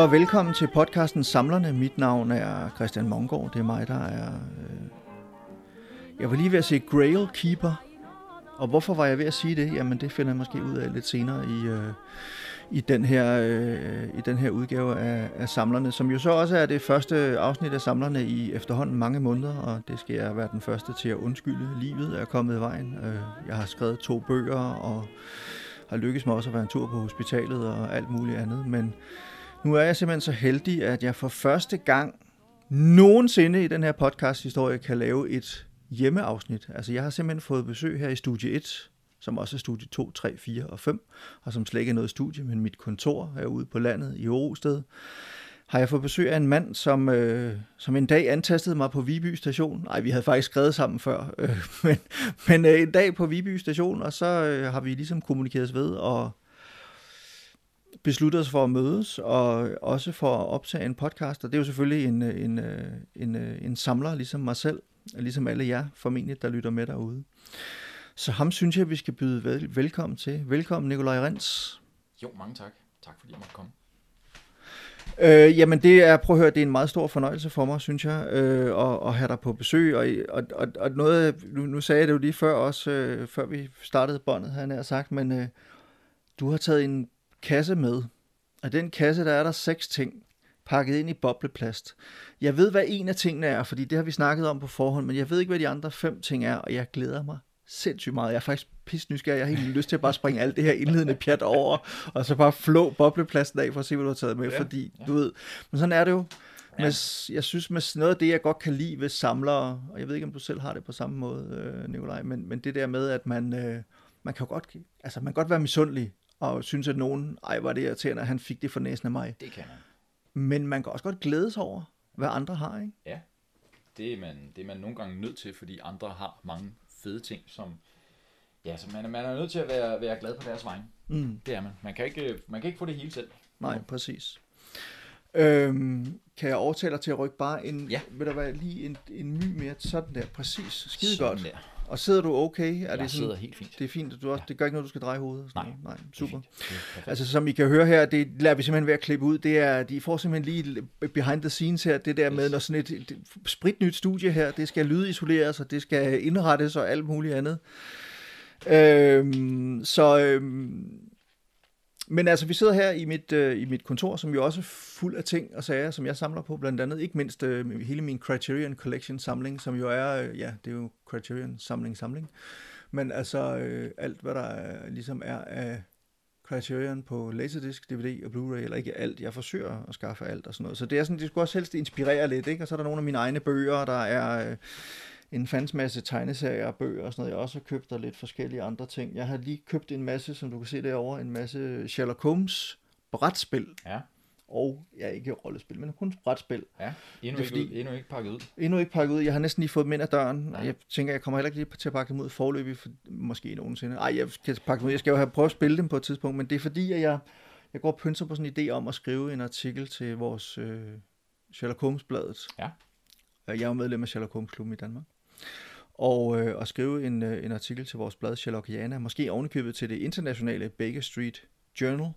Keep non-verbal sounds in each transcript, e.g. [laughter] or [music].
og velkommen til podcasten Samlerne. Mit navn er Christian Mongård. Det er mig, der er... Øh... Jeg var lige ved at sige Grail Keeper. Og hvorfor var jeg ved at sige det? Jamen det finder jeg måske ud af lidt senere i, øh, i, den, her, øh, i den her udgave af, af Samlerne, som jo så også er det første afsnit af Samlerne i efterhånden mange måneder, og det skal jeg være den første til at undskylde. Livet er kommet i vejen. Øh, jeg har skrevet to bøger, og har lykkes mig også at være en tur på hospitalet og alt muligt andet, men nu er jeg simpelthen så heldig, at jeg for første gang nogensinde i den her podcast-historie kan lave et hjemmeafsnit. Altså jeg har simpelthen fået besøg her i studie 1, som også er studie 2, 3, 4 og 5, og som slet ikke er noget studie, men mit kontor er ude på landet i Orosted. Har jeg fået besøg af en mand, som, øh, som en dag antastede mig på Viby station. Nej, vi havde faktisk skrevet sammen før, øh, [laughs] men, men øh, en dag på Viby station, og så øh, har vi ligesom kommunikeret ved, og besluttet os for at mødes, og også for at optage en podcast, og det er jo selvfølgelig en, en, en, en samler, ligesom mig selv, og ligesom alle jer formentlig, der lytter med derude. Så ham synes jeg, vi skal byde vel, velkommen til. Velkommen, Nikolaj Rens. Jo, mange tak. Tak fordi jeg måtte komme. Øh, jamen det er, prøv at høre, det er en meget stor fornøjelse for mig, synes jeg, øh, at, at have dig på besøg, og, og, og, og noget, nu, nu sagde jeg det jo lige før også, øh, før vi startede båndet, han har sagt, men øh, du har taget en kasse med. Og den kasse, der er der seks ting pakket ind i bobleplast. Jeg ved, hvad en af tingene er, fordi det har vi snakket om på forhånd, men jeg ved ikke, hvad de andre fem ting er, og jeg glæder mig sindssygt meget. Jeg er faktisk pisse nysgerrig. Jeg har helt lyst til at bare springe alt det her indledende pjat over, og så bare flå bobleplasten af for at se, hvad du har taget med, ja, fordi ja. du ved, men sådan er det jo. Ja. Med, jeg synes, med noget af det, jeg godt kan lide ved samlere, og jeg ved ikke, om du selv har det på samme måde, øh, Nikolaj, men, men det der med, at man, øh, man kan jo godt, altså man kan godt være misundelig, og synes, at nogen, ej, var det irriterende, at han fik det for næsen af mig. Det kan man. Men man kan også godt glæde sig over, hvad andre har, ikke? Ja, det er man, det er man nogle gange nødt til, fordi andre har mange fede ting, som, ja, så man, man er nødt til at være, være glad på deres vegne. Mm. Det er man. Man kan, ikke, man kan ikke få det hele selv. Nej, præcis. Øhm, kan jeg overtale dig til at rykke bare en, Ja. vil der være lige en, en my mere, sådan der, præcis, skide godt. Der. Og sidder du okay? Er Jeg det sådan, sidder helt fint. Det er fint, du også, Ja. det gør ikke noget, du skal dreje hovedet? Nej. Nej, Det er super. Det perfekt. Altså som I kan høre her, det lader vi simpelthen ved at klippe ud, det er, de får simpelthen lige behind the scenes her, det der med, når sådan et, et spritnyt studie her, det skal lydisoleres, og det skal indrettes og alt muligt andet. Øhm, så, øhm, men altså, vi sidder her i mit, øh, i mit kontor, som jo også er fuld af ting og sager, som jeg samler på, blandt andet ikke mindst øh, hele min Criterion Collection samling, som jo er, øh, ja, det er jo Criterion samling samling, men altså øh, alt, hvad der er, ligesom er af Criterion på Laserdisc, DVD og Blu-ray, eller ikke alt, jeg forsøger at skaffe alt og sådan noget. Så det er sådan, det skulle også helst inspirere lidt, ikke? Og så er der nogle af mine egne bøger, der er... Øh, en fandens masse tegneserier og bøger og sådan noget. Jeg har også købt og lidt forskellige andre ting. Jeg har lige købt en masse, som du kan se derovre, en masse Sherlock Holmes brætspil. Ja, Og, ja, ikke rollespil, men kun brætspil. ja. Endnu, Det er ikke, fordi- ud, endnu ikke pakket ud. Endnu ikke pakket ud. Jeg har næsten lige fået dem ind ad døren. Nej. Jeg tænker, jeg kommer heller ikke lige til at pakke dem ud forløbig, for, måske nogensinde. Ej, jeg skal pakke dem ud. Jeg skal jo have prøvet at spille dem på et tidspunkt, men det er fordi, at jeg, jeg går og pynser på sådan en idé om at skrive en artikel til vores øh, Sherlock Holmes-bladet. Ja. Jeg er jo medlem af Sherlock Holmes-klubben i Danmark. Og, øh, og skrive en, øh, en artikel til vores blad Sherlockiana, måske ovenikøbet til det internationale Baker Street Journal,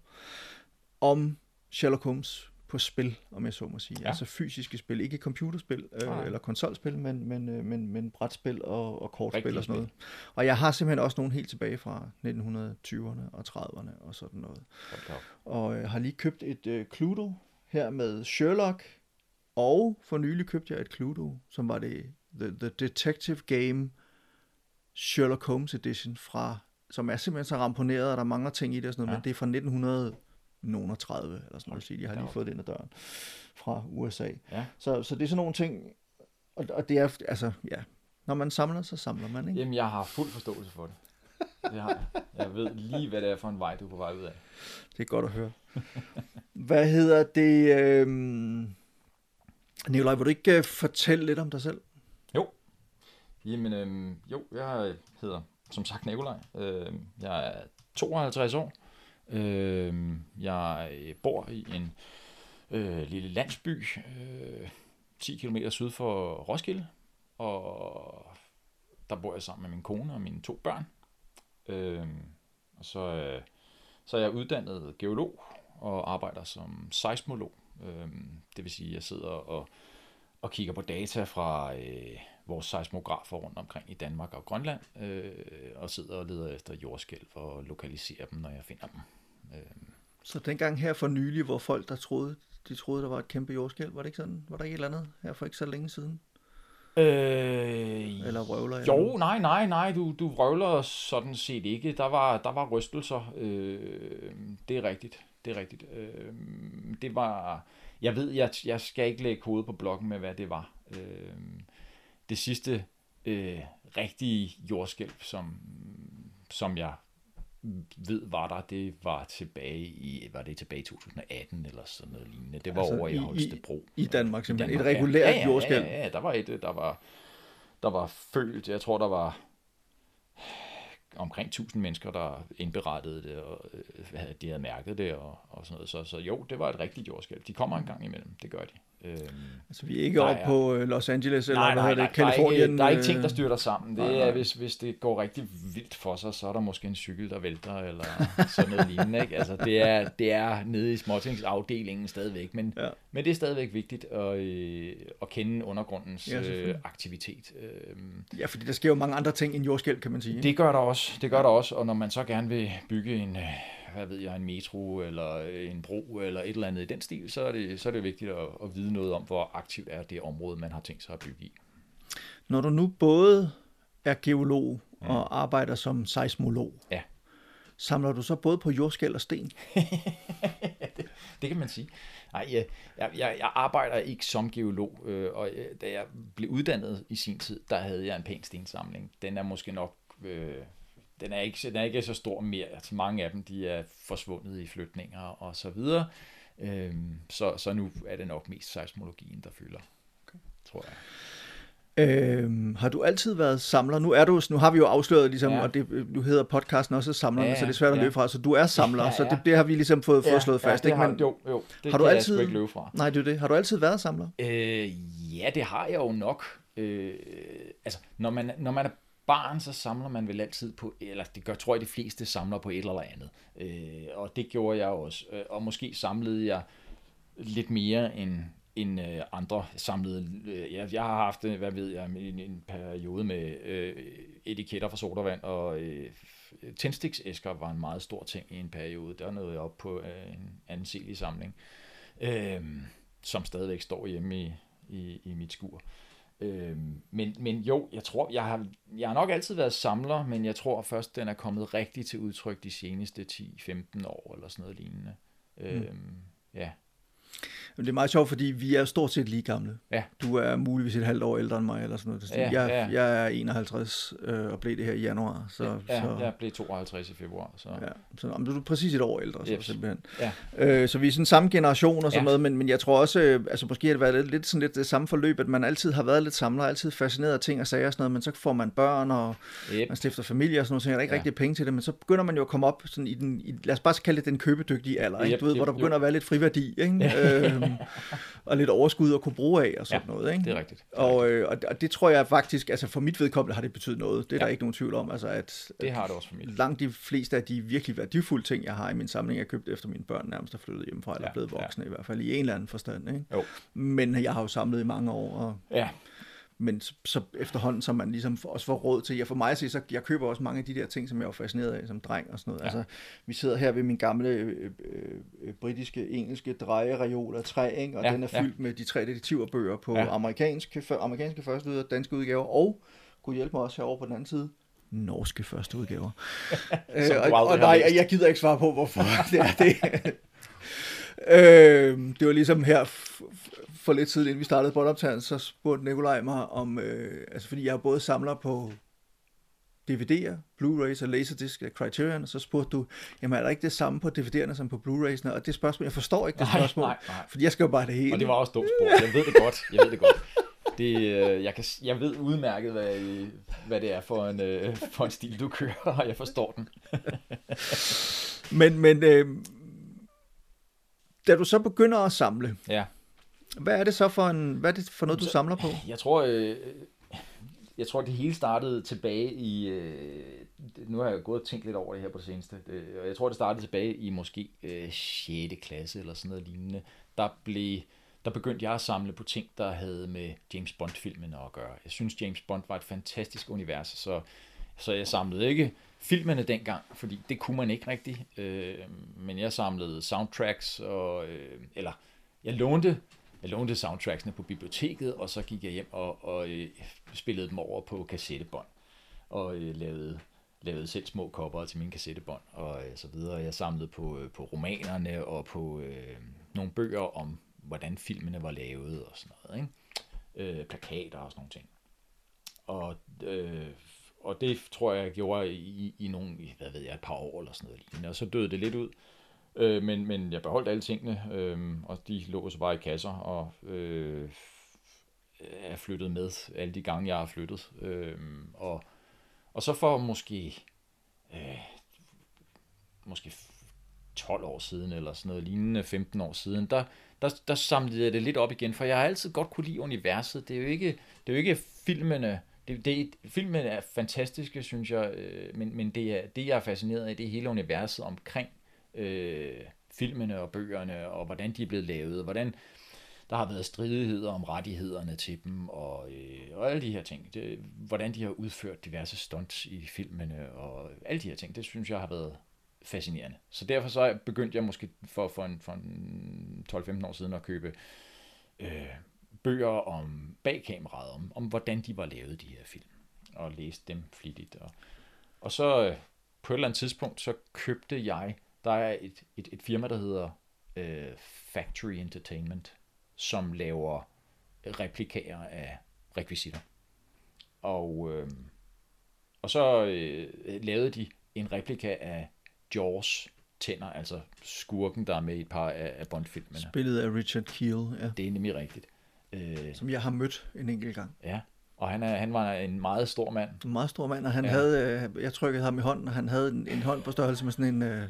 om Sherlock Holmes på spil, om jeg så må sige. Ja. Altså fysiske spil, ikke computerspil øh, Nej. eller konsolspil, men, men, øh, men, men brætspil og, og kortspil Rigtige og sådan noget. Og jeg har simpelthen også nogle helt tilbage fra 1920'erne og 30'erne og sådan noget. Op. Og øh, har lige købt et øh, Cluedo her med Sherlock, og for nylig købte jeg et Cluedo, som var det The, the Detective Game Sherlock Holmes Edition fra, som er simpelthen så ramponeret, og der mangler ting i det og sådan noget, ja. Men det er fra 1930 eller sådan noget. Jeg har lige fået det ind ad døren fra USA. Ja. Så, så det er sådan nogle ting, og, og det er, altså, ja, når man samler, så samler man, ikke? Jamen, jeg har fuld forståelse for det. Det har jeg. Jeg ved lige, hvad det er for en vej, du er på vej ud af. Det er godt at høre. Hvad hedder det? Øhm... Nikolaj, vil du ikke uh, fortælle lidt om dig selv? Jamen, øhm, jo, jeg hedder som sagt Nikolaj. Øh, jeg er 52 år. Øh, jeg bor i en øh, lille landsby, øh, 10 km syd for Roskilde. Og der bor jeg sammen med min kone og mine to børn. Øh, og så, øh, så er jeg uddannet geolog og arbejder som seismolog. Øh, det vil sige, at jeg sidder og, og kigger på data fra øh, vores seismografer rundt omkring i Danmark og Grønland, øh, og sidder og leder efter jordskælv og lokaliserer dem, når jeg finder dem. Øh, Så dengang her for nylig, hvor folk der troede, de troede, der var et kæmpe jordskælv, var det ikke sådan? Var der ikke et eller andet her for ikke så længe siden? Øh, Eller røvler jeg? Jo, nej, nej, nej, du, du vrøvler sådan set ikke. Der var, der var rystelser. Øh, det er rigtigt. Det er rigtigt. Øh, det var... Jeg ved, jeg, jeg skal ikke lægge hovedet på blokken med, hvad det var. Øh, det sidste øh, rigtige jordskælv, som, som jeg ved var der, det var tilbage i, var det tilbage i 2018 eller sådan noget lignende. Det var Altså over i, i- Holstebro. I Danmark simpelthen. Danmark, et regulært ja. Ja, ja, jordskælv. Ja, ja, der var et, der var, der var følt, jeg tror, der var omkring 1000 mennesker, der indberettede det, og øh, de havde mærket det, og, og sådan noget. Så, så jo, det var et rigtigt jordskælv. De kommer en gang imellem, det gør de. Øhm, Altså, vi er ikke oppe på øh, Los Angeles, eller nej, hvad hedder det, der er, Kalifornien. ikke, der er ikke ting, øh, der styrter sammen. Det nej, er, nej. hvis, hvis det går rigtig vildt for sig, så er der måske en cykel, der vælter, eller sådan noget lignende. Ikke? Altså, det, er, det er nede i småtingsafdelingen stadigvæk, men, Ja. men det er stadigvæk vigtigt at, øh, at kende undergrundens Ja, øh, aktivitet. Øhm, Ja, fordi der sker jo mange andre ting end jordskælv, kan man sige. det gør der også, det gør der også, og når man så gerne vil bygge en, øh, hvad ved jeg, en metro eller en bro eller et eller andet i den stil, så er det, så er det vigtigt at, at vide noget om, hvor aktivt er det område, man har tænkt sig at bygge i. Når du nu både er geolog og arbejder som seismolog, Ja. samler du så både på jordskælv og sten? [laughs] Det kan man sige. Nej, jeg, jeg, jeg jeg arbejder ikke som geolog, øh, og øh, da jeg blev uddannet i sin tid, der havde jeg en pæn stensamling. Den er måske nok, øh, den er ikke, den er ikke så stor mere. Altså, mange af dem, de er forsvundet i flytninger og så videre. Øh, så, så nu er det nok mest seismologien, der fylder, okay. tror jeg. Øhm, har du altid været samler? Nu er du, nu har vi jo afsløret, ligesom, ja. Ja. og det, nu hedder podcasten også Samlerne, ja, Ja, så det er svært at ja. løbe fra. Så du er samler, Ja, så ja. det, det har vi ligesom fået, fået slået fast. det ikke? har, Men, jo, jo, det har du jeg altid- sgu ikke løbe fra. Nej, det er det. Har du altid været samler? Øh, ja, det har jeg jo nok. Øh, altså, når man, når man er barn, så samler man vel altid på, eller det gør, tror jeg, de fleste samler på et eller andet. Øh, og det gjorde jeg også. Øh, og måske samlede jeg lidt mere end, end øh, andre samlede. Øh, jeg, jeg har haft, øh, hvad ved jeg, en, en periode med øh, etiketter fra sodavand, og øh, tændstiksæsker var en meget stor ting i en periode. Der nåede jeg op på øh, en anselig samling, øh, som stadigvæk står hjemme i, i, i mit skur. Øh, men, men jo, jeg tror, jeg har, jeg har nok altid været samler, men jeg tror først, den er kommet rigtig til udtryk de seneste 10-15 år, eller sådan noget lignende. Øh, ja. Det er meget sjovt, fordi vi er stort set lige gamle. Ja. Du er muligvis et halvt år ældre end mig, eller sådan noget. Ja, jeg, ja. jeg er 51 øh, og blev det her i januar. Så, ja, så, jeg blev 52 i februar, så Ja, så om du er præcis et år ældre, så Yes. simpelthen. Ja. Øh, så vi er sådan samme generation og sådan Ja. noget, men, men jeg tror også, øh, altså måske har det været lidt, lidt sådan lidt det samme forløb, at man altid har været lidt samler, altid fascineret af ting og sager og sådan noget, men så får man børn, og Yep. man stifter familie og sådan noget, så er der ikke ja. Ja. rigtig penge til det, men så begynder man jo at komme op sådan i den, i, lad os bare kalde det den købedygtige alder, ikke? Yep, Du ved, hvor yep, der begynder jo. at være lidt friværdi, ikke? Øhm, og lidt overskud at kunne bruge af og sådan Ja, noget, ikke? det er rigtigt. Det er Og, øh, og, og det tror jeg faktisk, altså for mit vedkommende har det betydet noget. Det er ja. der Ja. ikke nogen tvivl om. Altså at, Det har det også for mit. langt de fleste af de virkelig værdifulde ting, jeg har i min samling, er købt efter mine børn nærmest er flyttet hjemmefra, eller Ja, blevet ja. voksne i hvert fald, i en eller anden forstand. Ikke? Jo. Men jeg har jo samlet i mange år, og, Ja, men så, så efterhånden, som man ligesom også får råd til, ja for mig at se, så jeg køber også mange af de der ting, som jeg var fascineret af som dreng og sådan noget. Ja. Ja. Altså, vi sidder her ved min gamle øh, øh, britiske, engelske drejereol af træ, ikke? og ja, Ja, den er ja. fyldt med de tre detektiverbøger på ja. Ja. amerikanske, amerikanske første udgaver, danske udgaver, og kunne hjælpe mig også herovre på den anden side, norske første udgaver. [laughs] øh, og, og nej, jeg gider ikke svare på, hvorfor [laughs] det er det. [laughs] øh, det var ligesom her for lidt siden, inden vi startede båndoptagelsen, så spurgte Nikolaj mig om, øh, altså fordi jeg både samler på DVD'er, Blu-rays og Laserdisc af Criterion, og så spurgte du, jamen er der ikke det samme på DVD'erne som på Blu-rays'ene? Og det spørgsmål, jeg forstår ikke det Nej, spørgsmål, nej, nej. fordi jeg skal jo bare det hele. og det var også dumt spurgt. Jeg ved det godt. Jeg ved det godt. Det, øh, jeg, kan, jeg ved udmærket, hvad, I- hvad det er for en, øh, for en stil, du kører, og jeg forstår den. [laughs] Men, men øh, da du så begynder at samle, Ja. Hvad er det så for, en, hvad er det for noget, du samler på? Jeg tror, øh, jeg tror, det hele startede tilbage i... Øh, nu har jeg gået og tænkt lidt over det her på det seneste. Øh, og jeg tror, det startede tilbage i måske øh, 6. klasse eller sådan noget lignende. Der blev der begyndte jeg at samle på ting, der havde med James Bond-filmene at gøre. Jeg synes, James Bond var et fantastisk univers, så, så jeg samlede ikke filmene dengang, fordi det kunne man ikke rigtigt. Øh, men jeg samlede soundtracks, og, øh, eller jeg lånte, jeg lånte soundtracksene på biblioteket, og så gik jeg hjem og, og øh, spillede dem over på kassettebånd, og øh, lavede, lavede selv små kopper til mine kassettebånd, og øh, så videre. Jeg samlede på, øh, på romanerne og på øh, nogle bøger om, hvordan filmene var lavet og sådan noget. Ikke? Øh, plakater og sådan nogle ting. Og øh, og det tror jeg, jeg gjorde i, i nogle, hvad ved jeg, et par år eller sådan noget lignende. Og så døde det lidt ud. Øh, men, men jeg beholdt alle tingene, øh, og de lå så bare i kasser, og øh, er flyttet med alle de gange, jeg har flyttet. Øh, og, og så for måske, øh, måske 12 år siden, eller sådan noget lignende, 15 år siden, der, der, der samlede jeg det lidt op igen, for jeg har altid godt kunne lide universet. Det er jo ikke, det er jo ikke filmene, det, det, filmen er fantastiske, synes jeg, øh, men, men det, er, det, jeg er fascineret af, det er hele universet omkring øh, filmene og bøgerne, og hvordan de er blevet lavet, hvordan der har været stridigheder om rettighederne til dem, og, øh, og alle de her ting. Det, hvordan de har udført diverse stunts i filmene, og alle de her ting, det synes jeg har været fascinerende. Så derfor så begyndte jeg måske for, for, en, for en 12-15 år siden at købe øh, bøger om bagkameraet, om, om hvordan de var lavet, de her film, og læste dem flittigt. Og, og så øh, på et eller andet tidspunkt, så købte jeg, der er et, et, et firma, der hedder øh, Factory Entertainment, som laver replikager af rekvisitter. Og, øh, og så øh, lavede de en replika af Jaws tænder, altså skurken, der er med i et par af, af Bond-filmene. Spillet af Richard Keel, ja. Det er nemlig rigtigt. Øh, Som jeg har mødt en enkelt gang. Ja, og han, er, han var en meget stor mand. En meget stor mand, og han ja. havde, øh, jeg trykkede ham i hånden, og han havde en, en hånd på størrelse med sådan en, øh,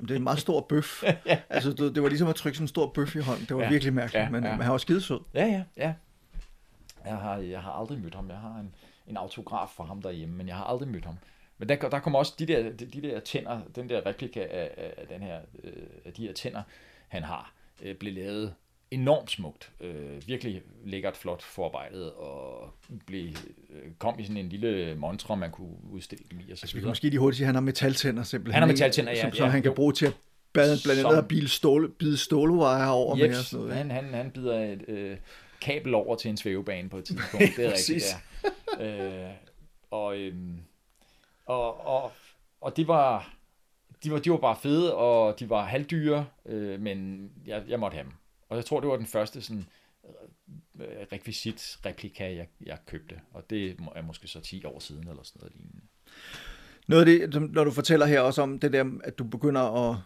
det er en meget stor bøf. [laughs] ja. Altså, det, det var ligesom at trykke sådan en stor bøf i hånden. Det var ja. virkelig mærkeligt, ja, men, ja. men han var skidesød. Ja, ja, ja. Jeg har, jeg har aldrig mødt ham. Jeg har en, en autograf for ham derhjemme, men jeg har aldrig mødt ham. Men der, der kommer også de der, de, de der tænder, den der replika af, af, den her, øh, af de her tænder, han har, øh, blev lavet enormt smukt. Øh, virkelig lækkert, flot forarbejdet, og blev, øh, kom i sådan en lille montre, man kunne udstille dem i. Og så altså, vi kan måske lige hurtigt sige, at han har metaltænder simpelthen. Han har metaltænder, ja. Som, som ja, han kan jo. bruge til at bade, blandt andet at bide, stål, bide stålvejer over yep, med. Og sådan noget. Han, han, han bider et øh, kabel over til en svævebane på et [laughs] tidspunkt. det er rigtigt, ja. Øh, og, øh, og, og, og det var, de var, de var bare fede, og de var halvdyre, øh, men jeg, jeg måtte have dem. Og jeg tror, det var den første sådan, øh, rekvisit replika, jeg, jeg købte. Og det er måske så 10 år siden, eller sådan noget lignende. Noget af det, når du fortæller her også om det der, at du begynder at,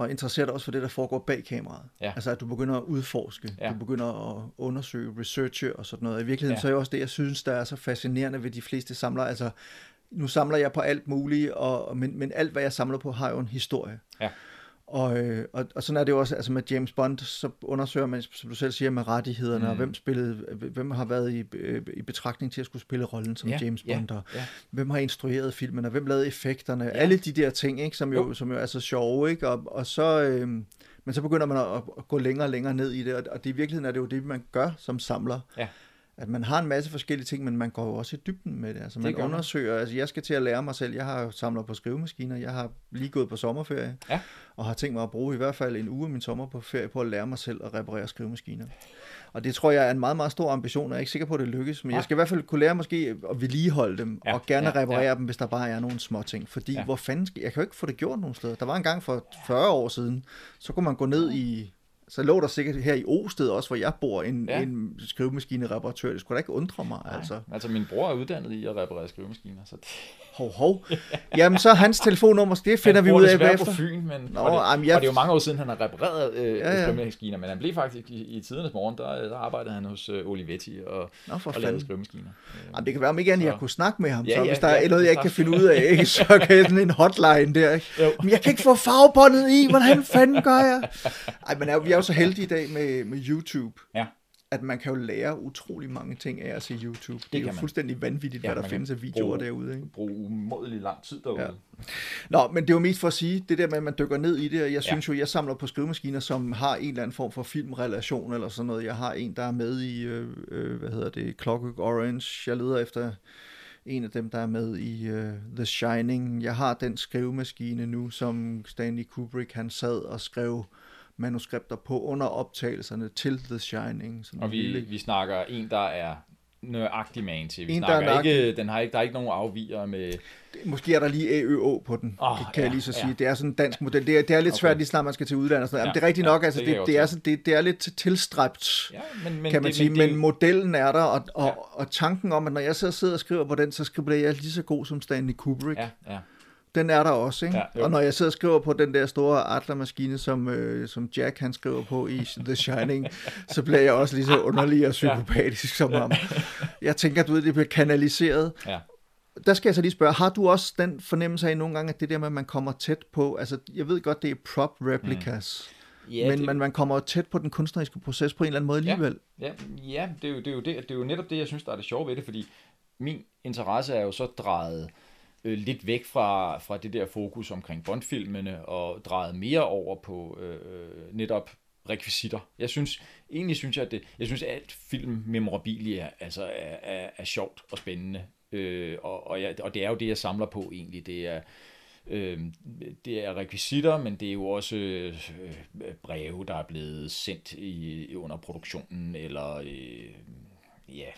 at interessere dig også for det, der foregår bag kameraet. Ja. Altså, at du begynder at udforske, ja. du begynder at undersøge, researche og sådan noget. I virkeligheden ja. så er det også det, jeg synes, der er så fascinerende ved de fleste samlere. Altså, nu samler jeg på alt muligt, og, men, men alt, hvad jeg samler på, har jo en historie. Ja. Og, øh, og, og sådan er det jo også altså med James Bond, så undersøger man, som du selv siger, med rettighederne, mm. og hvem, spillede, hvem har været i, øh, i betragtning til at skulle spille rollen som ja, James Bond, ja, og ja. hvem har instrueret filmen, og hvem lavede effekterne, ja. alle de der ting, ikke, som, jo, jo. som jo er så sjove, ikke? Og, og så, øh, men så begynder man at, at gå længere og længere ned i det, og, og det, i virkeligheden er det jo det, man gør som samler. Ja at man har en masse forskellige ting, men man går jo også i dybden med det. Altså man det undersøger, altså jeg skal til at lære mig selv, jeg har samlet på skrivemaskiner, jeg har lige gået på sommerferie, ja. og har tænkt mig at bruge i hvert fald en uge af min sommer på ferie på at lære mig selv at reparere skrivemaskiner. Og det tror jeg er en meget, meget stor ambition, og jeg er ikke sikker på, at det lykkes, men ja. jeg skal i hvert fald kunne lære måske at vedligeholde dem, ja. og gerne ja. reparere ja. dem, hvis der bare er nogle små ting. Fordi ja. hvor fanden skal, jeg kan jo ikke få det gjort nogen steder. Der var en gang for 40 år siden, så kunne man gå ned i så lå der sikkert her i Osted også, hvor jeg bor, en, ja. en skrivemaskine-reparatør. Det skulle da ikke undre mig, Nej. altså. Altså, min bror er uddannet i at reparere skrivemaskiner, så det... Hov, hov. Jamen, så hans telefonnummer, det finder vi ud af bagefter. på Fyn, men... Nå, og, det, jamen, jeg... og det er jo mange år siden, han har repareret øh, ja, ja. skrivemaskiner, men han blev faktisk i, i tidernes morgen, der, der arbejdede han hos øh, Olivetti og, Nå, for og lavede skrivemaskiner. Jamen, det kan være, om ikke andet, jeg kunne snakke med ham, ja, så hvis der ja, er noget, jeg ikke kan finde ud af, ikke, så kan jeg sådan en hotline der. Ikke? Men jeg kan ikke få farvebåndet i, hvordan fanden gør jeg? Ej, men vi er jo så heldige i dag med, med YouTube. Ja at man kan jo lære utrolig mange ting af at se YouTube. Det, det er jo man. fuldstændig vanvittigt, Ja, hvad der findes af videoer bruge- derude. Ikke? Bruge umådelig lang tid derude. Ja. Ja. Nå, men det var mest for at sige, det der med, at man dykker ned i det, og jeg synes jo, jeg samler på skrivemaskiner, som har en eller anden form for filmrelation eller sådan noget. Jeg har en, der er med i, øh, øh, hvad hedder det, Clockwork Orange. Jeg leder efter en af dem, der er med i øh, The Shining. Jeg har den skrivemaskine nu, som Stanley Kubrick, han sad og skrev manuskripter på under optagelserne til The Shining. Sådan Og vi, lille- vi snakker en, der er nøjagtig man til. Vi En, der er snakker ikke, den har ikke, der er ikke nogen afviger med... Måske er der lige AØO på den, oh, kan ja, jeg ja, lige så sige. ja. Det er sådan en dansk model. Det er, det er lidt Okay. svært lige snart, man skal til udlandet og sådan noget. Jamen, Ja, det er rigtigt ja, nok, altså det det, det, er, sådan, det, det er lidt tilstræbt, Ja, men, men kan man det, sige. Men, Men det, modellen er der, og, og, Ja. og tanken om, at når jeg sidder, sidder og skriver på den, så skriver jeg lige så god som Stanley Kubrick. ja, ja. Den er der også, ikke? Ja, jo. og når jeg sidder og skriver på den der store Adler-maskine, som, øh, som Jack han skriver på i [laughs] The Shining, så bliver jeg også lige så underlig og psykopatisk som ham. Jeg tænker, du ved, det bliver kanaliseret. ja. Der skal jeg så lige spørge, har du også den fornemmelse af nogle gange, at det der med, at man kommer tæt på, altså jeg ved godt, det er prop replicas, ja men det, man, man kommer jo tæt på den kunstneriske proces på en eller anden måde Ja. alligevel. Ja, ja det, er jo, det, er jo det, det er jo netop det, jeg synes, der er det sjove ved det, fordi min interesse er jo så drejet øh, Øh, lidt væk fra, fra det der fokus omkring Bondfilmene og drejet mere over på øh, netop rekvisitter. Jeg synes, egentlig synes jeg, at det, jeg synes, at alt film memorabilia altså er, er, er sjovt og spændende. Øh, og, og, jeg, og det er jo det, jeg samler på egentlig. Det er, øh, det er rekvisitter, men det er jo også øh, breve, der er blevet sendt i, under produktionen, eller øh, ja,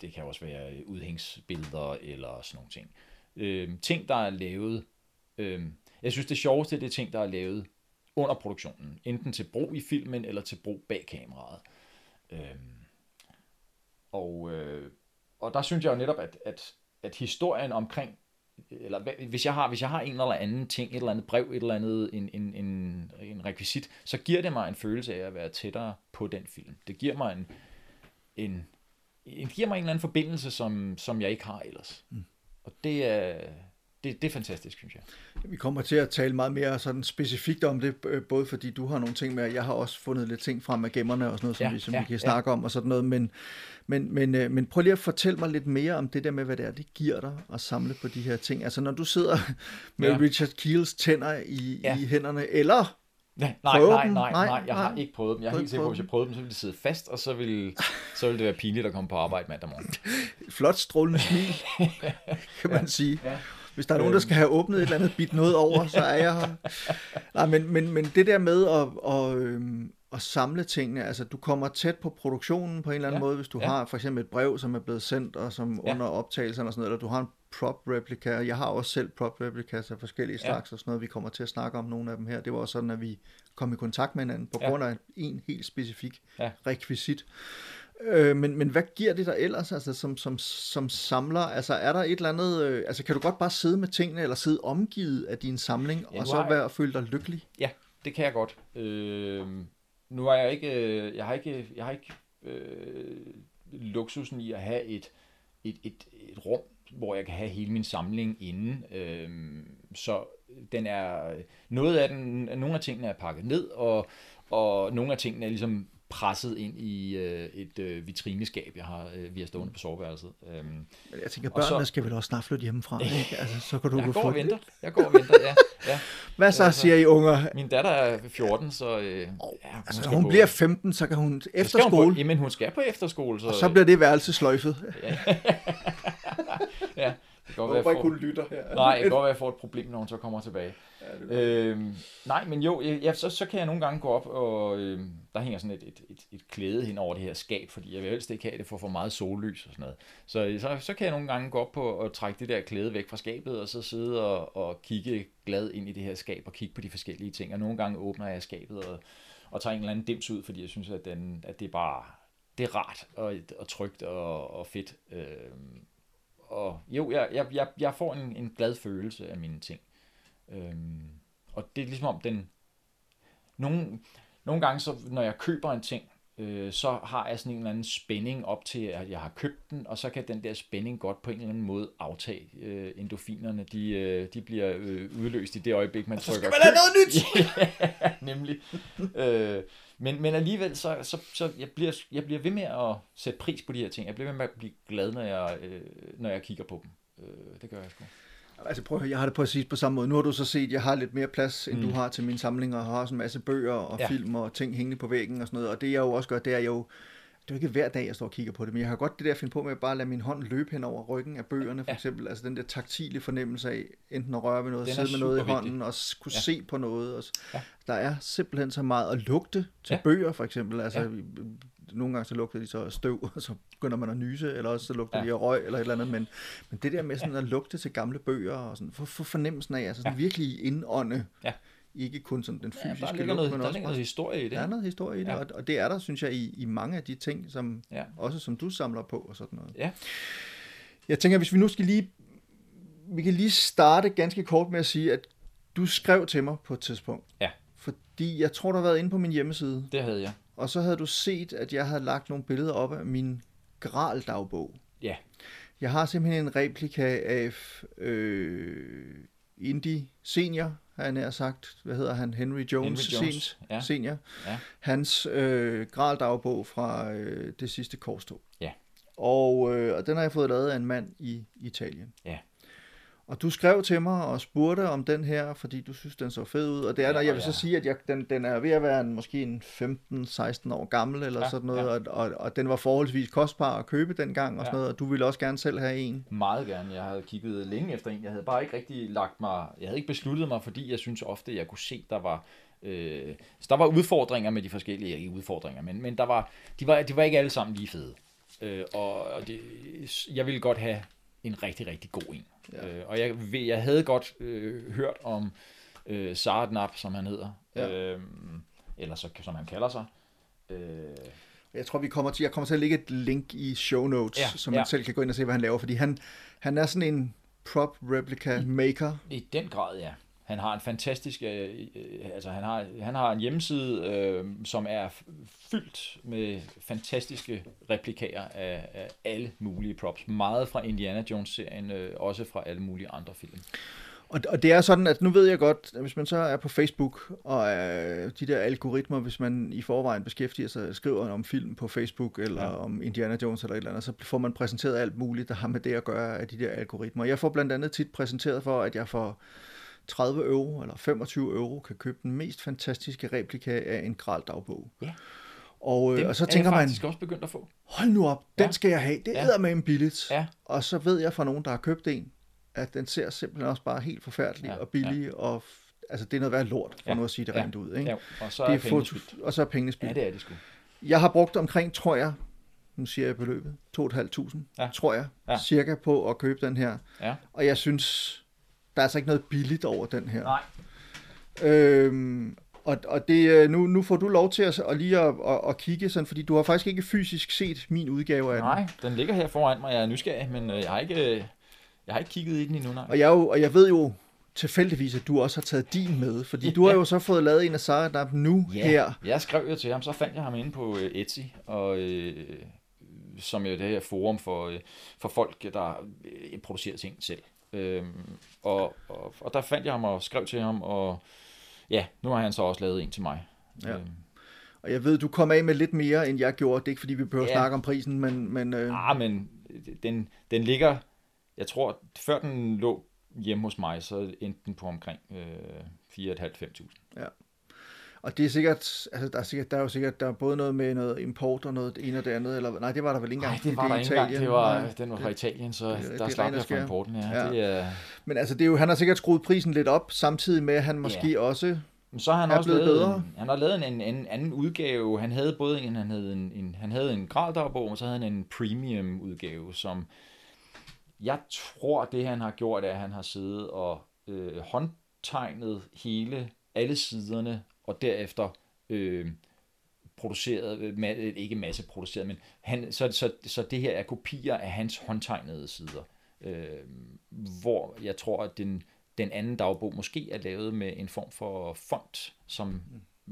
det kan også være udhængsbilleder eller sådan nogle ting. Øh, øh, ting, der er lavet, øh, jeg synes det sjoveste, det er ting, der er lavet under produktionen, enten til brug i filmen eller til brug bag kameraet. Øh, og, øh, og der synes jeg jo netop, at, at, at historien omkring, eller hvis jeg, har, hvis jeg har en eller anden ting, et eller andet brev, et eller andet, en, en, en, en rekvisit, så giver det mig en følelse af at være tættere på den film. Det giver mig en, en, en giver mig en eller anden forbindelse, som, som jeg ikke har ellers. Mm. Og det er, det, det er fantastisk, synes jeg. Vi kommer til at tale meget mere sådan specifikt om det, øh, både fordi du har nogle ting med, og jeg har også fundet lidt ting frem af gemmerne og sådan noget, som, Ja, vi, som ja, vi kan ja. snakke om og sådan noget, men, men, men, øh, men prøv lige at fortælle mig lidt mere om det der med, hvad det er, det giver dig at samle på de her ting. Altså når du sidder [laughs] med Ja. Richard Keels tænder i, Ja. i hænderne, eller Nej, nej, Prøve nej, nej, Nej, nej, jeg har ikke prøvet dem. Jeg er helt ikke sikker på, at hvis jeg prøvede dem, så ville det sidde fast, og så ville, [laughs] så ville det være pinligt at komme på arbejde mandag morgen. [laughs] flot strålende smil, [laughs] kan man sige. ja. Hvis der er nogen, der skal have åbnet et eller andet bit noget over, så er jeg her. Nej, men, men, men det der med at, at, øhm, at samle tingene, altså du kommer tæt på produktionen på en eller anden Ja, måde, hvis du ja. har for eksempel et brev, som er blevet sendt, og som Ja. under optagelserne og sådan noget, eller du har en prop replika, jeg har også selv prop replicas af forskellige Ja. slags og sådan noget, vi kommer til at snakke om nogle af dem her. Det var også sådan, at vi kom i kontakt med hinanden på Ja. grund af en helt specifik Ja. rekvisit. Øh, men, men hvad giver det dig ellers, altså som, som, som samler? Altså er der et eller andet, øh, altså kan du godt bare sidde med tingene, eller sidde omgivet af din samling, Ja, og så være, føle dig lykkelig? Ja, det kan jeg godt. Øh, nu er jeg ikke, øh, jeg har ikke, jeg har ikke øh, luksusen i at have et, et, et, et rum, hvor jeg kan have hele min samling inde. Øh, så den er, noget af den, nogle af tingene er pakket ned, og, og nogle af tingene er ligesom presset ind i øh, et øh, vitrineskab, jeg har, øh, vi har stående på soveværelset. Øh, Men jeg tænker, Og så- børnene skal vel også snart flytte hjemmefra, ikke? [laughs] Altså, så kan du jeg gå går og venter. Jeg går og venter, ja. ja. [laughs] Hvad så, Altså- siger I unger? Min datter er 14, så øh, ja, hun, Altså, når hun på- bliver 15, så kan hun skal efter hun På, jamen, hun skal på efterskole, så, og så bliver det værelse sløjfet. ja, [laughs] det kan godt jeg får, lytter her. nej, det kan godt være, jeg får et problem, når hun så kommer tilbage. Øhm, nej, men jo, ja, så, så kan jeg nogle gange gå op, og øhm, der hænger sådan et, et, et, et klæde hen over det her skab, fordi jeg vil helst ikke have det for for meget sollys og sådan noget. Så, så, så kan jeg nogle gange gå op på og trække det der klæde væk fra skabet, og så sidde og, og kigge glad ind i det her skab, og kigge på de forskellige ting. Og nogle gange åbner jeg skabet og, og tager en eller anden dims ud, fordi jeg synes, at, den, at det er bare det er rart og, og trygt og, og fedt. Øhm, og jo, jeg, jeg, jeg, jeg får en, en glad følelse af mine ting. Øhm, og det er ligesom om den... Nogle, nogle gange, så, når jeg køber en ting, øh, så har jeg sådan en eller anden spænding op til, at jeg har købt den, og så kan den der spænding godt på en eller anden måde aftage. Øh, endofinerne, de, øh, de bliver øh, udløst i det øjeblik, man trykker Skal man have noget nyt? [laughs] ja, nemlig. øh, men, men alligevel, så, så, så jeg, bliver, jeg bliver ved med at sætte pris på de her ting. Jeg bliver ved med at blive glad, når jeg, øh, når jeg kigger på dem. Øh, det gør jeg sgu. Altså prøv at høre, jeg har det præcis på samme måde. Nu har du så set, at jeg har lidt mere plads, end mm. du har til min samling, og har også en masse bøger og ja. film og ting hængende på væggen og sådan noget. Og det jeg jo også gør, det er jo, det er jo ikke hver dag, jeg står og kigger på det, men jeg har godt det der at finde på med at bare lade min hånd løbe hen over ryggen af bøgerne, for Ja. eksempel. Altså den der taktile fornemmelse af enten at røre ved noget, Den sidde med noget i hånden og s- kunne Ja. se på noget. Og, Ja. Der er simpelthen så meget at lugte til Ja. bøger, for eksempel. Altså, Ja. Nogle gange så lugter de så støv, og så begynder man at nyse, eller også så lugter Ja. de af røg, eller et eller andet. Men, men det der med sådan at lugte til gamle bøger, og sådan, få, få fornemmelsen af, altså sådan Ja. virkelig indånde, Ja. Ikke kun sådan den Ja, fysiske der ligger noget, men der også ligger noget historie i det. der er noget historie i det, Ja. ja. og, og det er der, synes jeg, i, i mange af de ting, som Ja. også som du samler på og sådan noget. Ja. Jeg tænker, hvis vi nu skal lige, vi kan lige starte ganske kort med at sige, at du skrev til mig på et tidspunkt. Ja. Fordi jeg tror, du har været inde på min hjemmeside, Det havde jeg. og så havde du set, at jeg havde lagt nogle billeder op af min Gral-dagbog. Ja. Jeg har simpelthen en replika af øh, Indy Senior, har jeg nær sagt. Hvad hedder han? Henry Jones, Henry Jones, Sen- ja. Senior. Ja. Hans øh, Gral-dagbog fra øh, det sidste korstog. Ja. Og, øh, og den har jeg fået lavet af en mand i Italien. Ja. Og du skrev til mig og spurgte om den her, fordi du synes, den så fed ud. Og det er Ja, jeg vil så jeg- sige, at jeg, den, den er ved at være en, måske en 15-16 år gammel, eller Ja, sådan noget. ja. Og, og, og den var forholdsvis kostbar at købe dengang, og Ja. sådan noget. Og du ville også gerne selv have en. Meget gerne. Jeg havde kigget længe efter en. Jeg havde bare ikke rigtig lagt mig... Jeg havde ikke besluttet mig, fordi jeg synes ofte, jeg kunne se, der var... Øh, så der var udfordringer med de forskellige... Ikke udfordringer, men, men der var, de, var, de var ikke alle sammen lige fede. Øh, og det, jeg ville godt have en rigtig, rigtig god en. Ja. Øh, og jeg, jeg havde godt øh, hørt om øh, Sardnap, som han hedder. Ja. Øh, eller så, som han kalder sig. Øh, Jeg tror, vi kommer til, jeg kommer til at lægge et link i show notes, Ja, så man ja. ja. selv kan gå ind og se, hvad han laver. Fordi han, han er sådan en prop replica maker. I den grad, ja. Han har en fantastisk, øh, øh, altså han har, han har en hjemmeside, øh, som er fyldt med fantastiske replikager af, af alle mulige props. Meget fra Indiana Jones-serien, øh, også fra alle mulige andre film. Og, og det er sådan, at nu ved jeg godt, at hvis man så er på Facebook, og øh, de der algoritmer, hvis man i forvejen beskæftiger sig, skriver om film på Facebook, eller Ja. om Indiana Jones eller et eller andet, så får man præsenteret alt muligt, der har med det at gøre af de der algoritmer. Jeg får blandt andet tit præsenteret for, at jeg for 30 euro eller 25 euro kan købe den mest fantastiske replika af en Gral-dagbog. Ja. Og, øh, og så er tænker man, også begyndt at få. hold nu op, den Ja. skal jeg have. Det Ja. æder med en billigt. Ja. Og så ved jeg fra nogen, der har købt en, at den ser simpelthen også bare helt forfærdelig Ja, ja. og billig, ja. og altså det er noget værd lort, for Ja, ja. nu at sige det ja, rent ud. Ikke? Ja, og så er det er foto, og så er pengene Ja, spildt. det er det sgu. Jeg har brugt omkring, tror jeg, nu siger jeg beløbet, 2.500, Ja. tror jeg, Ja. ja. cirka på at købe den her. Ja. Og jeg synes, der er altså ikke noget billigt over den her. Nej. Øhm, og, og det, øh, nu, nu får du lov til at, at lige at, at, at kigge sådan, fordi du har faktisk ikke fysisk set min udgave af den. Nej, den ligger her foran mig. Jeg er nysgerrig, men øh, jeg har ikke, øh, jeg har ikke kigget i den endnu. Nej. Og jeg, jo, og jeg ved jo tilfældigvis, at du også har taget din med, fordi du har jo så fået lavet en af Saradab nu Ja, her. jeg skrev jo til ham, så fandt jeg ham inde på Etsy, og, øh, som jo det her forum for, for folk, der producerer ting selv. Øhm, og, og, og der fandt jeg ham og skrev til ham, og ja, nu har han så også lavet en til mig. Ja. Øhm, Og jeg ved, du kom af med lidt mere, end jeg gjorde. Det er ikke, fordi vi behøver at Ja. snakke om prisen, men, men øh, ah, men den, den ligger, jeg tror, før den lå hjemme hos mig, så endte den på omkring øh, 4.500-5.000. og det er sikkert, altså der er, sikkert, der er jo sikkert, der er både noget med noget import og noget det ene og det andet, eller nej, det var der vel ikke Nej, engang. det var fordi der er ikke engang. Italien. Det var, Nej, den var fra Italien, så det- det der er slap jeg skær. importen. Ja. Ja. Det er, Men altså, det er jo, han har sikkert skruet prisen lidt op, samtidig med, at han måske Ja. også... Men så har han er også blevet lavet, bedre. en, han har lavet en, en, en anden udgave. Han havde både en, han havde en, en, han havde en graldagbog, og så havde han en premium udgave, som jeg tror, det han har gjort, er, at han har siddet og øh, håndtegnet hele, alle siderne, og derefter øh, produceret, øh, øh, ikke masse produceret, men han, så, så, så det her er kopier af hans håndtegnede sider. Øh, hvor jeg tror, at den, den anden dagbog måske er lavet med en form for font, som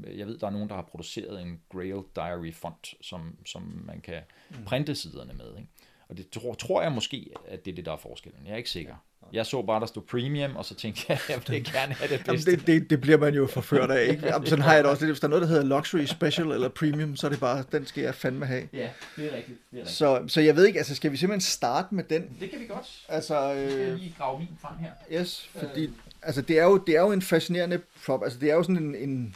jeg ved, der er nogen, der har produceret en Grail Diary font, som, som man kan printe siderne med. Ikke? Og det tror, tror jeg måske, at det er det, der er forskellen. Jeg er ikke sikker. Jeg så bare, der stod premium, og så tænkte jeg, at [laughs] jeg vil gerne have det Jamen, bedste. det, det, det bliver man jo forført af, ikke? Jamen, sådan har jeg det også lidt. Hvis der er noget, der hedder luxury special eller premium, så er det bare, den skal jeg fandme have. Ja, det er rigtigt. Det, er rigtigt. Så, så jeg ved ikke, altså skal vi simpelthen starte med den? det kan vi godt. Altså, Jeg skal øh, lige grave min frem her. yes, fordi altså, det, er jo, det er jo en fascinerende prop. Altså, det er jo sådan en, en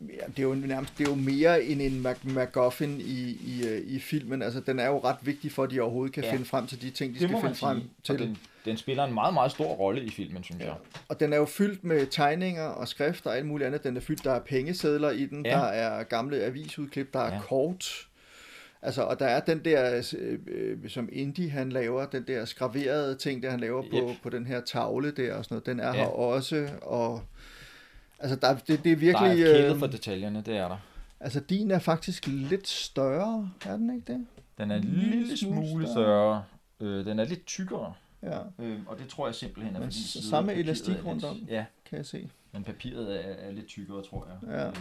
ja, det er jo nærmest, det er jo mere end en Mac- MacGuffin i, i, øh, i filmen. Altså, den er jo ret vigtig for, at de overhovedet kan Ja. finde frem til de ting, de Det skal finde frem til. Og den, den spiller en meget, meget stor rolle i filmen, synes jeg. Og den er jo fyldt med tegninger og skrifter og alt muligt andet. Den er fyldt, der er pengesedler i den, Ja. ja. der er gamle avisudklip, der er Ja. ja. kort. Altså, og der er den der, øh, øh, som Indy han laver, den der skraverede ting, der han laver på, Yep. på den her tavle der og sådan noget, den er Ja. her også. Og, altså, der, det, det er Der virkelig... er kælet øh, for detaljerne, det er der. altså, din er faktisk lidt større, er den ikke det? Den er en lille lille smule smule større. Øh, den er lidt tykkere, Ja, øh, og det tror jeg simpelthen er Men fordi... siden samme elastik er rundt om. Ja, kan jeg se. men papiret er, er lidt tykkere, tror jeg. Ja. Øhm,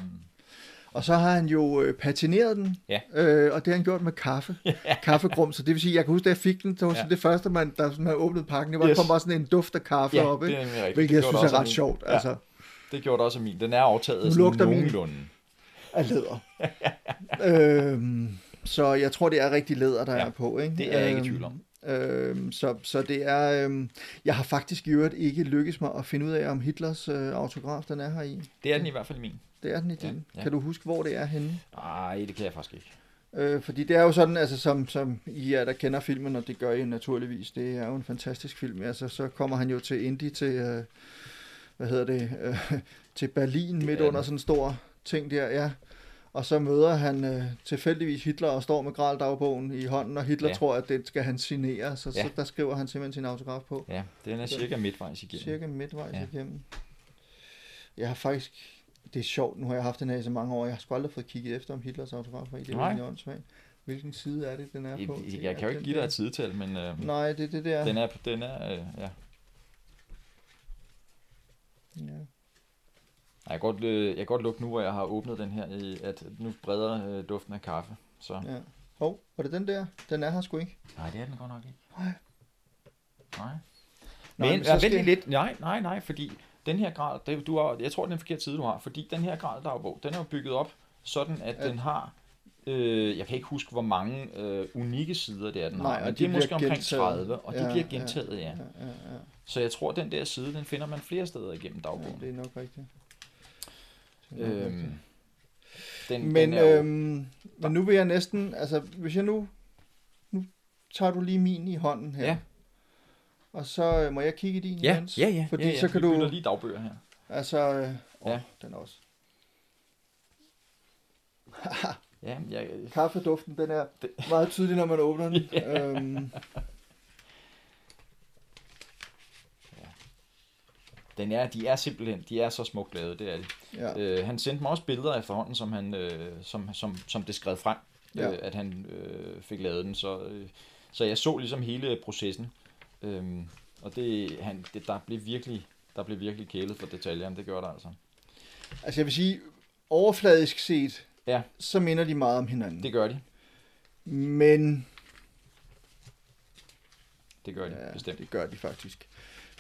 Og så har han jo øh, patineret den, Ja. øh, og det har han gjort med kaffe. [laughs] Kaffegrum, så det vil sige, jeg kan huske, da jeg fik den, det var Ja. ja. det første, man, der man åbnede pakken, det var, Yes. kom bare sådan en duft af kaffe ja, op, det ikke? er nemlig rigtigt. hvilket jeg Det gjorde synes er ret af sjovt, min. altså, Ja, det gjorde det også min. Den er aftaget Nu sådan lugter min. nogenlunde. af læder. [laughs] øhm, så jeg tror, det er rigtig læder, der Ja, ja. er på, ikke? det er jeg ikke i tvivl om. Øhm, så, så det er, øhm, jeg har faktisk i øvrigt ikke lykkes mig at finde ud af, om Hitlers øh, autograf, den er her i. Det er den i hvert fald i min. Det er den i Ja, din. ja. Kan du huske, hvor det er henne? Nej, det kan jeg faktisk ikke. Øh, fordi det er jo sådan, altså som, som I er, der kender filmen, og det gør I naturligvis, det er jo en fantastisk film. Altså, så kommer han jo til Indy til, øh, hvad hedder det, øh, til Berlin midt er under sådan en stor ting der, ja. Og så møder han øh, tilfældigvis Hitler og står med Graldagbogen i hånden, og Hitler Ja. tror, at det skal han signere, så, ja. Så der skriver han simpelthen sin autograf på. Ja, den er cirka midtvejs igennem. Cirka midtvejs Ja. igennem. Jeg har faktisk, det er sjovt, nu har jeg haft den her i så mange år, jeg har sgu aldrig fået kigget efter, om Hitlers autograf var i. Det er Nej. åndssvagt. Hvilken side er det, den er på? Jeg, jeg kan jo ikke den give dig et sidetal, men øh, Nej, det er det der. den er, den er øh, ja. Ja. Jeg kan, godt, øh, jeg kan godt lukke nu, hvor jeg har åbnet den her, at nu breder øh, duften af kaffe. Så. ja. Hov, var det den der? Den er her sgu ikke. Nej, det er den godt nok ikke. Nej. Nej. Men men så skal- lidt. Nej, nej, nej, fordi den her grad, det, du har, jeg tror, det er en forkert side, du har, fordi den her grad dagbog, den er jo bygget op sådan, at Ja. den har, øh, jeg kan ikke huske, hvor mange øh, unikke sider det er, den Nej, har, og men de det er måske bliver omkring gentaget. 30, og Ja, bliver ja. gentaget, ja. Ja, ja, ja. Så jeg tror, den der side, den finder man flere steder igennem ja dagbogen. det rigtigt. Det er nok rigtigt. Øhm, den, Men, den jo, øhm, men nu vil jeg næsten, altså hvis jeg nu, nu tager du lige min i hånden her. Ja. Og så øh, må jeg kigge i din ja, imens? ja, ja, Fordi ja, ja. så kan Vi du, lige dagbøger her. altså, øh, åh, Ja. den også. Ja, jeg, [laughs] Kaffeduften, den er meget tydelig, når man åbner den. [laughs] øhm, den er, de er simpelthen, de er så smukt lavet, det er de. ja. Øh, han sendte mig også billeder efterhånden, som, han, øh, som, som, som det skred frem, Ja. øh, at han øh, fik lavet den. Så, øh, så jeg så ligesom hele processen. Øhm, og det, han, det, der, blev virkelig, der blev virkelig kælet for detaljerne, det gør der altså. Altså jeg vil sige, overfladisk set, Ja. så minder de meget om hinanden. Det gør de. Men Det gør de, Ja, bestemt. det gør de faktisk.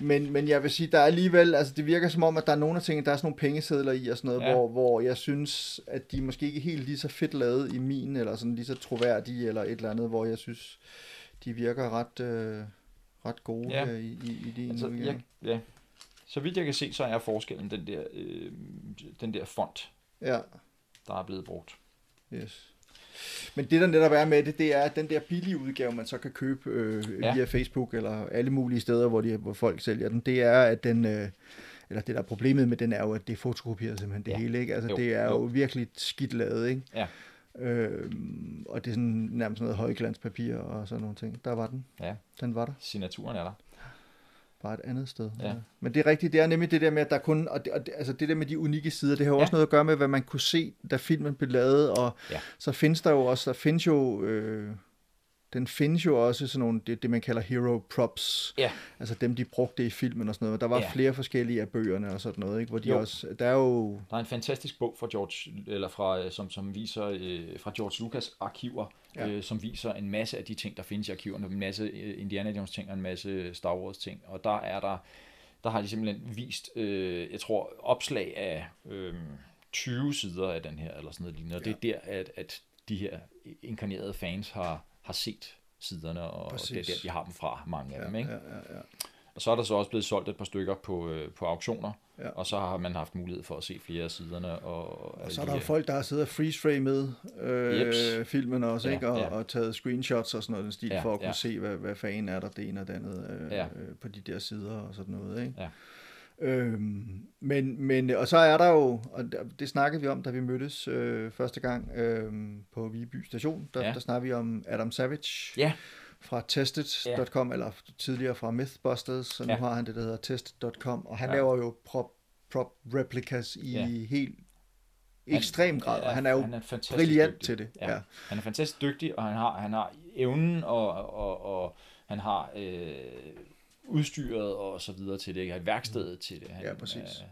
Men, men jeg vil sige, der er alligevel, altså det virker som om, at der er nogle af tingene, der er sådan nogle pengesedler i og sådan noget, Ja. hvor, hvor jeg synes, at de måske ikke er helt lige så fedt lavet i min, eller sådan lige så troværdige, eller et eller andet, hvor jeg synes, de virker ret, øh, ret gode Ja. ja. i, i, i din Altså, jeg, ja. Så vidt jeg kan se, så er forskellen den der, øh, den der font, Ja, der er blevet brugt. yes. Men det, der netop er med det, det er, at den der billige udgave, man så kan købe øh, Ja. via Facebook, eller alle mulige steder, hvor, de, hvor folk sælger den, det er, at den... Øh, eller det der er problemet med den er jo, at det er fotokopieret simpelthen det Ja. hele, ikke? Altså Jo, det er jo, jo. virkelig skidt lavet, ikke? Ja. Øhm, og det er sådan nærmest noget højglanspapir og sådan nogle ting. Der var den. Ja, Den var der. signaturen er der. Bare et andet sted. Ja. Men det er rigtigt, det er nemlig det der med, at der kun, og det, og det, altså det der med de unikke sider, det har jo Ja. også noget at gøre med, hvad man kunne se, da filmen blev lavet, og Ja. så findes der jo også, der findes jo, øh, den findes jo også sådan nogle, det, det man kalder hero props. Ja. Altså dem, de brugte i filmen og sådan noget. Der var Ja. flere forskellige af bøgerne og sådan noget, ikke? Hvor de Jo. også, der er jo, Der er en fantastisk bog fra George, eller fra, øh, som, som viser øh, fra George Lucas arkiver, Ja. ja. øh, som viser en masse af de ting, der findes i arkiverne. En masse øh, Indiana Jones ting og en masse Star Wars ting. Og der er der, der har de simpelthen vist, øh, jeg tror, opslag af øh, 20 sider af den her, eller sådan noget lignende. Og det er der, at, at de her inkarnerede fans har, har set siderne, og, og det er Præcis. der, de har dem fra, mange af ja, dem. Ikke? ja, ja, ja. Og så er der så også blevet solgt et par stykker på, øh, på auktioner, Ja. og så har man haft mulighed for at se flere af siderne. Og, Og så er der jo folk, der har siddet og freeze med øh, Jeps. filmen også, Ja, ikke? Og, ja. og taget screenshots og sådan noget den stil, Ja, for at kunne ja. se, hvad, hvad fanden er der det ene og det andet øh, Ja. øh, på de der sider og sådan noget, ikke? Ja. Øhm, men, men, og så er der jo, og det snakkede vi om, da vi mødtes øh, første gang øh, på Viby Station, der, ja. Ja. der snakkede vi om Adam Savage Ja, fra tested.com, eller tidligere fra Mythbusters, så nu Ja. har han det, der hedder tested.com, og han Ja. laver jo prop, prop replicas i Ja. helt ekstrem grad, og han er jo han er brilliant dygtig. til det. Ja. Ja. Han er fantastisk dygtig, og han har, han har evnen, og, og, og han har øh, udstyret og så videre til det. Ikke? Han har værkstedet til det. Han, Ja, præcis. øh,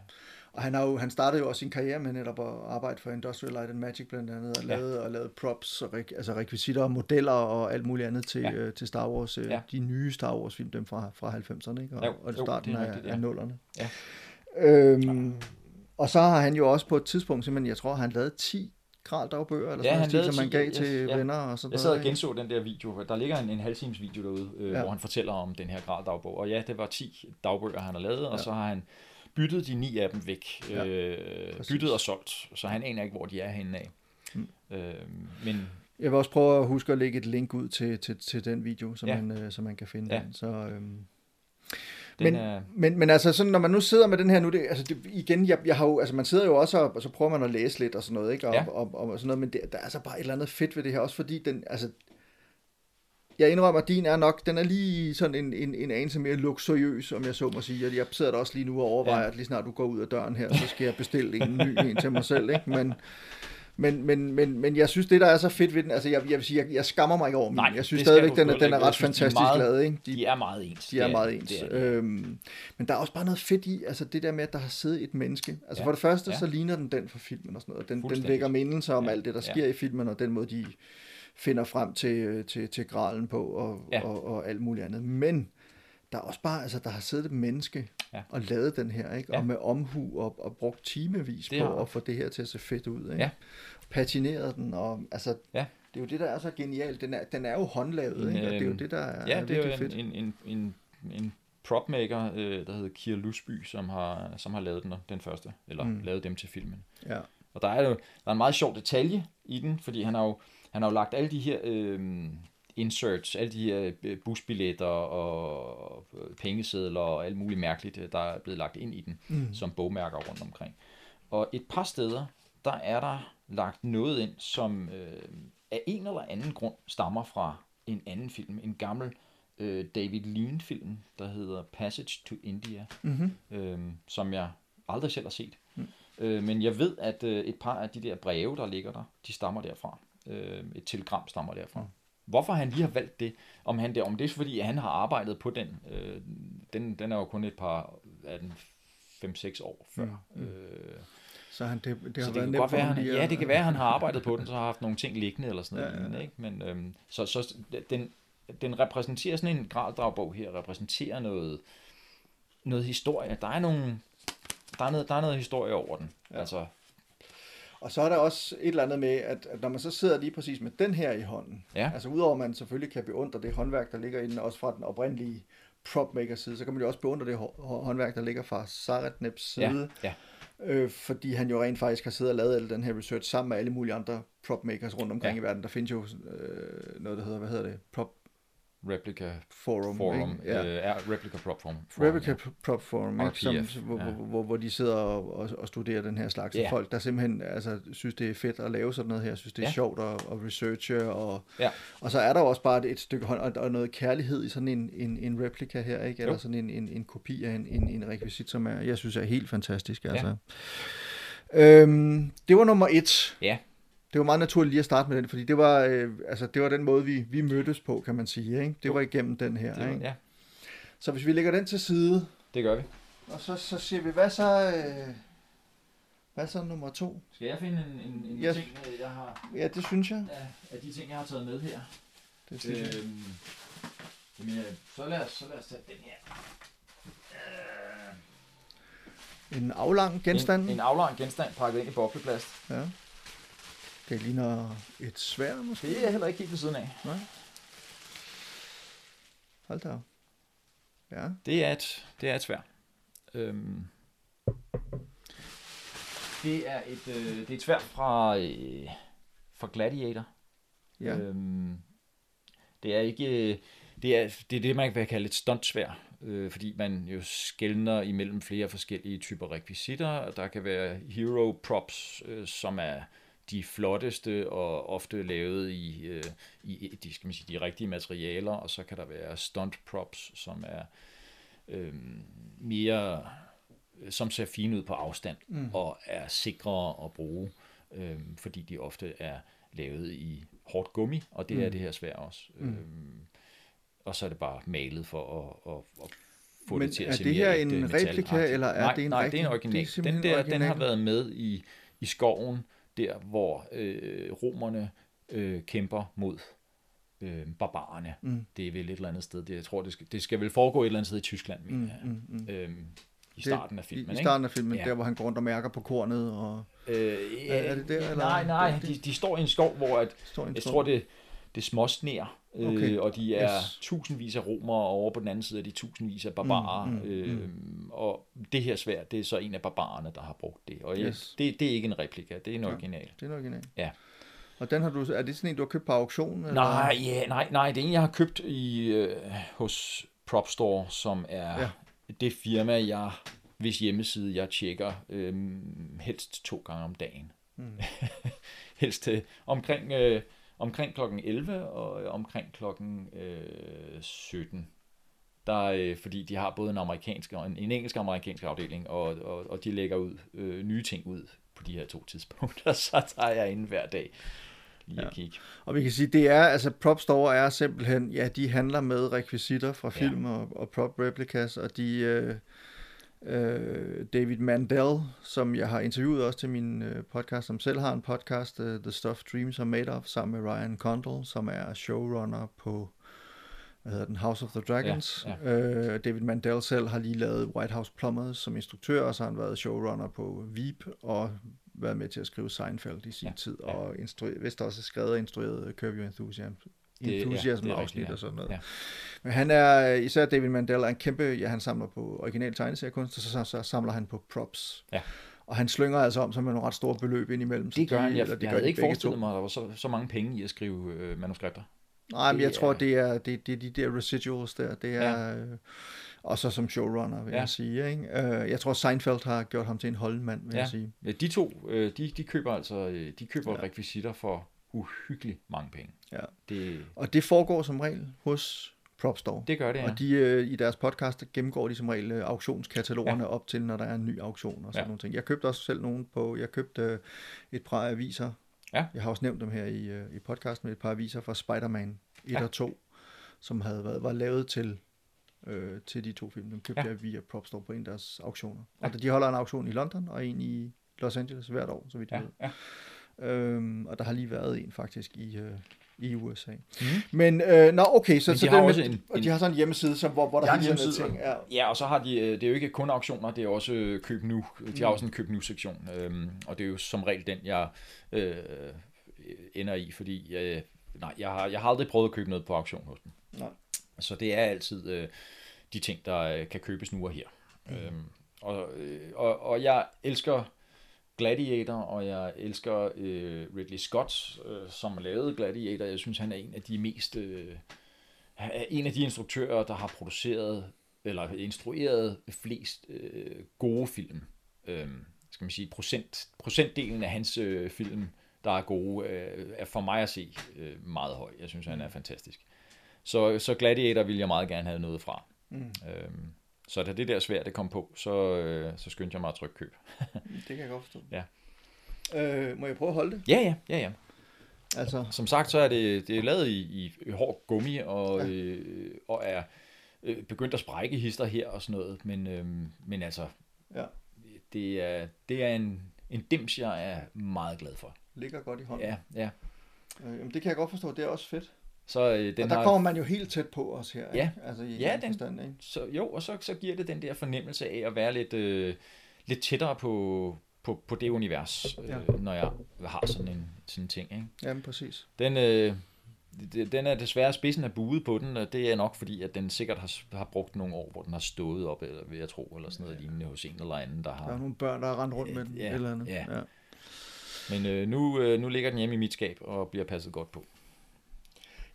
Og han, har jo, han startede jo også sin karriere med netop at arbejde for Industrial Light and Magic blandt andet, og Ja. lavede, og lavede props, og re, altså rekvisitter og modeller og alt muligt andet til, ja. Øh, til Star Wars, øh, Ja. de nye Star Wars film, dem fra, fra 90'erne, ikke? Og, Jo, og jo, starten det er af, rigtigt, af ja. nullerne. Ja. Øhm, og så har han jo også på et tidspunkt, simpelthen, jeg tror, han lavede 10 graldagbøger, eller Ja, sådan noget, som man 10, gav yes, til ja. venner og sådan Jeg sad og noget. genså den der video. Der ligger en, en halvtimes video derude, øh, Ja. hvor han fortæller om den her graldagbog. Og ja, det var 10 dagbøger, han har lavet, og Ja. så har han byttet de ni af dem væk. Ja, øh, præcis. byttet og solgt, så han aner ikke, hvor de er henne af. Mm. Øh, men Jeg vil også prøve at huske at lægge et link ud til, til, til den video, så, Ja. man, øh, så man kan finde Ja. den. Så, øhm, den Men- er... Men, men altså, sådan, når man nu sidder med den her nu, det, altså det, igen, jeg, jeg har jo, altså man sidder jo også og, og så prøver man at læse lidt og sådan noget, ikke? Og, Ja. og, og, og sådan noget, men det, der er altså bare et eller andet fedt ved det her, også fordi den, altså, jeg indrømmer, at din er nok, den er lige sådan en, en, en anelse mere luksuriøs, om jeg så må sige, og jeg sidder der også lige nu og overvejer. Ja. at lige snart du går ud af døren her, så skal jeg bestille en ny en til mig selv, ikke? Men, men, men, men, men jeg synes, det der er så fedt ved den, altså jeg, jeg vil sige, jeg, jeg skammer mig ikke over min. Nej, jeg synes stadigvæk, du den er, den er ret de er fantastisk meget- lavet, ikke? De er meget ens. De er Det meget ens. er de. Øhm, men der er også bare noget fedt i, altså det der med, at der har siddet et menneske. Altså Ja. for det første, Ja. så ligner den den fra filmen og sådan noget. Den, den vækker mindelser om Ja. alt det, der Ja. sker i filmen, og den måde, de finder frem til, til, til gralen på, og, Ja. og, og alt muligt andet. Men der er også bare, altså der har siddet et menneske Ja. og lavet den her, ikke? Ja. Og med omhu og, og brugt timevis Det på at få det her til at se fedt ud, ikke? Ja. Patineret den, og altså, Ja. det er jo det, der er så genialt. Den er, den er jo håndlavet, En, ikke? Og det er jo øhm, det, der er, Ja, er det er jo fedt. en, en, en, en, en propmaker, øh, der hedder Kier Lusby, som har, som har lavet den, den første, eller mm. lavet dem til filmen. Ja. Og der er jo der er en meget sjov detalje i den, fordi han har jo, han har jo lagt alle de her øh, inserts, alle de her øh, busbilletter og øh, pengesedler og alt muligt mærkeligt, øh, der er blevet lagt ind i den, Mm. som bogmærker rundt omkring. Og et par steder, der er der lagt noget ind, som øh, af en eller anden grund stammer fra en anden film, en gammel øh, David Lean-film, der hedder Passage to India, Mm-hmm. øh, som jeg aldrig selv har set. Mm. Mm. Øh, men jeg ved, at øh, et par af de der breve, der ligger der, de stammer derfra. Øh, et telegram stammer derfra. Mm. Hvorfor han lige har valgt det, om, han det, om det er fordi, han har arbejdet på den, øh, den, den er jo kun et par, er den 5-6 år før. Mm. Øh, Så han, det, det har så været det kan nemt godt være, han, ja, det kan være, at han har arbejdet på den, så har haft nogle ting liggende eller sådan noget. ja, Ja, Ikke? Men, øhm, så, så den, den repræsenterer sådan en graldragbog her, repræsenterer noget, noget historie. Der er nogle, der er noget, der er noget historie over den. Ja. Altså, Og så er der også et eller andet med, at, at når man så sidder lige præcis med den her i hånden, ja, altså udover at man selvfølgelig kan beundre det håndværk, der ligger i den, også fra den oprindelige propmaker side, så kan man jo også beundre det hå- hå- håndværk, der ligger fra Saretneps ja, side, ja, øh, fordi han jo rent faktisk har siddet og lavet al den her research sammen med alle mulige andre propmakers rundt omkring Ja. i verden. Der findes jo øh, noget, der hedder, hvad hedder det, Prop Replica Forum. Forum, ikke? Ja. øh, er Replica Prop Forum. Forum, Replica ja. Prop Forum, ikke? Som, RPF, hvor, ja. hvor, hvor, hvor de sidder og, og, og studerer den her slags Ja. folk, der simpelthen altså, synes, det er fedt at lave sådan noget her, synes, det er Ja. sjovt at, at researche, og, Ja. og så er der også bare et, et stykke hånd, og, og noget kærlighed i sådan en, en, en replika her, ikke? eller Jo. sådan en, en, en kopi af en, en, en rekvisit, som er, jeg synes er helt fantastisk. Ja. Altså. Øhm, det var nummer et. Ja. Det var meget naturligt lige at starte med den, fordi det var, øh, altså, det var den måde, vi, vi mødtes på, kan man sige. Ikke? Det var igennem den her. Det, var- ikke? ja, Så hvis vi lægger den til side, det gør vi. og så, så siger vi, hvad så, øh, hvad så nummer to? Skal jeg finde en, en, en Ja. ting, øh, jeg har, Ja, det synes jeg. af, af de ting, jeg har taget med her? Det synes jeg. Øhm, jamen, øh, så lad os, så lad os tage den her. Øh, En aflang genstand. En, en aflang genstand pakket ind i bobleplast. Ja. Det ligner et svær måske. Det er jeg heller ikke helt ved siden af. Hold da op. Ja. Det er et, det er et svær. Øhm, det er et, øh, det er et svær fra, øh, fra Gladiator. Ja. Øhm, det er ikke... øh, Det er, det er det, man kan kalde et stuntsvær, øh, fordi man jo skældner imellem flere forskellige typer rekvisitter. Der kan være hero props, øh, som er de flotteste og ofte lavet i, øh, i de, skal man sige, de rigtige materialer, og så kan der være stunt props, som er øh, mere som ser fine ud på afstand mm. og er sikre at bruge, øh, fordi de ofte er lavet i hårdt gummi, og det mm. er det her svær også. Mm. Øhm, og så er det bare malet for at, at, at få Men det til at er se det mere her ægte en metalagtigt. replika, eller er nej, det en Nej, rigtig- det er en det er original. den, der, den har original. været med i, i skoven, der hvor øh, romerne øh, kæmper mod øh, barbarerne. Mm. Det er vel et eller andet sted. Det, jeg tror, det skal, det skal vel foregå et eller andet sted i Tyskland, mener Mm, jeg. mm, mm. Øhm, I starten af I, filmen, I starten af filmen, Ja. der hvor han går rundt og mærker på kornet og ikke? Øh, Er- er det der, eller? Nej, nej, de, de står i en skov, hvor at, står jeg skov. tror, det, det småsner, øh, Okay. og de er Yes. tusindvis af romere, og over på den anden side er de tusindvis af barbarer. Mm, mm, øh, Og det her svær, det er så en af barbarerne, der har brugt det. Og jeg, Yes. det, det er ikke en replika, det er en original. Det er en original. Ja. Og den har du, er det sådan en, du har købt på auktion? Eller? Nej, ja, nej, nej, det er en, jeg har købt i, øh, hos Prop Store, som er ja. det firma, jeg, hvis hjemmeside jeg tjekker øh, helst to gange om dagen. Mm. [laughs] helst øh, omkring, øh, omkring klokken 11 og øh, omkring klokken øh, 17. Der, øh, fordi de har både en amerikansk og en, en engelsk amerikansk afdeling, og, og, og de lægger ud øh, nye ting ud på de her to tidspunkter, [laughs] så tager jeg ind hver dag lige ja. at kigge. Og vi kan sige, det er, altså Prop Store er simpelthen, ja, de handler med rekvisitter fra film ja. og, og prop replicas, og de, øh, øh, David Mandel, som jeg har interviewet også til min øh, podcast, som selv har en podcast, uh, The Stuff Dreams Are Made Of, sammen med Ryan Condal, som er showrunner på hvad hedder den, House of the Dragons. Ja, Øh, David Mandel selv har lige lavet White House Plumbers som instruktør, og så har han været showrunner på Veep, og været med til at skrive Seinfeld i sin ja, Ja, tid, ja. og instru- vist også skrevet og instrueret Curb Your Enthusiasm, Det- ja, det og sådan noget. Ja. Men han er, især David Mandel er en kæmpe, ja han samler på original tegneseriekunst, og så, så, så samler han på props. Ja. Og han slynger altså om sig med nogle ret store beløb indimellem. så Det gør de, han. Jeg, eller jeg gør havde de ikke forestillet to. mig, at der var så, så mange penge i at skrive øh, manuskripter. Nej, men Det jeg tror, det er, det, det er de der residuals der. Det er, ja. øh, og så som showrunner, vil ja. Jeg sige. Ikke? Øh, jeg tror, Seinfeld har gjort ham til en holdmand, vil ja. Jeg sige. Ja, De to, øh, de, de køber altså de køber ja. rekvisitter for uhyggeligt mange penge. Ja. Det, Og det foregår som regel hos Prop Store. det gør det, ja. Og de, øh, i deres podcast gennemgår de som regel øh, auktionskatalogerne ja. op til, når der er en ny auktion og sådan ja. Nogle ting. Jeg købte også selv nogle på, jeg købte øh, et par aviser. Ja. Jeg har også nævnt dem her i, øh, i podcasten, et par aviser fra Spider-Man 1 ja. Og 2, som havde været, var lavet til, øh, til de to film. Dem købte ja. Jeg via Prop Store på en af deres auktioner. Ja. Og de holder en auktion i London og en i Los Angeles hvert år, så vidt jeg Ja, ved. ja. Øhm, og der har lige været en faktisk i, øh, i USA. Mhm. Men, øh, nå okay, så, de så har med, en- og de har sådan en hjemmeside, som, hvor, hvor der De er hjemmeside, ting. Ja. Ja, og så har de, øh, det er jo ikke kun auktioner, det er også øh, køb nu. De Mm. har også en køb nu sektion, øhm, og det er jo som regel den, jeg øh, ender i, fordi øh, nej, jeg har, jeg har aldrig prøvet at købe noget på auktion hos dem. Nej. Så det er altid øh, de ting, der øh, kan købes nu og her. Mm. Øhm, og, øh, og, og jeg elsker Gladiator, og jeg elsker øh, Ridley Scott, øh, som lavede Gladiator. Jeg synes, han er en af de mest... Øh, en af de instruktører, der har produceret eller instrueret flest øh, gode film. Øh, skal man sige, procent, procentdelen af hans øh, film, der er gode, øh, er for mig at se øh, meget høj. Jeg synes, han er fantastisk. Så, så Gladiator vil jeg meget gerne have noget fra. Mm. Øhm, så da det der svært det kom på, så, øh, så skyndte jeg mig at trykke køb. Det kan jeg godt forstå. Ja. Øh, må jeg prøve at holde det? Ja, ja, ja, ja. Altså, Som sagt, så er det, det er lavet i, i, hård gummi, og, ja. øh, og er øh, begyndt at sprække hister her og sådan noget. Men, øh, men altså, ja, det er, det er en, en dims, jeg er meget glad for. ligger godt i hånden. Ja, ja. Øh, jamen, det kan jeg godt forstå, det er også fedt. Så øh, Den og der har, kommer man jo helt tæt på os her, Ja. ikke? Altså i Ja, den forstand, ikke? så, jo, og så, så giver det den der fornemmelse af at være lidt, øh, lidt tættere på, på, på det univers, øh, Ja. når jeg har sådan en, sådan en ting. Ikke? Jamen, præcis. Den, øh, den er desværre spidsen af buet på den, og det er nok fordi, at den sikkert har, har brugt nogle år, hvor den har stået op, eller vil jeg tro, eller sådan noget lignende hos en eller anden, der Der er har... nogle børn, der har rendt rundt med den, Ja, eller andet. ja. ja. Men øh, nu, øh, nu ligger den hjemme i mit skab og bliver passet godt på.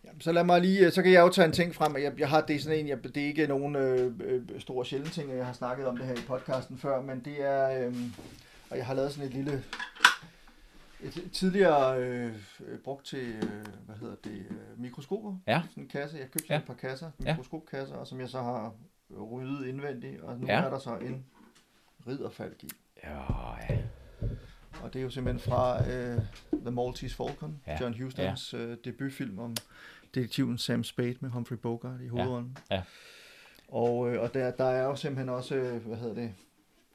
Jamen, så lad mig lige, så kan jeg jo tage en ting frem, og jeg, jeg har, det sådan en, jeg, det er ikke nogen øh, øh, store sjældne ting, jeg har snakket om det her i podcasten før, men det er, øh, og jeg har lavet sådan et lille, et tidligere øh, øh, brugt til, øh, hvad hedder det, øh, mikroskoper. Ja. Sådan en kasse, jeg købte Ja. et par kasser, mikroskopkasser, og som jeg så har ryddet indvendigt, og nu Ja. er der så en ridderfalk i. Ja, ja. Og det er jo simpelthen fra øh, The Maltese Falcon, ja. Ja. John Hustons ja. øh, debutfilm om detektiven Sam Spade med Humphrey Bogart i hovedrollen. Ja. Og, øh, og der, der er jo simpelthen også, øh, hvad hedder det,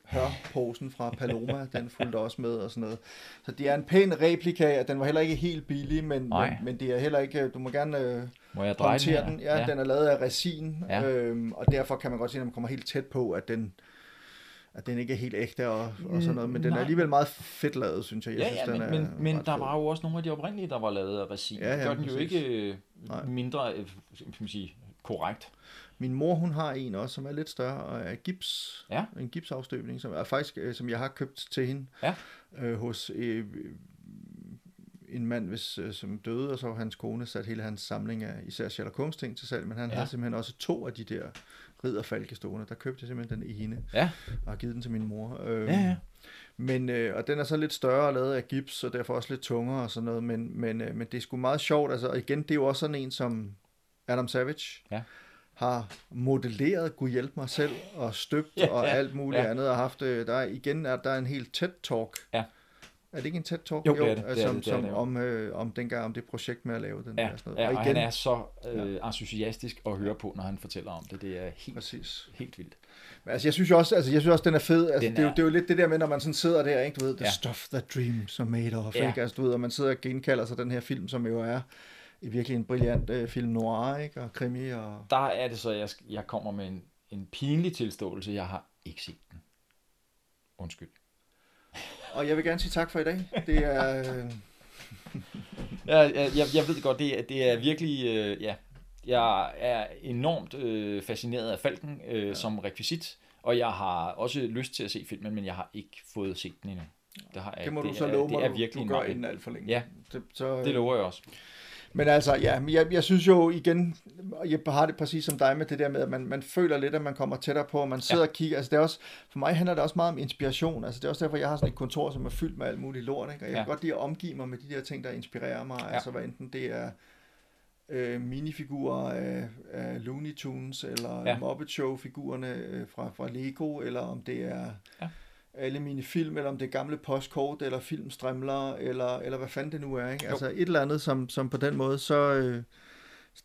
hørposen fra Paloma, [laughs] den fulgte også med og sådan noget. Så det er en pæn replika, og den var heller ikke helt billig, men, men, men det er heller ikke, du må gerne øh, Må jeg dreje den her? den. Ja, ja, den er lavet af resin, ja. Ja. øhm, og derfor kan man godt sige, at man kommer helt tæt på, at den, at den ikke er helt ægte og, og sådan noget, men den er Nej. alligevel meget fedt lavet, synes jeg. jeg Ja, synes, ja, den men, er men, men der fed. var jo også nogle af de oprindelige, der var lavet af resin. Ja, ja, det gør den jo præcis. ikke øh, Nej. mindre øh, skal man sige, korrekt. Min mor, hun har en også, som er lidt større, og er gips. Ja. En gipsafstøbning, som er faktisk, øh, som jeg har købt til hende. Ja. Øh, hos øh, en mand, hvis, øh, som døde, og så hans kone sat hele hans samling af især Sherlock Holmes ting til salg, men han ja. Ja. havde simpelthen også to af de der ridderfalke stående. Der købte jeg simpelthen den ene, Ja, og har givet den til min mor. Øh, ja, ja. Men, øh, og den er så lidt større og lavet af gips, og derfor også lidt tungere og sådan noget, men, men, øh, men det er sgu meget sjovt. Altså, og igen, det er jo også sådan en som Adam Savage Ja. har modelleret, kunne hjælpe mig selv, og støbt [laughs] Ja, og ja, alt muligt ja. andet, og haft, øh, der er, igen er der en helt TED-talk. Ja. Er det ikke en TED-talk? Jo, det er det. øh, Det er som, det, det er som det jo. om, øh, om dengang, om det projekt med at lave den. Ja, der, sådan noget. ja, og, og han igen, er så øh, entusiastisk at høre på, når han fortæller om det. Det er helt, præcis. helt vildt. Men Altså, jeg synes jo også, altså, jeg synes også, den er fed. Altså, Den det, er jo, det er jo lidt det der med, når man sådan sidder der, ikke? Du ved, the Ja. stuff that dreams are made of, Ja. ikke? Altså, du ved, og man sidder og genkalder sig den her film, som jo er i virkelig en brilliant øh, film noir, ikke? Og krimi, og... Der er det så, jeg, jeg kommer med en, en pinlig tilståelse. Jeg har ikke set den. Undskyld. Og jeg vil gerne sige tak for i dag. Det er... [laughs] Øh, Jeg, jeg, jeg, ved godt, det er, det er virkelig, øh, ja, jeg er enormt øh, fascineret af Falken øh, ja. som rekvisit, og jeg har også lyst til at se filmen, men jeg har ikke fået set den endnu. Det, har jeg, det må det du så er, love det mig, er du, virkelig du gør inden alt for længe. Ja. Det, så, Det lover jeg også. Men altså, ja, men jeg, jeg synes jo igen, jeg har det præcis som dig med det der med, at man, man føler lidt, at man kommer tættere på, og man sidder ja. og kigger. Altså det er også, for mig handler det også meget om inspiration. Altså det er også derfor, jeg har sådan et kontor, som er fyldt med alt muligt lort. Ikke? Og jeg ja. Kan godt lide at omgive mig med de der ting, der inspirerer mig. Ja. Altså hvad enten det er øh, minifigurer af, af Looney Tunes, eller. Ja. Muppet Show-figurerne øh, fra, fra Lego, eller om det er Ja. Alle mine film, eller om det er gamle postkort, eller filmstrimler, eller, eller hvad fanden det nu er. Ikke? Jo. Altså et eller andet, som, som på den måde, så øh,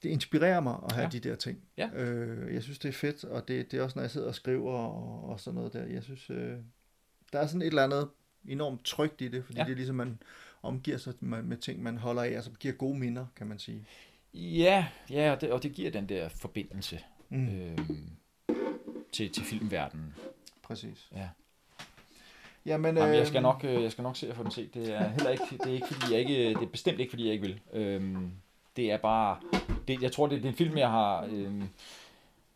det inspirerer mig at have ja. De der ting. Ja. Øh, jeg synes, det er fedt, og det, det er også, når jeg sidder og skriver og, og sådan noget der. Jeg synes, øh, der er sådan et eller andet enormt trygt i det, fordi ja. Det er ligesom, man omgiver sig med, med ting, man holder af, altså giver gode minder, kan man sige. Ja, ja og, det, og det giver den der forbindelse Mm. øh, til, til filmverdenen. Præcis. Ja. Jamen, Jamen, jeg øh, skal nok, øh, jeg skal nok se at få den set. Det er heller ikke, det er ikke fordi jeg ikke, det er bestemt ikke fordi jeg ikke vil. Øhm, det er bare, det, jeg tror det, det er en film jeg har, øhm,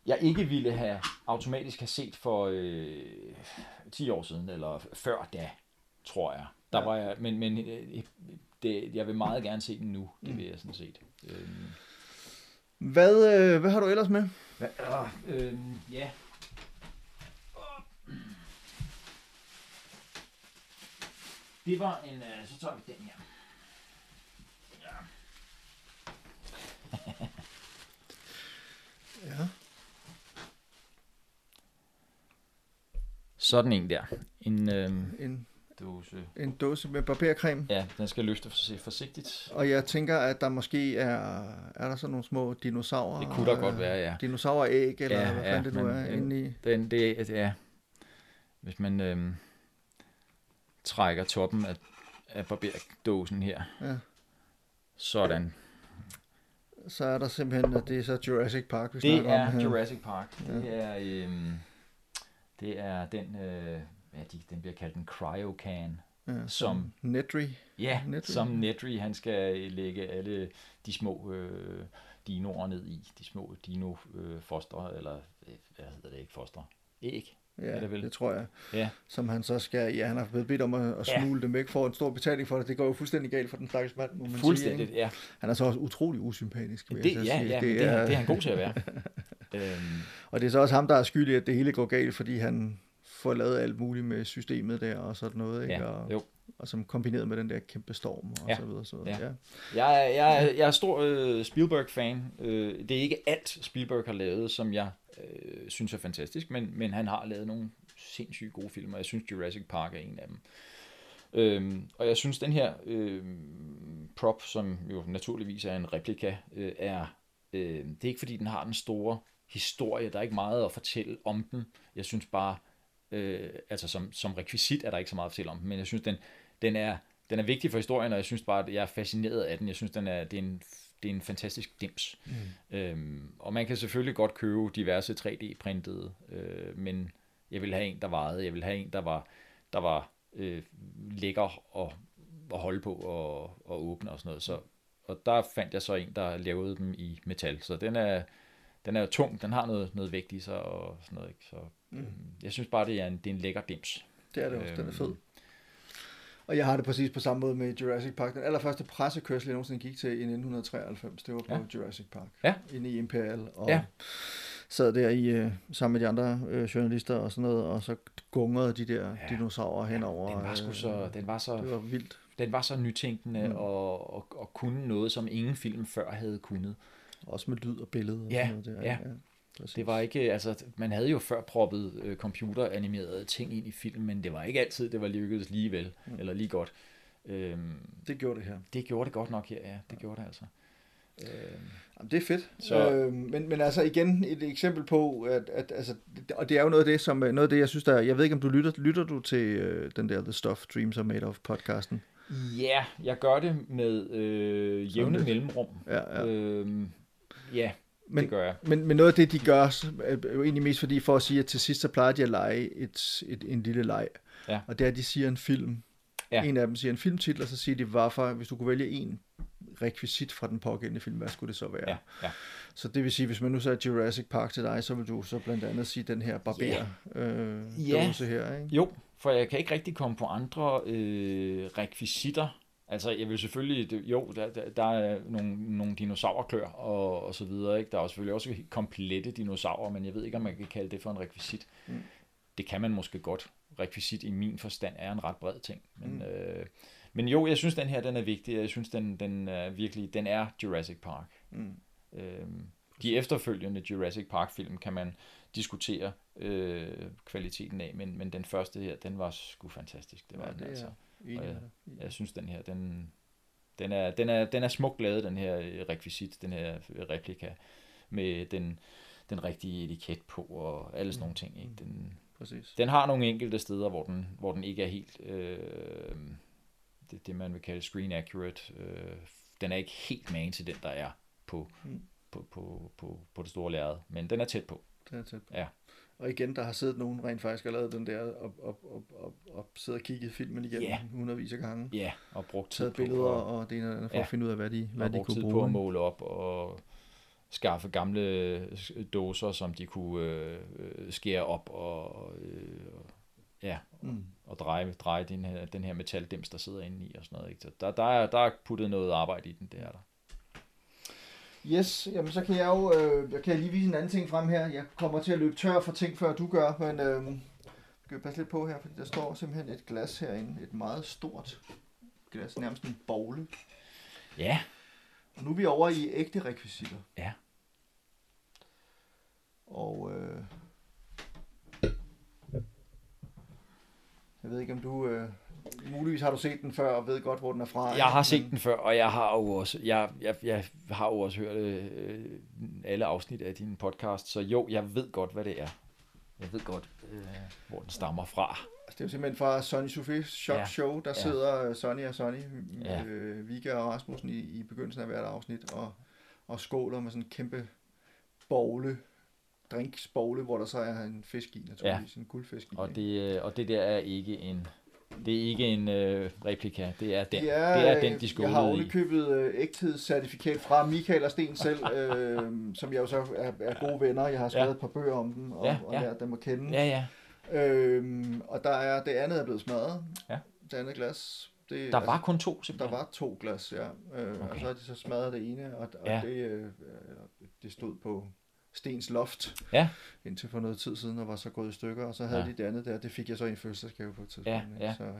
jeg ikke ville have automatisk have set for øh, 10 år siden eller før da, tror jeg. Der var jeg, men men øh, det, jeg vil meget gerne se den nu. Det Mm. vil jeg sådan set. Øhm, Hvad, øh, hvad har du ellers med? hvad, øh, øh, ja. Det var en, øh, så tager vi den her. Ja. [laughs] Ja. Sådan en der. En, øh, En dåse. En dåse med barbercreme. Ja, den skal løfte for- forsigtigt. Og jeg tænker, at der måske er, er der sådan nogle små dinosaurer. Det kunne der øh, godt være, ja. Dinosauræg, eller Ja, hvad ja, fanden det nu men, er øh, inde i. Den, det, er, hvis man øhm, trækker toppen af, af barberdåsen her, Ja. sådan. Så er der simpelthen, at det er så Jurassic Park, vi Det snakker om er her. Jurassic Park. Det er, øhm, det er den, øh, ja, de, den bliver kaldt en cryocan. ja, som- Nedry. Ja, Nedry. som Nedry, han skal lægge alle de små øh, dinoer ned i. De små dino-foster, eller øh, hvad hedder det ikke, foster? Æg. Ja, er det vel? det tror jeg. Ja. Som han så skal, ja, han har blevet bedt om at, at Ja. smule dem væk for en stor betaling for det. Det går jo fuldstændig galt for den stakkels mand, må man Fuldstændigt, sige. ja. Han er så også utrolig usympatisk, Det, ja, sige. ja, det, det, er, det er han god til at være. [laughs] øhm, Og det er så også ham, der er skyldig, at det hele går galt, fordi han får lavet alt muligt med systemet der og sådan noget, ikke? ja, og, jo. og som kombineret med den der kæmpe storm og Ja. så videre. Så, videre. Ja. ja. Jeg, er- jeg, jeg er stor øh, Spielberg-fan. Øh, det er ikke alt, Spielberg har lavet, som jeg øh, synes er fantastisk, men, men han har lavet nogle sindssygt gode film, og jeg synes Jurassic Park er en af dem. Øhm, og jeg synes, den her øh, prop, som jo naturligvis er en replika, øh, er, øh, det er ikke fordi, den har den store historie. Der er ikke meget at fortælle om den. Jeg synes bare, øh, altså som, som rekvisit er der ikke så meget at fortælle om den, men jeg synes, den, den, er, den er vigtig for historien, og jeg synes bare, at jeg er fascineret af den. Jeg synes, den er, det, er en, det er en fantastisk dims. Mm. Øhm, og man kan selvfølgelig godt købe diverse 3D-printede, øh, men jeg vil have en, der varede. Jeg vil have en, der var, der var øh, lækker at, at holde på og, og åbne og sådan noget. Så, og der fandt jeg så en, der lavede dem i metal. Så den er, den er tung, den har noget, noget vægt i sig og sådan noget. Ikke? Så, mm. Jeg synes bare, det er en, det er en lækker dims. Det er det også, den er Øhm. fed. Og jeg har det præcis på samme måde med Jurassic Park. Den allerførste pressekørsel, jeg nogensinde gik til i 1993, det var på Ja. Jurassic Park. Ja. Inde i Imperial. Og Ja. sad der i, øh, sammen med de andre øh, journalister og sådan noget, og så gungrede de der ja. dinosaurer henover. Den var, sgu øh, så, den var så Det var vildt. den var så nytænkende Mm. og, og, og kunne noget, som ingen film før havde kunnet. Også med lyd og billede. Og Ja, sådan noget der. ja. Præcis. Det var ikke, altså, man havde jo før proppet øh, computeranimerede ting ind i film, men det var ikke altid, det var lykkedes lige vel, mm. eller lige godt. Øhm, Det gjorde det her. det gjorde det godt nok her, ja, det gjorde det altså. Øhm, Jamen, det er fedt. Så-. Øh, men, men altså igen et eksempel på, at, at altså, og det er jo noget af det, som, noget af det, jeg synes, der, jeg ved ikke, om du lytter, lytter du til øh, den der The Stuff Dreams Are Made Of podcasten? ja, jeg gør det med øh, jævne mellemrum. Ja, ja. Øhm, ja, Men- det gør jeg. Men, men noget af det, de gør, er jo egentlig mest fordi, for at sige, at til sidst, så plejer de at lege et, et, en lille leg. Ja. Og det er, at de siger en film. Ja. En af dem siger en filmtitel, og så siger de, hvorfor, hvis du kunne vælge en rekvisit fra den pågældende film, hvad skulle det så være? Ja, ja. Så det vil sige, hvis man nu sagde Jurassic Park til dig, så vil du så blandt andet sige den her barber Ja. øh, dåse her, ikke? Jo, for jeg kan ikke rigtig komme på andre øh, rekvisitter. Altså, jeg vil selvfølgelig, det, jo, der, der, der er nogle, nogle dinosaurklør og, og så videre, ikke? Der er selvfølgelig også komplette dinosaurer, men jeg ved ikke, om man kan kalde det for en rekvisit. Mm. Det kan man måske godt. Rekvisit i min forstand er en ret bred ting. Men, mm. øh, men jo, jeg synes, den her den er vigtig, og jeg synes, den, den er virkelig, den er Jurassic Park. Mm. Øhm, de efterfølgende Jurassic Park-film kan man diskutere øh, kvaliteten af, men, men den første her, den var sgu fantastisk. Det var Ja, den det er altså. Enig Og jeg, jeg synes, den her, den, den, er, den, er, den er smukt lavet, den her øh, rekvisit, den her øh, replika, med den, den rigtige etiket på og alle sådan nogle ting. Ikke? Den, Præcis. den har nogle enkelte steder, hvor den, hvor den ikke er helt, øh, det, det man vil kalde screen accurate. Øh, den er ikke helt man til den, der er på, Mm. på, på, på, på det store lærred, men den er tæt på. Det er tæt på. Ja. Og igen, der har siddet nogen rent faktisk og lavet den der, og, og, og, og, og siddet og kigget filmen igennem Ja. hundredvis af gange. Ja, og brugt tid på, billeder og, og det ene det andet, for Ja. at finde ud af, hvad de, hvad og de kunne tid bruge. på at måle op og skaffe gamle øh, dåser, som de kunne øh, øh, skære op og, øh, ja, Mm. og dreje, dreje den, her, den her metaldims, der sidder inde i og sådan noget. Ikke? Så der, der, er, der er puttet noget arbejde i den, det er der. Yes, jamen så kan jeg jo, øh, jeg kan lige vise en anden ting frem her. Jeg kommer til at løbe tør for ting, før du gør, men øh, skal vi passe lidt på her, fordi der står simpelthen et glas herinde. Et meget stort glas, nærmest en bogle. Ja, Og nu er vi over i ægte rekvisitter. Ja. Og øh, jeg ved ikke, om du... Øh, muligvis har du set den før og ved godt, hvor den er fra. Jeg har set den før, og jeg har jo også, jeg, jeg, jeg har jo også hørt øh, alle afsnit af din podcast, så jo, jeg ved godt, hvad det er. Jeg ved godt, øh, hvor den stammer fra. Altså, det er jo simpelthen fra Sonny Sofie Shock Ja. Show, der Ja. sidder Sonny og Sonny, Ja. øh, Vika og Rasmussen i, i begyndelsen af hvert afsnit, og, og skåler med sådan en kæmpe bogle, drinksbogle, hvor der så er en fisk i, naturligvis, en guldfisk i. Og det, øh, og det der er ikke en, det er ikke en øh, replika, det er den, Det det er den, de Jeg har ovenikøbet øh, ægthedscertifikat fra Michael og Sten selv, [laughs] øh, som jeg jo så er, er gode venner. Jeg har skrevet Ja. et par bøger om dem, og, Ja, og ja. lært dem at kende. Ja, ja. Øhm, og der er, det andet er blevet smadret. Ja. Det andet glas. Det, Der var kun to, der simpelthen. var to glas, ja. Øh, okay. Og så har de så smadret det ene, og, og Ja. det, øh, øh, det stod på Stens loft Ja. indtil for noget tid siden, og var så gået i stykker. Og så havde Ja. ja. de det andet der, det fik jeg så i en fødselsdagsgave på et tidspunkt. Ja, ja. Så øh,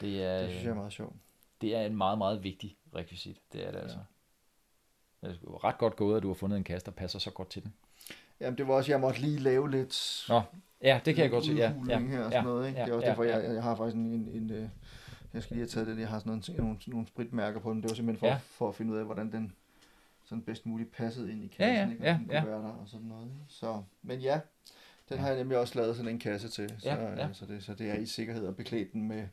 Det er, det synes jeg er meget sjovt. det er en meget, meget vigtig rekvisit. Det er det altså. Det er ret godt gået, at du har fundet en kasse, der passer så godt til den. Jamen det var også, jeg måtte lige lave lidt... Nå, ja, det kan jeg godt se. Ja, ja, her og sådan ja, noget, ikke? ja, det er også ja, derfor, ja. jeg, jeg har faktisk en, en, en øh, jeg skal lige have taget den, jeg har sådan nogle, nogle, nogle spritmærker på den. Det var simpelthen for, Ja. ja. for at finde ud af, hvordan den sådan bedst muligt passede ind i Ja, kassen, ja, ikke? ja, Og den kunne ja. være der og sådan noget. Ikke? Så, men ja, den har jeg nemlig også lavet sådan en kasse til, så, Ja, ja. øh, så, det, så det er i sikkerhed og beklædt den med,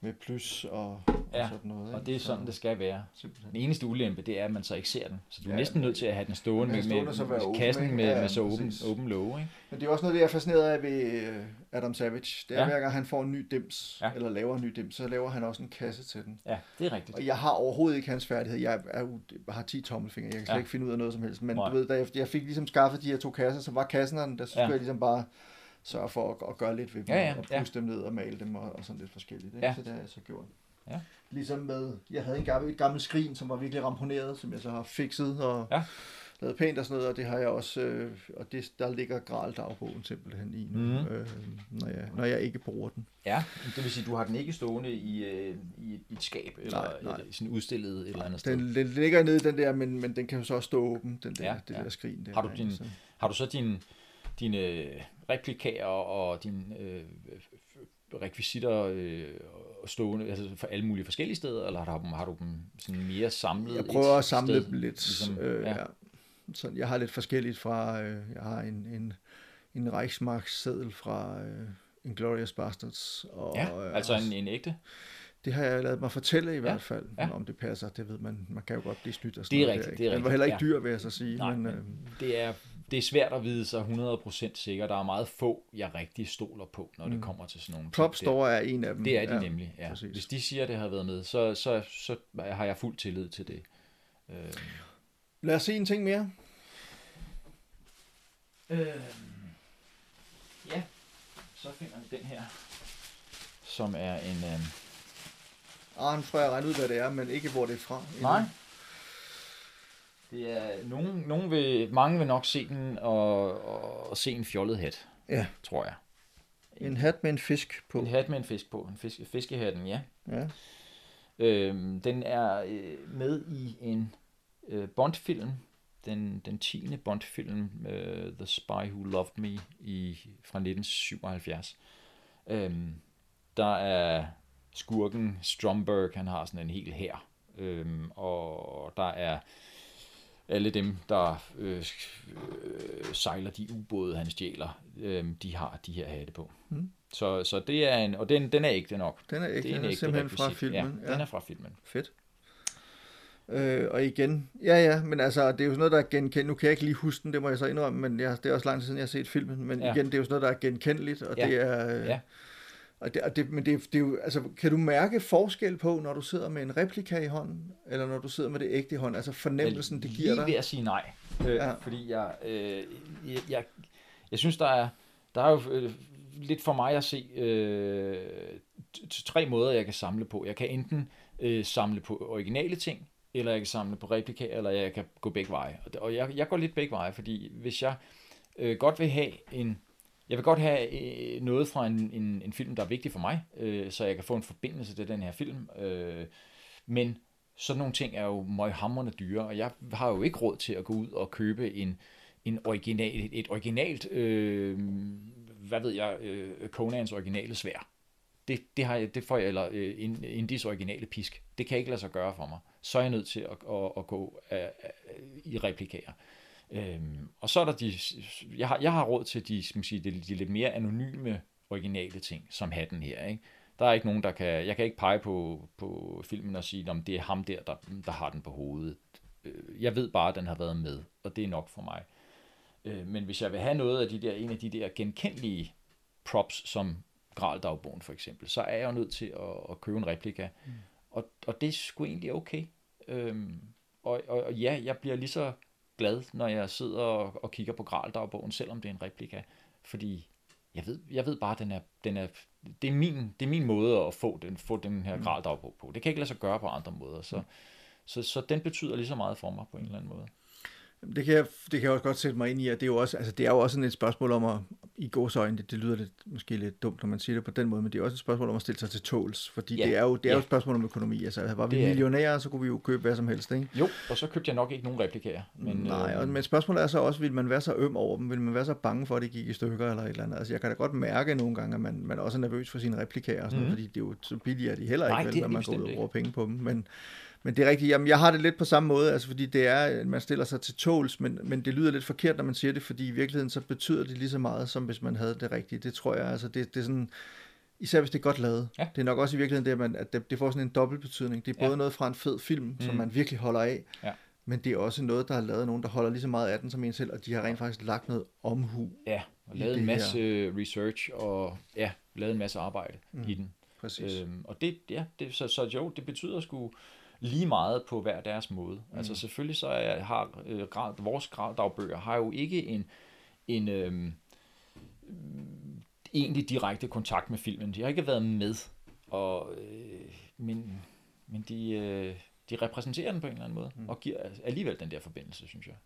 med plus og, Ja, og sådan noget. Og ikke? det er sådan, så, det skal være. Simpelthen. Den eneste ulempe, det er, at man så ikke ser den. Så du er Ja. næsten nødt til at have den stående med, er være med åben, kassen ikke? med, Ja, med så åben, åben låge. Ikke? Men det er også noget, det jeg er fascineret af ved øh, Adam Savage. Det er, Ja. hver gang han får en ny dims, Ja. eller laver en ny dims, så laver han også en kasse til den. Ja, det er rigtigt. Og jeg har overhovedet ikke hans færdighed. Jeg, er, jeg har 10 tommelfingre. Jeg kan slet Ja. ikke finde ud af noget som helst. Men Nej. du ved, da jeg, jeg fik ligesom skaffet de her to kasser, så var kassen der, der så skulle Ja. jeg ligesom bare sørge for at, at gøre lidt ved dem, Ja, ja, og ja. puste dem ned og male dem og, og sådan lidt forskelligt. Ikke? Ja. Så det har jeg så gjort. Ja. Ligesom med, jeg havde en gammel, et gammelt skrin, som var virkelig ramponeret, som jeg så har fikset og Ja. lavet pænt og sådan noget, og det har jeg også, øh, og det, der ligger Gral-dagbogen simpelthen i nu, Mhm. øh, når, jeg, når jeg ikke bruger den. Ja, det vil sige, du har den ikke stående i, øh, i, et, i et skab, eller, Nej, nej. eller i sådan udstillet et eller andet sted. Den, den ligger nede den der, men, men den kan jo så også stå åben, den der, Ja, ja, det ja. der skrin der. Har du din- Så- Har du så din, dine replikager og dine øh, rekvisitter øh, stående altså for alle mulige forskellige steder, eller har du dem, har du dem sådan mere samlet Jeg prøver at samle sted, dem lidt. Ligesom, øh, ja. ja. Så jeg har lidt forskelligt fra, øh, jeg har en, en, en Reichsmark-seddel fra øh, Inglourious Bastards. Og, ja, øh, altså en, en ægte. Det har jeg lavet mig fortælle i hvert fald, ja. ja. om det passer. Det ved man, man kan jo godt blive snydt og sådan Det er rigtigt, der, det er Den var rigtigt, heller ikke ja. dyr, vil jeg så sige. Nej, men, men øh, det er, det er svært at vide sig 100% sikker. Der er meget få, jeg rigtig stoler på, når det Mm. kommer til sådan nogle Prop ting der. Store er en af dem. Det er de ja, nemlig, ja. præcis. Hvis de siger, at det har været med, så, så, så har jeg fuld tillid til det. Øh, Lad os se en ting mere. øh, ja, så finder vi den her, som er en... Øh, Ah, nu tror jeg regne ud, hvad det er, men ikke hvor det er fra. nej, det er nogen, nogen vil, mange vil nok se den og, og, og se en fjollet hat, Ja, tror jeg. en hat med en fisk på. En hat med en fisk på, en fisk, fiskehatten, ja. Ja. Øhm, den er øh, med i en øh, Bond-film, den, den 10. Bond-film, øh, The Spy Who Loved Me, i, fra 1977. Øhm, der er skurken Stromberg, han har sådan en hel hær, øhm, og der er alle dem, der øh, øh, sejler de ubåde, han stjæler, øh, de har de her hatte på. Mm. Så, så det er en, og den, den er ægte nok. Den er Det er en den er ægte simpelthen fra filmen. Ja, den er fra filmen. Fedt. Øh, og igen, ja ja, men altså, det er jo sådan noget, der er genkendeligt. Nu kan jeg ikke lige huske den, det må jeg så indrømme, men jeg, det er også lang tid siden, jeg har set filmen. Men Ja. ja. igen, det er jo sådan noget, der er genkendeligt, og Ja. det er... Øh, Ja. Og det, og det, men det, det er jo, altså, kan du mærke forskel på, når du sidder med en replika i hånden, eller når du sidder med det ægte i hånden? Altså fornemmelsen, det giver lige ved dig? at sige nej, øh, ja. Fordi jeg, øh, jeg, jeg, jeg synes, der er, der er jo øh, lidt for mig at se øh, tre måder, jeg kan samle på. Jeg kan enten øh, samle på originale ting, eller jeg kan samle på replika, eller jeg kan gå begge veje. Og Og jeg, jeg går lidt begge veje, fordi hvis jeg øh, godt vil have en jeg vil godt have øh, noget fra en, en, en film, der er vigtig for mig, øh, så jeg kan få en forbindelse til den her film. Øh, men sådan nogle ting er jo møghamrende dyre, og jeg har jo ikke råd til at gå ud og købe en, en original, et, et originalt, øh, hvad ved jeg, øh, Conans originale svær. det, det, har jeg, det får jeg, eller øh, Indies originale pisk, det kan ikke lade sig gøre for mig. Så er jeg nødt til at, at, at gå øh, øh i replikere. Øhm, og så er der de, jeg har, jeg har råd til de, skal man sige, de, de lidt mere anonyme originale ting, som hatten her, ikke? Der er ikke nogen, der kan, jeg kan ikke pege på, på filmen og sige, om det er ham der, der, der har den på hovedet. Øh, Jeg ved bare, at den har været med, og det er nok for mig. Øh, Men hvis jeg vil have noget af de der, en af de der genkendelige props, som Graldagbogen for eksempel, så er jeg jo nødt til at, at købe en replika. Mm. Og, og det er sgu egentlig okay. Øhm, og, og, og ja, jeg bliver lige så glad, når jeg sidder og, og kigger på Graldagbogen, selvom det er en replika. Fordi jeg ved, jeg ved bare, at den er, den er, det, er min, det er min måde at få den, få den her Graldagbog på. Det kan ikke lade sig gøre på andre måder. Så, så, så den betyder lige så meget for mig på en eller anden måde. Det kan, jeg, det kan jeg også godt sætte mig ind i, at det er jo også, altså det er jo også sådan et spørgsmål om at, i gåsøjne, det, det lyder lidt, måske lidt dumt, når man siger det på den måde, men det er også et spørgsmål om at stille sig til tåls, fordi Ja, det er jo, det er jo et spørgsmål om økonomi. Altså, var vi Det er det. millionærer, så kunne vi jo købe hvad som helst, ikke? Jo, og så købte jeg nok ikke nogen replikager. Men, Nej, øh, og, men spørgsmålet er så også, vil man være så øm over dem? Vil man være så bange for, at det gik i stykker eller et eller andet? Altså, jeg kan da godt mærke nogle gange, at man, man også er nervøs for sine replikager og sådan mm. noget, fordi det er jo så billige, at de heller ikke. Nej, vel, når man går ud og bruger penge på dem. Men, men det er rigtigt. Jamen, jeg har det lidt på samme måde, altså, fordi det er, man stiller sig til tåls, men, men det lyder lidt forkert, når man siger det, fordi i virkeligheden så betyder det lige så meget, som hvis man havde det rigtige. Det tror jeg, altså, det, det er sådan, især hvis det er godt lavet. Ja. Det er nok også i virkeligheden det, at, man, at det, det får sådan en dobbelt betydning. Det er både Ja. noget fra en fed film, som Mm. man virkelig holder af, Ja. men det er også noget, der har lavet nogen, der holder lige så meget af den som en selv, og de har rent faktisk lagt noget omhu. Ja, og lavet en masse research, og ja, lavet en masse arbejde mm. i den. Præcis. Øhm, og det, ja, det, så, så jo, det betyder sgu lige meget på hver deres måde. Mm. Altså selvfølgelig så er, har øh, grad, vores graddagbøger har jo ikke en, en øhm, egentlig direkte kontakt med filmen. De har ikke været med, og, øh, men, men de, øh, de repræsenterer den på en eller anden måde, mm. og giver alligevel den der forbindelse, synes jeg.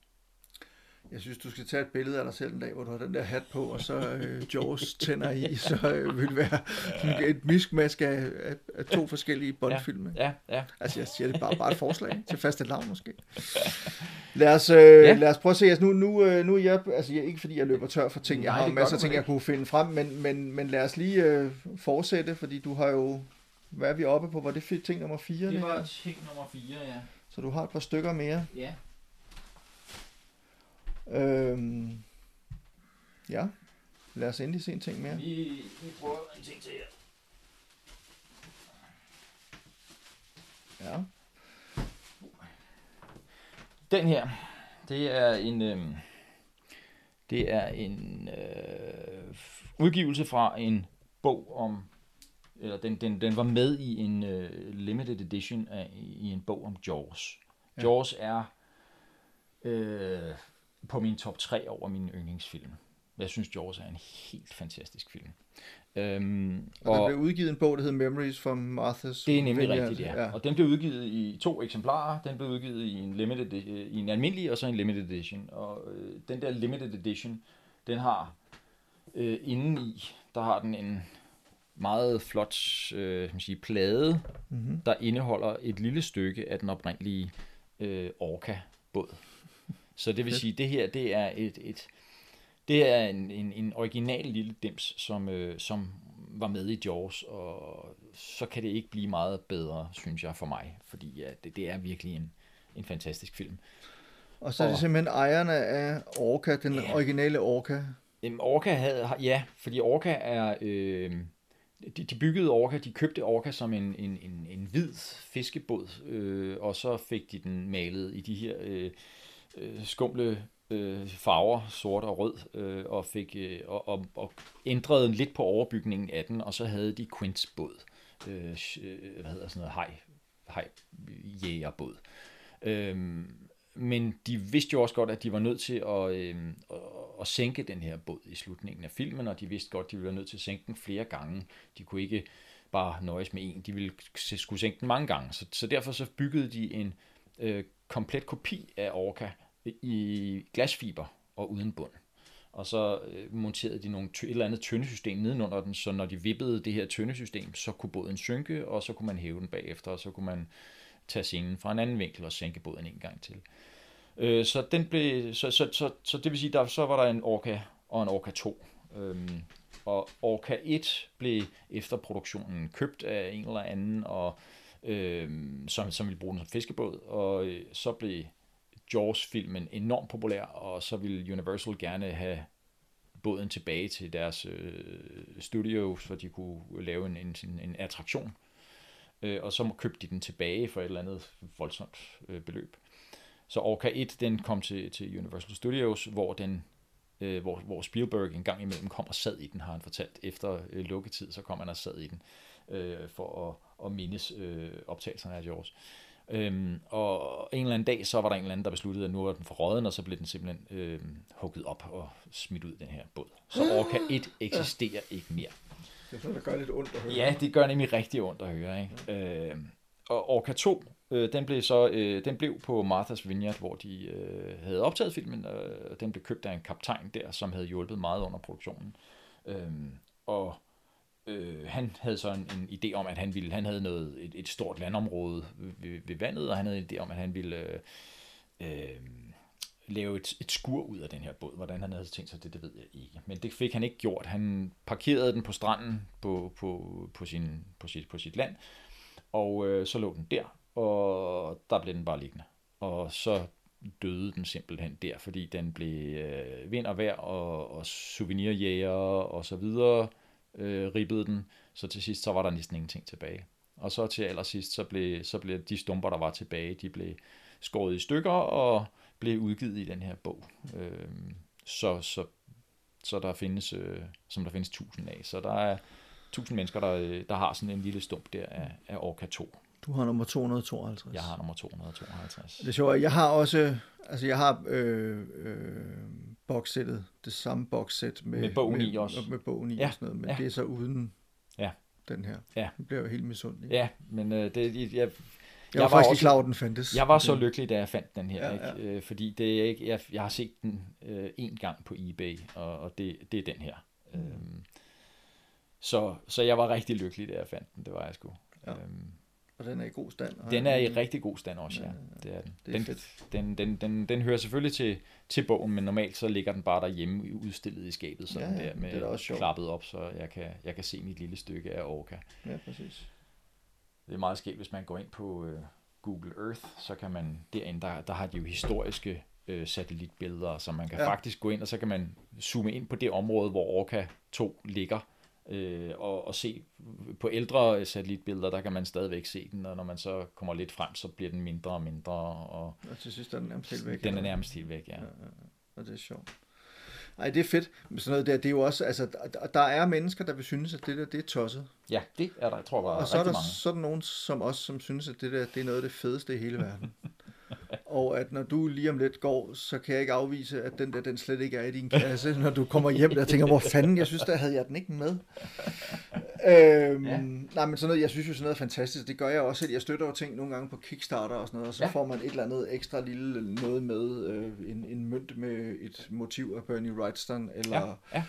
Jeg synes, du skal tage et billede af dig selv en dag, hvor du har den der hat på, og så øh, Jaws tænder i, så øh, vil det være et miskmask af, af, af to forskellige Bond-filme. Ja, ja. Altså, jeg siger det bare, bare et forslag til faste lavn måske. Lad os, øh, Ja. lad os prøve at se. Altså, nu, nu, øh, nu er jeg, altså, jeg, ikke fordi jeg løber tør for ting. Jeg Nej, har det gør masser af ting, jeg kunne finde frem, men, men, men lad os lige øh, fortsætte, fordi du har jo, hvad er vi oppe på? Var det ting nummer 4? Det her? ting nummer 4, ja. Så du har et par stykker mere. Ja. Øhm, ja, lad os endelig se en ting mere. Vi, vi prøver en ting til her. Ja. Den her, det er en, øh, det er en øh, udgivelse fra en bog om, eller den, den, den var med i en øh, limited edition af, i en bog om Jaws. Ja. Jaws er øh, på min top 3 over mine yndlingsfilm. Jeg synes, Jaws er en helt fantastisk film. Øhm, Og, der blev udgivet en bog, der hedder Memories from Martha's det er nemlig rigtigt, ja. Og den blev udgivet i to eksemplarer. Den blev udgivet i en limited øh, i en almindelig og så en limited edition. Og øh, den der limited edition, den har øh, indeni, der har den en meget flot øh, man sige, plade, Mm-hmm. der indeholder et lille stykke af den oprindelige øh, Orca-båd. Så det vil sige, det her det er et, et det er en, en, en original lille dims, som, øh, som var med i Jaws, og så kan det ikke blive meget bedre, synes jeg, for mig, fordi ja, det, det er virkelig en, en fantastisk film. Og så er det Og- simpelthen ejerne af Orca, den Ja. originale Orca. Øhm, Orca havde, ja, fordi Orca er, øh, de, de byggede Orca, de købte Orca som en, en, en, en hvid fiskebåd, øh, og så fik de den malet i de her øh, øh, skumle øh, farver, sort og rød, øh, og fik øh, og, og, og ændrede lidt på overbygningen af den, og så havde de Quints båd, øh, øh, hvad hedder sådan noget, hej, hej jægerbåd. Øhm, men de vidste jo også godt, at de var nødt til at, øh, at, at sænke den her båd i slutningen af filmen, og de vidste godt, at de ville være nødt til at sænke den flere gange. De kunne ikke bare nøjes med en, de ville skulle sænke den mange gange. Så, så derfor så byggede de en øh, komplet kopi af Orca i glasfiber og uden bund. Og så øh, monterede de nogle, et eller andet tyndesystem nedenunder den, så når de vippede det her tyndesystem, så kunne båden synke, og så kunne man hæve den bagefter, og så kunne man tage scenen fra en anden vinkel og sænke båden en gang til. Øh, så, den blev, så, så, så, så det vil sige, der, så var der en Orca og en Orca 2. Øhm, og Orca 1 blev efter produktionen købt af en eller anden, og, øh, som, som ville bruge den som fiskebåd, og øh, så blev Jaws-filmen enormt populær, og så ville Universal gerne have båden tilbage til deres øh, studio, så de kunne lave en, en, en attraktion. Øh, og så købte de den tilbage for et eller andet voldsomt øh, beløb. Så Orca 1, den kom til, til Universal Studios, hvor den øh, hvor, hvor Spielberg en gang imellem kom og sad i den, har han fortalt. Efter øh, lukketid, så kom han og sad i den, øh, for at, at mindes øh, optagelserne af Jaws. Øhm, og en eller anden dag, så var der en eller anden, der besluttede, at nu er den for råden, og så blev den simpelthen øh, hugget op og smidt ud den her båd. Så Orca 1 eksisterer ikke mere. Det er sådan, der gør lidt ondt at høre. Ja, det gør nemlig rigtig ondt at høre. Ikke? Øh, og Orca 2, øh, den, blev så, øh, den blev på Martha's Vineyard, hvor de øh, havde optaget filmen, og den blev købt af en kaptajn der, som havde hjulpet meget under produktionen. Øh, og øh, han havde så en, en idé om, at han ville, han havde noget, et, et stort landområde ved, ved vandet, og han havde en idé om, at han ville øh, øh, lave et, et skur ud af den her båd. Hvordan han havde tænkt sig det, det ved jeg ikke. Men det fik han ikke gjort. Han parkerede den på stranden på, på, på, sin, på, sit, på sit land, og øh, så lå den der, og der blev den bare liggende. Og så døde den simpelthen der, fordi den blev øh, vind og vejr og, og souvenirjæger og så videre øh, ribbede den, så til sidst så var der næsten ingenting tilbage. Og så til allersidst, så blev, så blev de stumper, der var tilbage, de blev skåret i stykker og blev udgivet i den her bog. Øh, så, så, så der findes, øh, som der findes tusind af. Så der er tusind mennesker, der, øh, der har sådan en lille stump der af, af Orca 2. Du har nummer 252. Jeg har nummer 252. Det er sjovt. Jeg har også, altså jeg har øh, øh, boxsættet, det samme boxsæt med, Med bogen med, i også. Med bogen i Ja, og sådan noget, men ja. det er så uden Ja. den her. Ja. Det bliver jo helt misundelig. Ja, men øh, det, jeg, jeg, jeg var faktisk ikke klar over, den fandtes. Jeg var så lykkelig, da jeg fandt den her, ja, ja. ikke? Øh, fordi det er ikke, jeg, jeg har set den øh, en gang på eBay, og, og det, det er den her. Mm. Øhm, så, så jeg var rigtig lykkelig, da jeg fandt den, det var jeg sgu. Ja. Øhm, Og den er i god stand. og- den er i rigtig god stand også, ja. Ja, Det er den. Det er den, fedt. den, den, den, den hører selvfølgelig til, til bogen, men normalt så ligger den bare derhjemme udstillet i skabet, sådan Ja, ja, der det er med også sjovt. klappet op, så jeg kan, jeg kan se mit lille stykke af Orca. Ja, præcis. Det er meget skægt, hvis man går ind på øh, Google Earth, så kan man derinde, der, der har de jo historiske øh, satellitbilleder, så man kan ja. faktisk gå ind, og så kan man zoome ind på det område, hvor Orca 2 ligger, øh, og, og se på ældre satellitbilleder, der kan man stadigvæk se den, og når man så kommer lidt frem, så bliver den mindre og mindre, og Og til sidst er den nærmest helt væk. den er nærmest helt væk, ja. Og det er sjovt. Ej, det er fedt. Men sådan noget der, det er jo også, altså, der- er mennesker, der vil synes, at det der, det er tosset. Ja, det er der, jeg tror, er Og så er der mange. sådan nogen som os, som synes, at det der, det er noget af det fedeste i hele verden. [laughs] og at når du lige om lidt går, så kan jeg ikke afvise, at den der, den slet ikke er i din kasse, når du kommer hjem og tænker, hvor fanden, jeg synes, der havde jeg den ikke med. Øhm, ja. Nej, men sådan noget, jeg synes jo sådan noget er fantastisk. Det gør jeg også selv. Jeg støtter jo ting nogle gange på Kickstarter og sådan noget, og så. Ja. får man et eller andet ekstra lille noget med, øh, en, en mønt med et motiv af Bernie Wrightson, eller Ja, ja.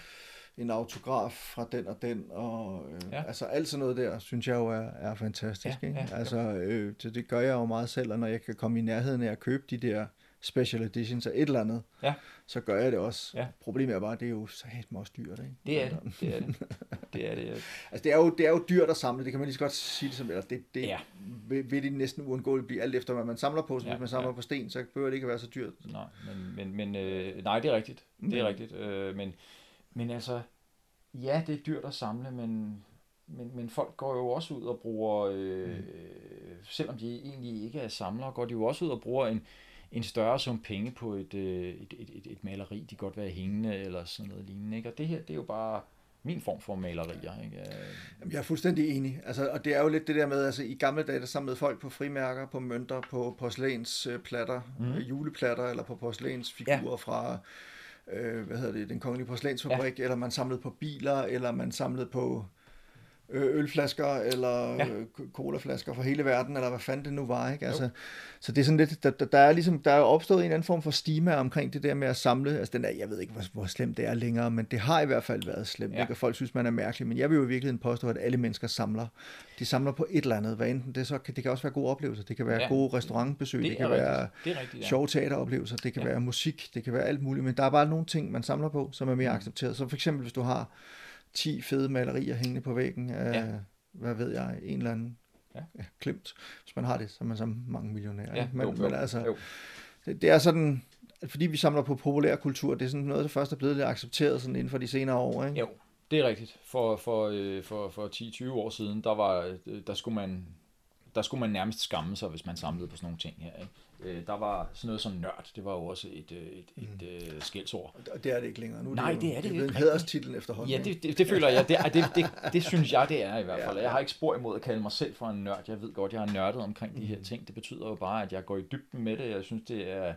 En autograf fra den og den, og øh, ja. Altså alt sådan noget der, synes jeg jo er, er fantastisk. Ja, ikke? ja, altså, øh, det, det gør jeg jo meget selv, og når jeg kan komme i nærheden af at købe de der special editions af et eller andet, Ja. så gør jeg det også. Ja. Problemet er bare, at det er jo satme også dyrt. Ikke? Det er det, det er det. [laughs] Det er det. Altså, det er, jo, det er jo dyrt at samle, det kan man lige så godt sige det som, eller det, det Ja. vil, vil det næsten uundgåeligt blive alt efter, hvad man samler på. Så Ja, hvis man samler ja. på sten, så behøver det ikke at være så dyrt. Nej, men, men, men øh, nej, det er rigtigt. Det er Men- rigtigt. Øh, men, men altså, ja, det er dyrt at samle, men, men, men folk går jo også ud og bruger, øh, Mm. selvom de egentlig ikke er samlere, går de jo også ud og bruger en, en større sum penge på et, øh, et, et, et, et maleri, de godt være hængende eller sådan noget lignende. Ikke? Og det her, det er jo bare min form for malerier. Ikke? Øh, Jamen, jeg er fuldstændig enig. Altså, og det er jo lidt det der med, altså i gamle dage, der samlede folk på frimærker, på mønter, på porcelænsplatter, mm. Juleplatter, eller på porcelænsfigurer ja. fra, øh, hvad hedder det, den kongelige porcelænsfabrik, ja. eller man samlede på biler, eller man samlede på ølflasker, eller ja. Colaflasker fra hele verden, eller hvad fanden det nu var, ikke? Altså, så det er sådan lidt, der, der, er ligesom, der er opstået en eller anden form for stima omkring det der med at samle, altså den der, jeg ved ikke, hvor, hvor slemt det er længere, men det har i hvert fald været slemt, ja. Ikke? og folk synes, man er mærkelig, men jeg vil jo i virkeligheden påstå, at alle mennesker samler. De samler på et eller andet, hvad enten det så kan, det kan også være gode oplevelser, det kan være ja. Gode restaurantbesøg, det, det kan være det rigtigt, ja. sjove teateroplevelser, det kan ja. Ja. være musik, det kan være alt muligt, men der er bare nogle ting, man samler på, som er mere Mm. accepteret. Så for eksempel, hvis du har 10 fede malerier hængende på væggen af, Ja. hvad ved jeg, en eller anden Ja. ja. klemt. Hvis man har det, så er man så mange millionærer. Ja, men, jo, jo, men altså, jo. det, det er sådan, fordi vi samler på populær kultur, det er sådan noget, der først er blevet lidt accepteret sådan inden for de senere år. Ikke? Jo, det er rigtigt. For, for, øh, for, for 10-20 år siden, der, var, øh, der, skulle man, der skulle man nærmest skamme sig, hvis man samlede på sådan nogle ting her. Ikke? Øh, Der var sådan noget som nørd, det var jo også et, øh, et, et, et skældsord. Og det er det ikke længere. Nu Nej, det er det det er ikke blevet en rigtigt. hæderstitel efterhånden. Ja, det, det, det føler jeg. Det, er- det, det, det [laughs] synes jeg, det er i hvert Ja, fald. ja. Jeg har ikke spor imod at kalde mig selv for en nørd. Jeg ved godt, jeg har nørdet omkring de her Mm. ting. Det betyder jo bare, at jeg går i dybden med det. Jeg synes, det er,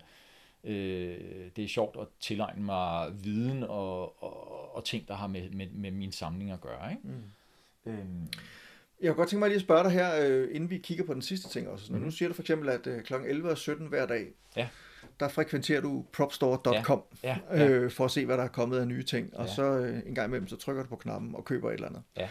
øh, det er sjovt at tilegne mig viden og, og, og ting, der har med, med, med min samling at gøre. Ikke? Mm. Øhm, Jeg kunne godt tænke mig lige at spørge dig her, øh, inden vi kigger på den sidste ting også. Når Mhm. Nu siger du for eksempel, at øh, kl. 11 og 17 hver dag, Ja. der frekventerer du propstore.com ja, ja. øh, for at se, hvad der er kommet af nye ting. Og Ja. så øh, en gang imellem, så trykker du på knappen og køber et eller andet. Ja.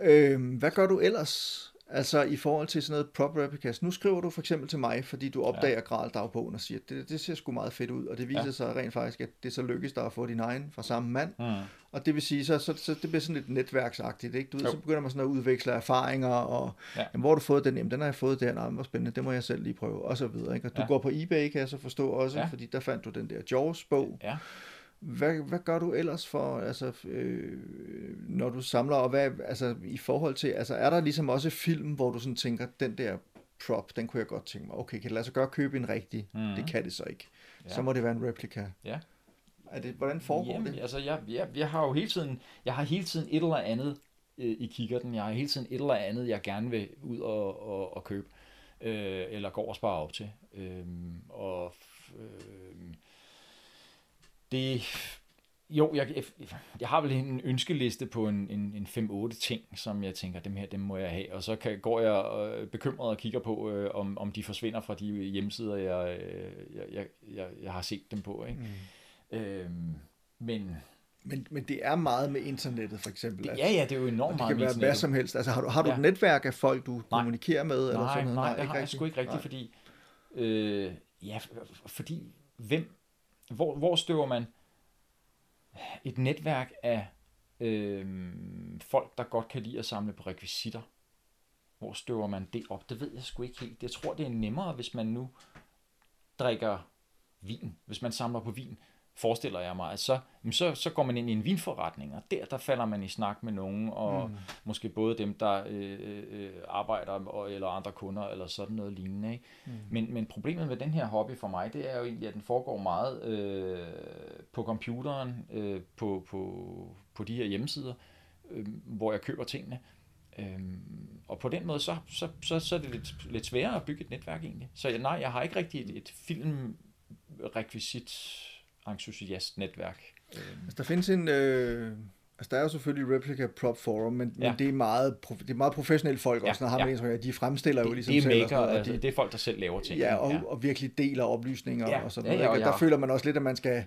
Øh, hvad gør du ellers? Altså i forhold til sådan noget prop replicas. Nu skriver du for eksempel til mig, fordi du opdager ja. Gral-dagbogen og siger, det, det ser sgu meget fedt ud. Og det viser Ja. sig rent faktisk, at det så lykkes dig at få din egen fra samme mand. mm. Og det vil sige, så, så, så det bliver sådan lidt netværksagtigt, ikke? Du ved, Jo. så begynder man sådan at udveksle erfaringer, og Ja. jamen, hvor har du fået den? Jamen, den har jeg fået der, nej, hvor spændende, det må jeg selv lige prøve, og så videre, ikke? Og du Ja. går på eBay, kan jeg så forstå også, Ja. fordi der fandt du den der Jaws-bog. Ja. Hvad, hvad gør du ellers for, altså, øh, når du samler, og hvad, altså, i forhold til, altså, er der ligesom også film, hvor du sådan tænker, den der prop, den kunne jeg godt tænke mig, okay, kan det lade sig gøre at købe en rigtig? Mhm. Det kan det så ikke. Ja. Så må det være en replika. Ja. Er det, hvordan foregår Jamen, det? altså, jeg, jeg, jeg har jo hele tiden, jeg har hele tiden et eller andet øh, i kikkerten. Jeg har hele tiden et eller andet, jeg gerne vil ud og, og, og købe. Øh, eller går og spare op til. Øh, og øh, det... Jo, jeg, jeg, jeg har vel en ønskeliste på en, en, en 5-8 ting, som jeg tænker, dem her, dem må jeg have. Og så kan, går jeg øh, bekymret og kigger på, øh, om, om de forsvinder fra de hjemmesider, jeg, øh, jeg, jeg, jeg, jeg har set dem på. Ikke? Mm. Øhm, men Men, men det er meget med internettet, for eksempel. at- ja, ja, det er jo enormt det meget kan være hvad som helst. Altså, har du, har du Ja. et netværk af folk, du Nej. kommunikerer med? eller Nej, sådan noget? nej, det har jeg sgu ikke rigtigt, Nej. fordi, øh, ja, fordi, hvem, hvor, hvor støver man et netværk af øh, folk, der godt kan lide at samle på rekvisitter? Hvor støver man det op? Det ved jeg sgu ikke helt. Jeg tror, det er nemmere, hvis man nu drikker vin. Hvis man samler på vin, forestiller jeg mig, at så, så, så går man ind i en vinforretning, og der, der falder man i snak med nogen, og Mm. måske både dem, der øh, øh, arbejder, og, eller andre kunder, eller sådan noget lignende. Ikke? Mm. Men, men problemet med den her hobby for mig, det er jo egentlig, at den foregår meget øh, på computeren, øh, på, på, på de her hjemmesider, øh, hvor jeg køber tingene. Øhm, og på den måde, så, så, så, så er det lidt, lidt sværere at bygge et netværk egentlig. Så jeg, nej, jeg har ikke rigtig et, et filmrekvisit entusiast netværk. Øhm, Altså, der findes en... Øh, altså, der er jo selvfølgelig Replica Prop Forum, men, ja. Ja. men det, er meget, det er meget professionelle folk Ja, også, når har ja. man indtryk de fremstiller jo det, ligesom det er selv. og sådan og altså, de- det er folk, der selv laver ting. Ja, og, ja. og virkelig deler oplysninger Ja, og sådan ja, noget. ja, og ikke? Og der føler man også lidt, at man skal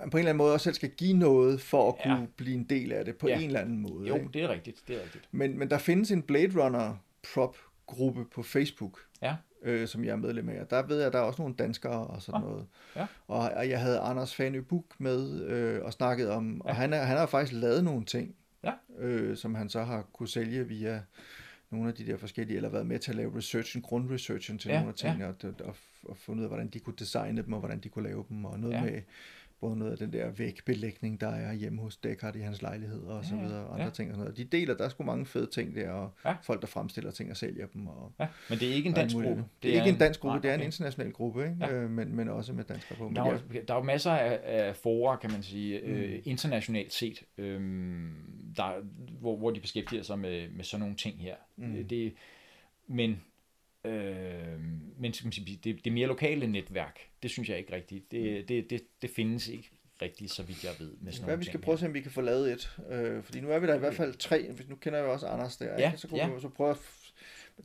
man på en eller anden måde også selv skal give noget for at kunne Ja. blive en del af det på Ja. en eller anden måde. Jo, ikke? det er rigtigt, det er rigtigt. Men, men der findes en Blade Runner prop gruppe på Facebook, Ja. Øh, som jeg er medlem af. Der ved jeg, at der er også nogle danskere og sådan Ah, noget. ja. Og, og jeg havde Anders Fanø Buk med øh, og snakket om, ja. Ja. og han, er, han har faktisk lavet nogle ting, Ja. øh, som han så har kunne sælge via nogle af de der forskellige, eller været med til at lave researchen, grundresearchen til Ja, nogle af tingene, og, og, og, og fundet ud af, hvordan de kunne designe dem, og hvordan de kunne lave dem, og noget Ja. med både noget af den der vægbelægning, der er hjemme hos Descartes i hans lejlighed, og så videre, og andre ja. ting og sådan noget. De deler, der er sgu mange fede ting der, og Ja. folk, der fremstiller ting og sælger dem, og Ja, men det er ikke en dansk gruppe. andet. Det er ikke en dansk gruppe, nej, det er en international gruppe, ikke? Ja. Øh, men, men også med danskere på. Men Der er, ja, jo, der er jo masser af, af fora, kan man sige, mm. øh, Mm. internationalt set, øhm, der, hvor, hvor de beskæftiger sig med, med sådan nogle ting her. Mm. Mm. Det, men øh, men det, det mere lokale netværk, det synes jeg ikke rigtigt. Det, det, det, det findes ikke rigtigt, så vidt jeg ved, med sådan Hvad vi skal prøve at se, om vi kan få lavet et. Øh, fordi nu er vi der i hvert fald tre. Nu kender jeg jo også Anders der. Ja, ikke? Så kunne ja. vi så prøve at...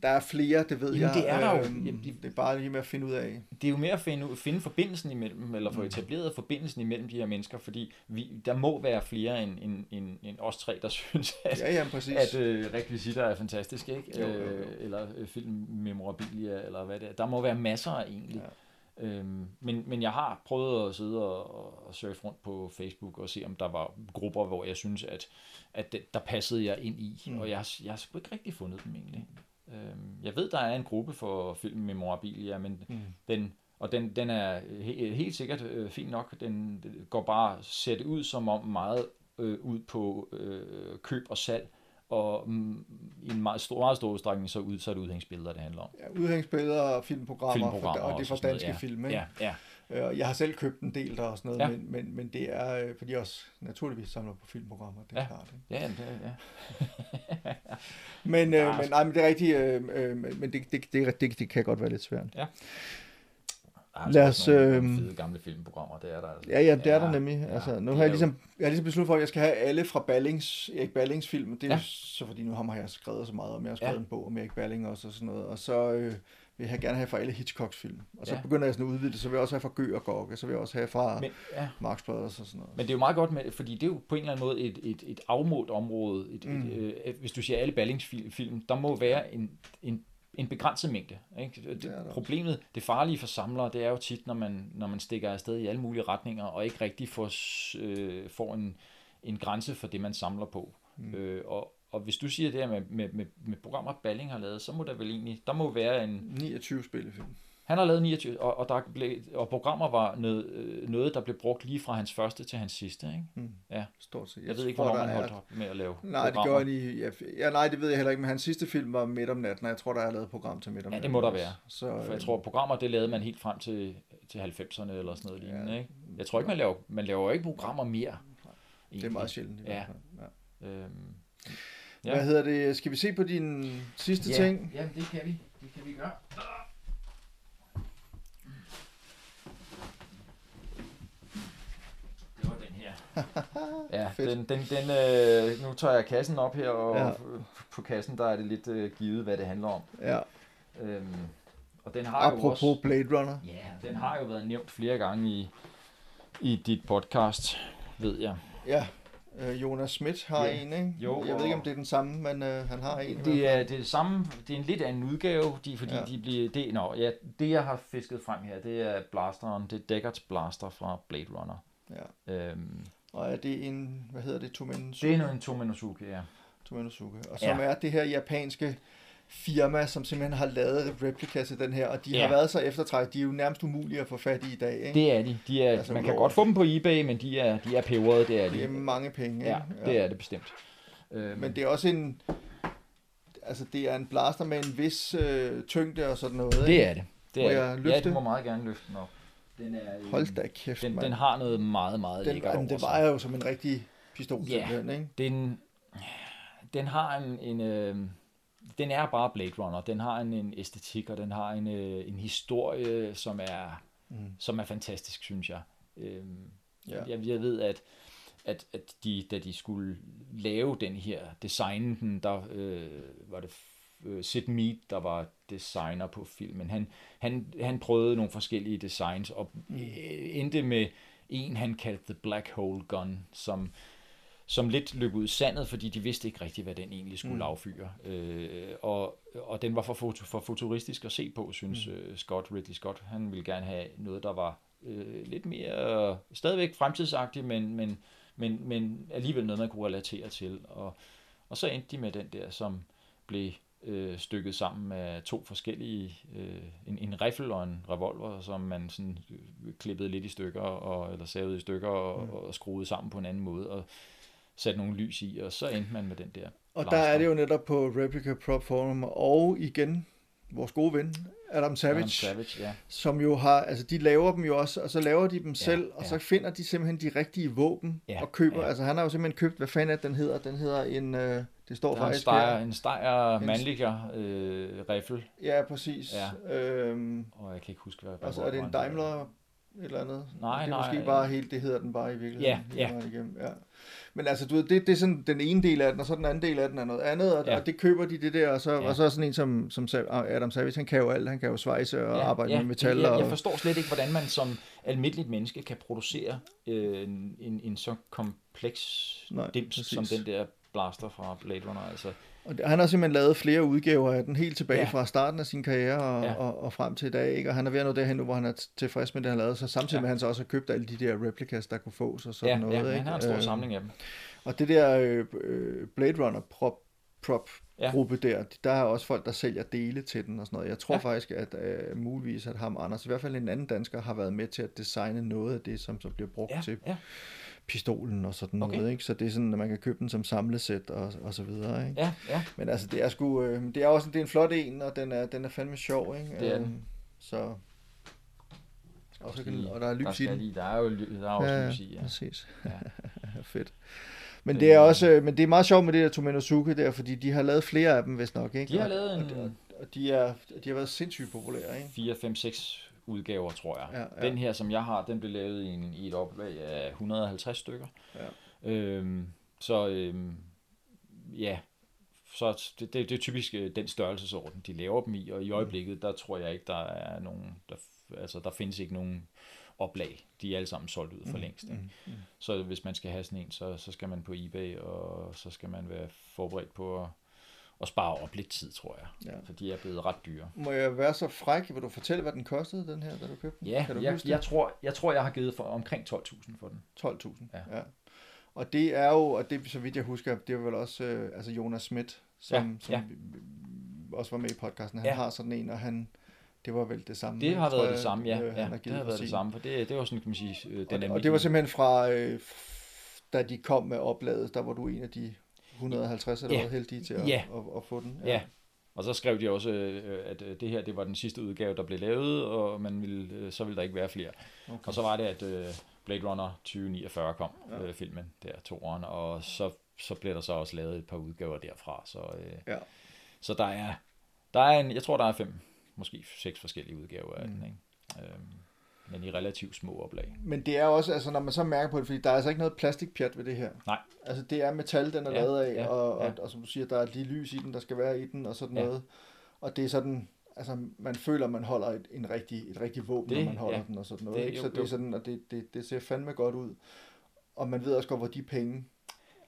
Der er flere, det ved Jamen, jeg. det er der jo. øhm, Jamen, de- det er bare lige med at finde ud af. Det er jo mere at finde, finde forbindelsen imellem, eller få Mm. etableret forbindelsen imellem de her mennesker, fordi vi, der må være flere end, end, end, end os tre, der [laughs] synes, at, Ja, ja, præcis. at øh, rekvisitter er fantastiske, ikke? Jo, jo, jo. Øh, eller øh, filmmemorabilia, eller hvad det er. Der må være masser af egentlig. Øhm, men, men jeg har prøvet at sidde og, og surfe rundt på Facebook og se, om der var grupper, hvor jeg synes, at, at det, der passede jeg ind i. Mm. Og jeg, jeg har sgu ikke rigtig fundet dem egentlig. Øhm, jeg ved, der er en gruppe for film Memorabilia, men mm. den, og den, den er he, helt sikkert øh, fin nok. Den går bare sæt ud som om meget øh, ud på øh, køb og salg, og mm, i en meget stor, meget stor udstrækning så, ud, så er det udhængsbilleder, det handler om. Ja, udhængsbilleder og filmprogrammer, Filmprogrammer for, og det er og sådan danske ja. film. Ikke? Ja, ja. Øh, Jeg har selv købt en del der og sådan noget, Ja. ja. men, men, men det er, øh, fordi jeg også naturligvis samler på filmprogrammer, det er Ja. klart. Ikke? Ja, det, ja. [laughs] Men, er øh, men, nej, men det er rigtigt, øh, øh, men det, det, det, det, det kan godt være lidt svært. Der er Lad altså os, også nogle, nogle fede gamle filmprogrammer, det er der altså. Ja, ja, det er der nemlig. ja, Altså, nu det har er jeg ligesom, jeg har ligesom besluttet for, at jeg skal have alle fra Ballings, Erik Ballings film. Det er Ja. ja. så fordi nu ham har jeg skrevet så meget om. Jeg har skrevet Ja. en bog om Erik Balling også og sådan noget. Og så øh, vil jeg gerne have fra alle Hitchcocks film. Og så Ja. begynder jeg sådan at udvide det. Så vil jeg også have fra Gø og Gogge. Så vil jeg også have fra Men, ja. Marx Brothers og sådan noget. Men det er jo meget godt, med, fordi det er jo på en eller anden måde et, et, et afmålt område. Et, mm. et, øh, hvis du siger alle Ballings-film, der må være en, en, en begrænset mængde. Ikke? Det, Det problemet, det farlige for samlere, det er jo tit, når man, når man stikker afsted i alle mulige retninger, og ikke rigtig får, øh, får en, en grænse for det, man samler på. Mm. Øh, og, og hvis du siger det her med, med, med, med programmer, Balling har lavet, så må der vel egentlig, der må være en, 29 spillefilm. han har lavet 29, og, og, der blev, og programmer var noget, øh, noget, der blev brugt lige fra hans første til hans sidste. Ikke? Mm. Ja. Stort set. Jeg, ved ikke, hvornår man er- holdt op med at lave Nej, det programmer. gjorde han i... Ja, ja, nej, det ved jeg heller ikke, men hans sidste film var Midt om natten, og jeg tror, der er lavet et program til Midt om Ja, det natten. må der være. Så, For jeg øh, tror, programmer, det lavede man helt frem til, til 90'erne eller sådan noget Ja. lignende. Ikke? Jeg tror ikke, man laver, man laver ikke programmer mere. det er meget sjældent i Ja. hvert fald. Ja. Øhm, Ja. Hvad hedder det? Skal vi se på din sidste ja, ting? Ja, det kan vi. Det kan vi gøre. Det var den her. [laughs] Ja, Fedt. den, den, den, øh, nu tager jeg kassen op her, og Ja. på kassen der er det lidt øh, givet, hvad det handler om. Ja. Øhm, og den har jo Apropos også... Blade Runner. Ja, den har jo været nævnt flere gange i, i dit podcast, ved jeg. Ja. Øh, Jonas Schmidt har Ja. en, ikke? Jo, jeg ved ikke, om det er den samme, men øh, han har en. Det er det er samme, det er en lidt anden udgave, de, fordi Ja. de bliver, det, nå, ja, det jeg har fisket frem her, det er blasteren, det er Deckards blaster fra Blade Runner. Ja. Øhm, Og er det en, hvad hedder det, Tomen det er en Tomenosuke, ja. Tomenosuke. Og som Ja. er det her japanske firma, som simpelthen har lavet replika til den her, og de Ja. har været så eftertrækket. De er jo nærmest umulige at få fat i i dag, ikke? Det er de. de er, Altså, man kan udover- godt få dem på eBay, men de er, de er peberede, det er det er de. mange penge, Ja, ikke? det er det bestemt. Øhm, Men det er også en, altså det er en blaster med en vis øh, tyngde og sådan noget, ikke? det er det. det Må er jeg det. løfte? Ja, du må meget gerne løfte den op. Den er, Hold da kæft, den, den har noget meget, meget den, lækkert over det vejer jo som en rigtig pistol, Ja. simpelthen, ikke? den, den har en, en øh, den er bare Blade Runner. Den har en, en æstetik, og den har en, øh, en historie, som er, Mm. som er fantastisk, synes jeg. Øhm, Ja. jeg, jeg ved, at, at, at de, da de skulle lave den her, designe den, der øh, var det øh, Sid Mead, der var designer på filmen. Han, han, han prøvede nogle forskellige designs, og øh, endte med en, han kaldte The Black Hole Gun, som, som lidt løb ud i sandet, fordi de vidste ikke rigtigt, hvad den egentlig skulle Mm. affyre. Øh, og, og den var for, foto, for futuristisk at se på, synes Mm. uh, Scott, Ridley Scott. Han ville gerne have noget, der var øh, lidt mere, stadigvæk fremtidsagtigt, men, men, men, men alligevel noget, man kunne relatere til. Og, og så endte de med den der, som blev øh, stykket sammen af to forskellige, øh, en, en riffel og en revolver, som man sådan øh, klippede lidt i stykker, og, eller savede i stykker, og, Mm. mm. og skruede sammen på en anden måde, og satte nogle lys i, og så endte man med den der. Og der er det jo netop på Replica Prop Forum, og igen, vores gode ven, Adam Savage, Adam Savage, ja. som jo har, altså de laver dem jo også, og så laver de dem selv, og ja. så finder de simpelthen de rigtige våben, Ja, og køber, ja. altså han har jo simpelthen købt, hvad fanden er den hedder, den hedder en, øh, det står Der er en faktisk steger, her. en steger En- mandliger øh, riffel, Ja, præcis. Ja. Øhm, og jeg kan ikke huske, hvad og så er det en. Daimler eller andet. Nej, det er nej, måske bare helt, det hedder den bare i virkeligheden. Ja, ja. Igennem. ja. Men altså, du ved, det, det er sådan den ene del af den, og så den anden del af den er noget andet, og, Ja. og det køber de det der, og så, Ja. og så er sådan en som, som Adam Savage, han kan jo alt, han kan jo svejse og arbejde med metal. Jeg, jeg og, forstår slet ikke, hvordan man som almindeligt menneske kan producere øh, en, en, en så kompleks Nej, dims præcis. som den der blaster fra Blade Runner. Altså, Og han har simpelthen lavet flere udgaver af den, helt tilbage ja. Fra starten af sin karriere og, ja. Og, og frem til i dag. Ikke? Og han er ved at nå derhen nu, hvor han er tilfreds med det, han har lavet. Så samtidig Ja. med, at han så også har købt alle de der replicas, der kunne fås og sådan ja, noget. ja, ikke? han har en stor Øh, samling af dem. Og det der øh, øh, Blade Runner prop, prop Ja. gruppe der, der er også folk, der sælger dele til den og sådan noget. Jeg tror. Ja. faktisk, at øh, muligvis, at ham, Anders, i hvert fald en anden dansker, har været med til at designe noget af det, som så bliver brugt Ja, til ja. Pistolen og sådan Okay. noget. Ikke? Så det er sådan, at man kan købe den som samlesæt og, og så videre. Ikke? Ja, ja. Men altså, det er sgu, øh, det er også det er en flot en, og den er, den er fandme sjov, ikke? Det er den. Så, og, så kan, Lige- og der er Der, lys i skal den. lige, der er jo der er også lys i, ja. præcis. Ja. [laughs] Fedt. Men Det- det er også, øh, men det er meget sjovt med det der Tomenosuke der, fordi de har lavet flere af dem, hvis nok, ikke? De har lavet en- og, og de, er, de har været sindssygt populære, ikke? 4, 5, 6 udgaver, tror jeg. Ja, ja. Den her, som jeg har, den blev lavet i, en, i et oplag af 150 stykker. Ja. Øhm, så øhm, ja, så det, det, det er typisk øh, den størrelsesorden, de laver dem i, og i øjeblikket, der tror jeg ikke, der er nogen, der, altså der findes ikke nogen oplag. De er alle sammen solgt ud for længst. Ikke? Mm, mm. Så hvis man skal have sådan en, så, så skal man på eBay, og så skal man være forberedt på at, at spare op lidt tid, tror jeg. Ja. For de er blevet ret dyre. Må jeg være så fræk? Vil du fortælle, hvad den kostede, den her, da du købte den? Ja, kan du jeg, jeg, tror, jeg tror, jeg har givet for omkring 12.000 for den. 12.000. Ja. ja. Og det er jo, og det så vidt jeg husker, det var vel også øh, altså Jonas Schmidt, som, Ja, som ja. også var med i podcasten. Han Ja. har sådan en, og han, det var vel det samme. Det har været jeg, det samme, ja. øh, ja det har været det samme, for det, det var sådan, kan man sige, øh, den Og, og det var simpelthen fra, øh, da de kom med opladet, der var du en af de 150 eller Ja. hvad heldige til at, Ja. at, at, få den. Ja, og så skrev de også, øh, at øh, det her det var den sidste udgave, der blev lavet, og man ville, øh, så ville der ikke være flere. Okay. Og så var det, at Blade Runner 2049 kom, Ja. filmen der, toeren, og så, så blev der så også lavet et par udgaver derfra. Så, Ja. så der er, der er en, jeg tror, der er fem, måske seks forskellige udgaver af Mm. den, ikke? Øhm, men i relativt små oplag. Men det er også, altså når man så mærker på det, fordi der er altså ikke noget plastikpjat ved det her. Nej. Altså det er metal, den er Ja, lavet af, ja, og, ja. og, og, som du siger, der er lige lys i den, der skal være i den, og sådan Ja. noget. Og det er sådan, altså man føler, man holder et, en rigtig, et rigtig våben, Det- når man holder ja. den og sådan noget. Det- ikke? Så jo, det er sådan, og det, det, det ser fandme godt ud. Og man ved også godt, hvor de penge,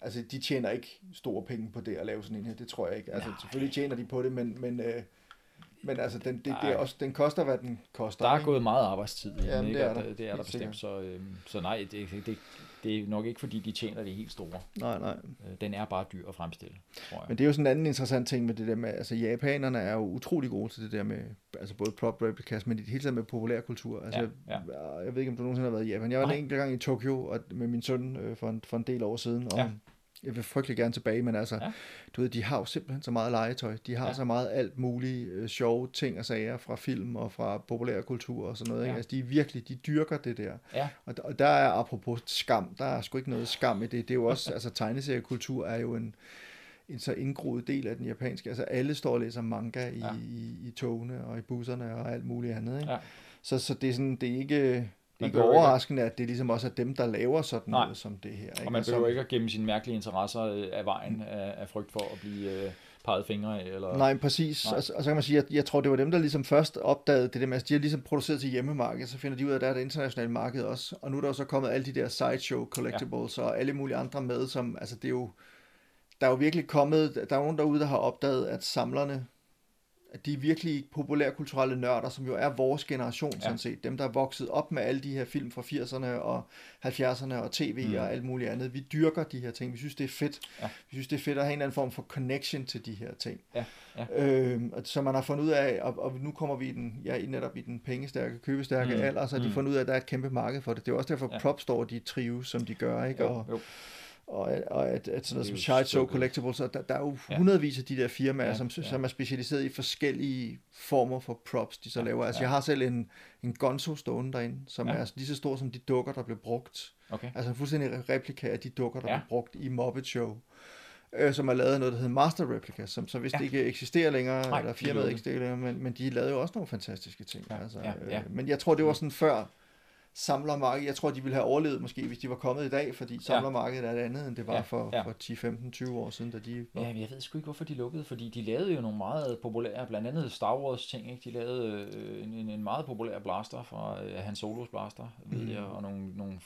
altså de tjener ikke store penge på det at lave sådan en her, det tror jeg ikke. Altså Nej. selvfølgelig tjener de på det, men, men, øh, men altså den, det, det er også, den koster, hvad den koster. Der er ikke? gået meget arbejdstid i den, Jamen, ikke? det er der. det, det er der bestemt. Så, øhm, så nej, det, det, det er nok ikke, fordi de tjener det helt store. Nej, nej. Øh, Den er bare dyr at fremstille, tror jeg. Men det er jo sådan en anden interessant ting med det der med, altså japanerne er jo utrolig gode til det der med, altså både prop replicas, men i det hele taget med populærkultur. Altså, Ja, Jeg ved ikke, om du nogensinde har været i Japan. Jeg var Nej. en enkelt gang i Tokyo og, med min søn øh, for, en, for en del år siden, og Ja. Jeg vil frygtelig gerne tilbage, men altså, Ja. du ved, de har jo simpelthen så meget legetøj. De har Ja. så meget alt muligt øh, sjove ting og sager fra film og fra populærkultur og sådan noget. Ikke? Ja. Altså, de virkelig, de dyrker det der. Ja. Og, og der er apropos skam, der er sgu ikke noget skam i det. Det er jo også, [laughs] altså tegneseriekultur er jo en, en så indgroet del af den japanske. Altså alle står og læser manga i, Ja. i, i togene og i busserne og alt muligt andet. Ikke? Ja. Så, så det er sådan, det er ikke, Man ikke overraskende, at det ligesom også er dem, der laver sådan Nej. noget som det her. Ikke? Og man behøver ikke at gemme sine mærkelige interesser øh, af vejen af, af frygt for at blive øh, peget fingre af. Eller... Nej, præcis. Nej. Og, og så kan man sige, at jeg tror, det var dem, der ligesom først opdagede det der med, altså de har ligesom produceret til hjemmemarkedet, så finder de ud af, at der er et internationalt marked også. Og nu er der jo så kommet alle de der sideshow collectibles ja. og alle mulige andre med, som, altså det er jo, der er jo virkelig kommet, der er nogen derude, der har opdaget, at samlerne, at de er virkelig populærkulturelle nørder, som jo er vores generation, ja. sådan set. Dem, der er vokset op med alle de her film fra 80'erne og 70'erne og tv Mm. og alt muligt andet. Vi dyrker de her ting. Vi synes, det er fedt. Ja. Vi synes, det er fedt at have en eller anden form for connection til de her ting. Ja, ja. Øhm, og så man har fundet ud af, og, og nu kommer vi i den, ja, netop i den pengestærke, købestærke Mm. alder, så har de Mm. fundet ud af, at der er et kæmpe marked for det. Det er også derfor, Ja. ja. Prop Store, de trives, som de gør, ikke? Jo, Og, jo. Og, og at, at sådan noget som jo Shide Show så Collectibles, og der, der er jo hundredvis af de der firmaer, Ja, som, ja. som er specialiseret i forskellige former for props, de så Ja, laver. Altså, ja. jeg har selv en, en Gonzo stående derinde, som Ja. er lige så stor som de dukker, der blev brugt. Okay. Altså en fuldstændig replika af de dukker, der Ja. blev brugt i Muppet Show. Øh, som er lavet noget, der hedder Master Replica, som så vist Ja. ikke eksisterer længere, Nej, eller firmaet lukkede. eksisterer længere, men, men de lavede jo også nogle fantastiske ting. Ja, altså, ja, ja. Øh, men jeg tror, det var sådan før samlermarkedet. Jeg tror, de ville have overlevet måske, hvis de var kommet i dag, fordi samlermarkedet er det andet, end det var Ja, for, ja. for 10, 15, 20 år siden, da de var Ja, jeg ved sgu ikke, hvorfor de lukkede, fordi de lavede jo nogle meget populære, blandt andet Star Wars ting, ikke? De lavede øh, en, en, en meget populær blaster fra øh, Han Solos blaster, ved Mhm. jeg, og nogle, nogle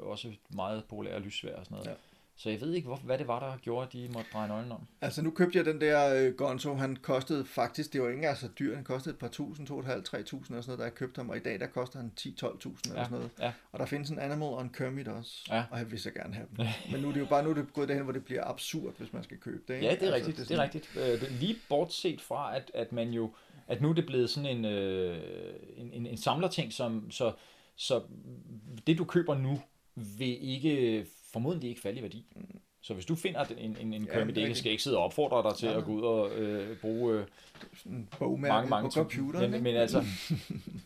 også meget populære lyssvær og sådan noget. Ja. Så jeg ved ikke, hvor, hvad det var, der gjorde, at de måtte dreje nøglen om. Altså nu købte jeg den der øh, Gonzo, han kostede faktisk, det var ikke engang så dyr, han kostede et par tusind, to og et halvt, tre tusind og sådan noget, da jeg købte ham, og i dag der koster han 10-12.000 eller sådan noget. ja. Og der findes en Animal og en Kermit også, Ja. og jeg vil så gerne have dem. [laughs] Men nu er det jo bare nu er det gået derhen, hvor det bliver absurd, hvis man skal købe det. ikke? Ja, det er Altså, rigtigt. Det er, sådan- rigtigt. Øh, det er lige bortset fra, at, at man jo, at nu er det blevet sådan en, øh, en, en, en samlerting, som, så, så det du køber nu, vil ikke, formodentlig ikke falde i værdi. Så hvis du finder en, en, en er Kermit, det rigtigt. skal ikke sidde og opfordre dig til Nej, at gå ud og øh, bruge øh, Sådan en bogmærke mange, mange på computeren. Men, men altså,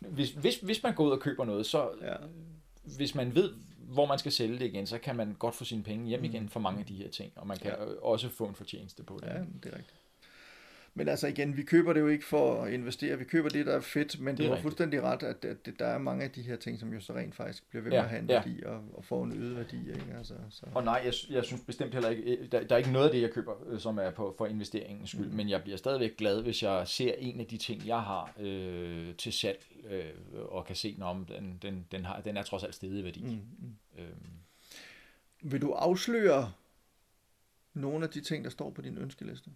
hvis, hvis, hvis man går ud og køber noget, så Ja. hvis man ved, hvor man skal sælge det igen, så kan man godt få sine penge hjem igen for mange af de her ting, og man kan Ja. ja. også få en fortjeneste på det. Ja, det er rigtigt. Men altså igen, vi køber det jo ikke for at investere, vi køber det, der er fedt, men Det du har rigtigt. fuldstændig ret, at, at, der er mange af de her ting, som jo så rent faktisk bliver ved Ja, med at have en ja. værdi og, og får en øget værdi. Ikke? Altså, så. Og nej, jeg, jeg synes bestemt heller ikke, øh, der, der er ikke noget af det, jeg køber, øh, som er på, for investeringens skyld, mm. men jeg bliver stadigvæk glad, hvis jeg ser en af de ting, jeg har øh, til salg, øh, og kan se, om den, den, den, har, den er trods alt stedet i værdi. Mm, mm. Øhm, Vil du afsløre nogle af de ting, der står på din ønskeliste?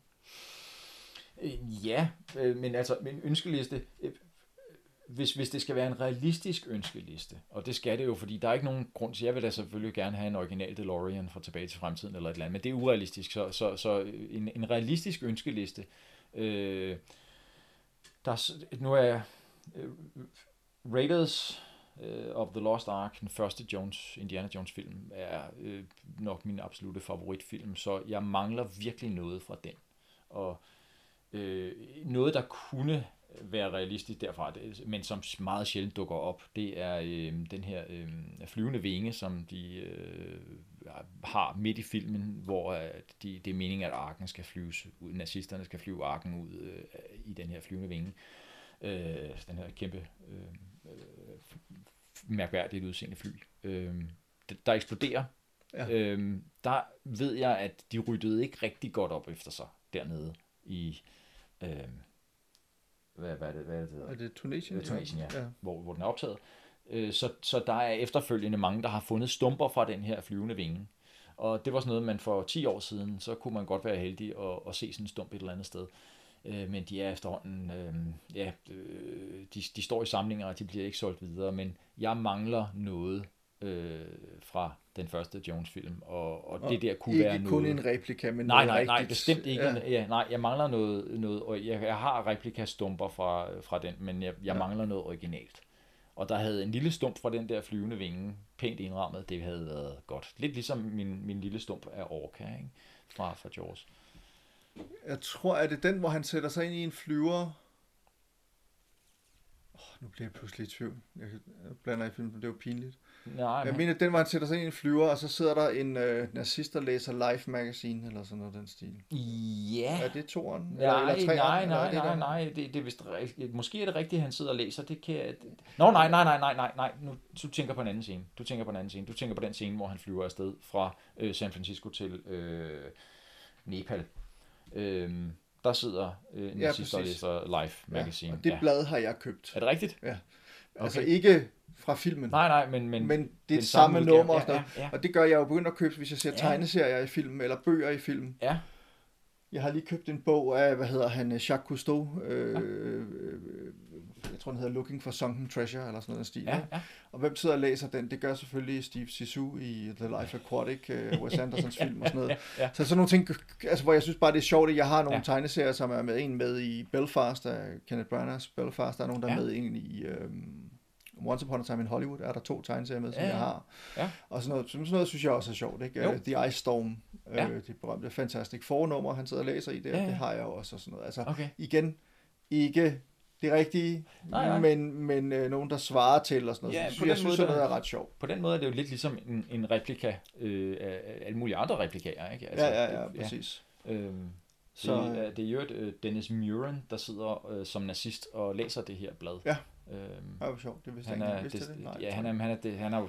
Øh, Ja, øh, men altså min ønskeliste, øh, hvis, hvis det skal være en realistisk ønskeliste, og det skal det jo, fordi der er ikke nogen grund til, jeg vil da selvfølgelig gerne have en original DeLorean fra tilbage til fremtiden eller et eller andet, men det er urealistisk, så, så, så en, en realistisk ønskeliste, øh, der, er nu er jeg, øh, Raiders øh, of the Lost Ark, den første Jones, Indiana Jones film, er øh, nok min absolute favoritfilm, så jeg mangler virkelig noget fra den. Og øh, noget, der kunne være realistisk derfra, men som meget sjældent dukker op, det er øh, den her øh, flyvende vinge, som de øh, har midt i filmen, hvor øh, de, det er meningen, at arken skal flyves ud, nazisterne skal flyve arken ud øh, i den her flyvende vinge. Øh, den her kæmpe øh, øh, mærkværdigt udseende fly. Øh, der eksploderer. Ja. Øh, der ved jeg, at de ryddede ikke rigtig godt op efter sig dernede i øh, hvad, hvad, er det, hvad er det, det hedder? Er det Tunesien? Øh, Tunesien, ja. ja. Hvor, hvor den er optaget. Øh, så, så der er efterfølgende mange, der har fundet stumper fra den her flyvende vinge. Og det var sådan noget, man for 10 år siden, så kunne man godt være heldig at, at se sådan en stump et eller andet sted. Øh, men de er efterhånden, øh, ja, de, de står i samlinger, og de bliver ikke solgt videre. Men jeg mangler noget øh, fra den første Jones-film, og, og, det der kunne ikke være kun noget... en replika, men Nej, nej, nej, rigtigt. bestemt ikke. Ja. Ja. Nej, jeg mangler noget, noget og jeg, jeg har replikastumper fra, fra den, men jeg, jeg Ja. mangler noget originalt. Og der havde en lille stump fra den der flyvende vinge, pænt indrammet, det havde været godt. Lidt ligesom min, min lille stump af Orca, ikke? Fra, fra Jaws. Jeg tror, at det den, hvor han sætter sig ind i en flyver. Oh, nu bliver jeg pludselig i tvivl. Jeg jeg blander i filmen, det jo pinligt. Nej, Jeg men, mener, den, hvor han sætter sig ind i en flyver, og så sidder der en øh, nazist, der læser Life Magazine, eller sådan noget den stil. ja. Er det toeren? Nej, treeren? nej, Eller er nej, det nej, nej, det, det er vist rigtigt. Måske er det rigtigt, han sidder og læser. Det kan jeg... Nå, nej, nej, nej, nej, nej, nej. Nu, du tænker på en anden scene. Du tænker på en anden scene. Du tænker på den scene, hvor han flyver afsted fra øh, San Francisco til øh, Nepal. Øhm, der sidder øh, en Ja, nazist og læser Life Magazine. Ja, og det ja. blad har jeg købt. Er det rigtigt? Ja. Altså Okay. ikke fra filmen, Nej, nej, men... Men, men det er det samme udgave. nummer og Ja, sådan noget. ja, ja. Og det gør jeg jo begyndt at købe, hvis jeg ser Ja. tegneserier i film, eller bøger i film. Ja, Jeg har lige købt en bog af, hvad hedder han, Jacques Cousteau. Øh, øh, jeg tror, den hedder Looking for Sunken Treasure, eller sådan noget den stil. ja, ja. Og hvem sidder og læser den? Det gør selvfølgelig Steve Zissou i The Life Aquatic, [laughs] uh, Wes Andersons film og sådan noget. ja. Så sådan nogle ting, altså, hvor jeg synes bare, det er sjovt, at jeg har nogle Ja. ja. tegneserier, som er med en med i Belfast, er Kenneth Branaghs Belfast, der er nogen, der er Ja. med en i um, Once Upon a Time in Hollywood, er der to tegneserier med, som Ja, jeg ja. har. Ja. Og sådan noget, sådan noget synes jeg også er sjovt, ikke? Jo. Uh, The Ice Storm, Ja. uh, det berømte Fantastic Four-nummer, han sidder og læser i der, Ja, ja. det har jeg også og sådan noget. Altså, Okay. igen, ikke det rigtige, Nej, nej. men, men øh, nogen, der svarer til og sådan noget. Ja, Ja, på så den jeg synes, måde, noget er ret sjovt. På den måde er det jo lidt ligesom en, en replika øh, af alle mulige andre replikager, ikke? Altså, ja, ja, ja, præcis. Øhm, Så, så, det, er, det er jo et, øh, Dennis Muren, der sidder øh, som nazist og læser det her blad. Ja. Øhm, Ja, hvor sjovt, det vidste han jeg ikke. Vidste det? Nej, ja, han er, han er, det, han er jo,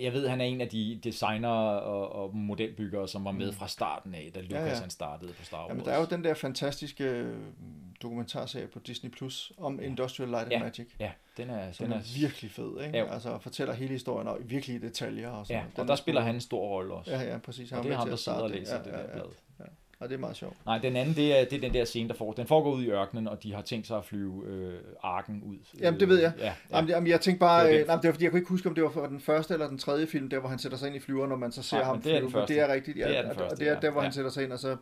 jeg ved, han er en af de designere og, og modelbyggere, som var med Mm. fra starten af, da Lucas Ja, ja, ja. han startede på Star Wars. Jamen, der er jo den der fantastiske øh, dokumentarserie på Disney Plus om Industrial Light and Ja. Magic. Ja, den er, den er, er virkelig fed, ikke? Ja. Altså fortæller hele historien og virkelig detaljer og sådan Ja, og der er spiller han en stor rolle også. Ja, ja, præcis. og Han det er ham, der sidder og læser det. det ja, der ja, blad. Ja. Og det er meget sjovt. Nej, den anden, det er, det er den der scene, der foregår. Den foregår ud i ørkenen, og de har tænkt sig at flyve øh, arken ud. Jamen, det ved jeg. Ja, ja. Jamen, jamen, jeg tænkte bare, Det var den. nej, det var fordi, jeg kunne ikke huske, om det var for den første eller den tredje film, der hvor han sætter sig ind i flyveren, når man så ser Nej, ham men det er flyve. den Men det er rigtigt, ja. Det er den første, og det er ja. der, hvor han Ja. sætter sig ind, og så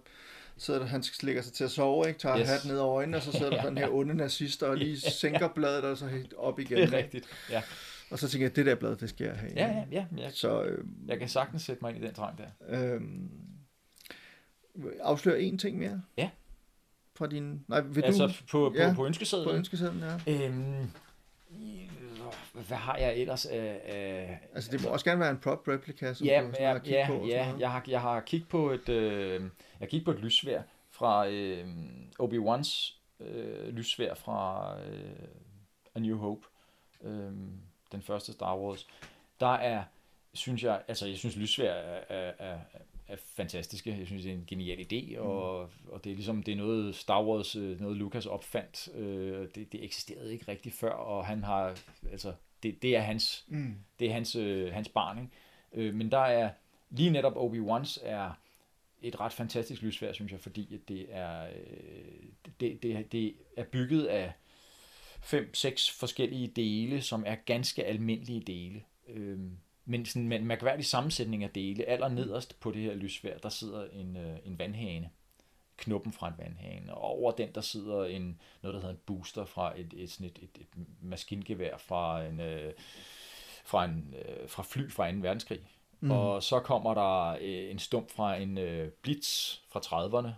sidder der, han lægger sig til at sove, ikke? tager Yes. hat ned over øjnene, og så sidder der [laughs] den her onde nazist, og lige [laughs] sænker bladet, og så helt op igen. Det er rigtigt. Ja, Og så tænker jeg, det der blad, det skal jeg have. ja, ja. ja jeg, Så øh, jeg kan sagtens sætte mig ind i den trang der. øh, afslør en ting mere. Ja. Fra din... Nej, vil altså du på, på, Ja, på ønskesedlen. på ønskesedlen, ja. Øhm, i- hvad har jeg ellers af... af Altså, det må også gerne være en prop replica, som ja, du ja, har ja, på. ja, jeg har, jeg har kigget på et, øh, jeg kigget på et lysvær fra øh, Obi-Wans øh, lysvær fra øh, A New Hope, øh, den første Star Wars. Der er, synes jeg, altså jeg synes lysvær er, er, er, er fantastiske. Jeg synes, det er en genial idé, og, og det er ligesom, det er noget Star Wars, øh, noget Lucas opfandt. Øh, det, det eksisterede ikke rigtig før, og han har, altså, det, det er hans, Mm. det er hans, øh, hans barn, ikke? Øh, men der er, lige netop Obi-Wans er et ret fantastisk lysvær, synes jeg, fordi at det er, øh, det, det, det er bygget af fem, seks forskellige dele, som er ganske almindelige dele. Øh, men sådan en mærkværdig sammensætning af dele. Aller nederst på det her lysvær, der sidder en, øh, en vandhane. Knuppen fra en vandhane. Og over den, der sidder en, noget, der hedder en booster fra et, et, sådan et, et, et maskingevær fra en, øh, fra, en, øh, fra fly fra 2. verdenskrig. Mm. Og så kommer der øh, en stump fra en øh, Blitz fra 30'erne.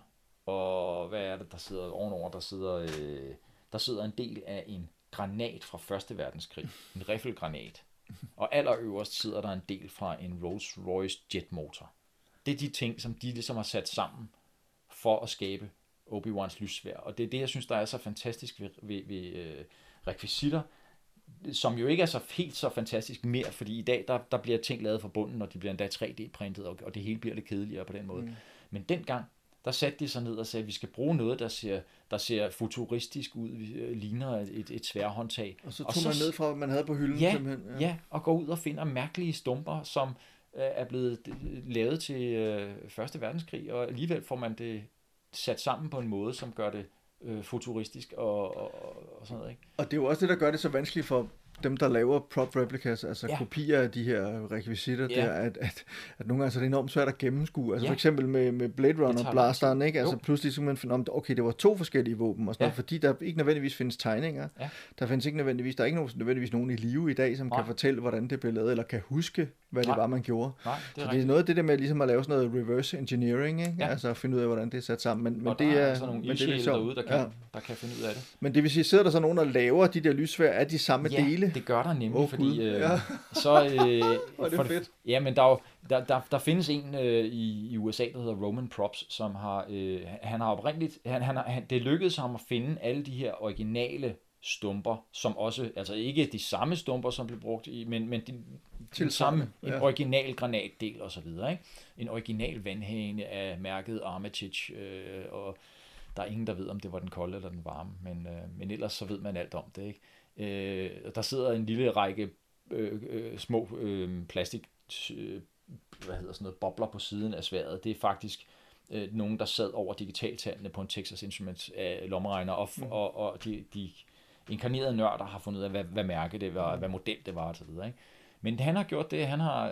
Og hvad er det, der sidder ovenover? Der sidder, øh, der sidder en del af en granat fra 1. verdenskrig. En riffelgranat. Og allerøverst sidder der en del fra en Rolls-Royce jetmotor. Det er de ting, som de ligesom har sat sammen for at skabe Obi-Wans lysvær. Og det er det, jeg synes, der er så fantastisk ved, ved, ved øh, rekvisitter, som jo ikke er så helt så fantastisk mere, fordi i dag, der, der bliver ting lavet fra bunden, og de bliver endda 3D-printet, og, og det hele bliver lidt kedeligere på den måde. Mm. Men dengang, der satte de sig ned og sagde, at vi skal bruge noget, der ser, der ser futuristisk ud, øh, ligner et, et sværhåndtag. Og så tog man ned fra, hvad man havde på hylden, Ja, simpelthen. ja, og går ud og finder mærkelige stumper, som øh, er blevet lavet til øh, Første Verdenskrig, og alligevel får man det sat sammen på en måde, som gør det øh, futuristisk og, og, og sådan noget. Ikke? Og det er jo også det, der gør det så vanskeligt for dem, der laver prop replicas, altså Ja. kopier af de her rekvisitter, Ja. der, at, at, at nogle gange så er det enormt svært at gennemskue. Altså Ja. for eksempel med, med Blade Runner blasteren, ikke? Altså Jo. pludselig så man finde om, okay, det var to forskellige våben, og sådan Ja. noget, fordi der ikke nødvendigvis findes tegninger. Ja. Der findes ikke nødvendigvis, der er ikke nogen, nødvendigvis nogen i live i dag, som Nej. kan fortælle, hvordan det blev lavet, eller kan huske, hvad Nej. det var, man gjorde. Nej, det Så er det er rigtigt. noget af det der med ligesom at lave sådan noget reverse engineering, ikke? Ja. Altså at finde ud af, hvordan det er sat sammen. Men, men det er, er sådan nogle men det er derude, der kan, Ja. der kan finde ud af det. Men det vil sige, sidder der så nogen, der laver de der lysvær af de samme ja, dele? Det gør der nemlig, oh, fordi øh, Ja. så... Øh, [laughs] er det for fedt. Ja, men der, er jo, der, der, der findes en øh, i, i USA, der hedder Roman Props, som har, øh, han har oprindeligt, han, han, han, det lykkedes ham at finde alle de her originale stumper, som også, altså ikke de samme stumper, som blev brugt i, men, men de, den Til samme, sammen, en ja. original granatdel og så videre, ikke? En original vandhane af mærket Armitage, øh, og der er ingen, der ved, om det var den kolde eller den varme, men, øh, men ellers så ved man alt om det, ikke? Øh, der sidder en lille række øh, øh, små øh, plastik øh, hvad hedder sådan noget, bobler på siden af sværet. Det er faktisk øh, nogen, der sad over digitaltallene på en Texas Instruments øh, lommeregner, og, mm. og, og de, de inkarnerede nørder har fundet ud af, hvad, hvad mærke det var, hvad model det var osv. Ikke? Men han har gjort det, han har,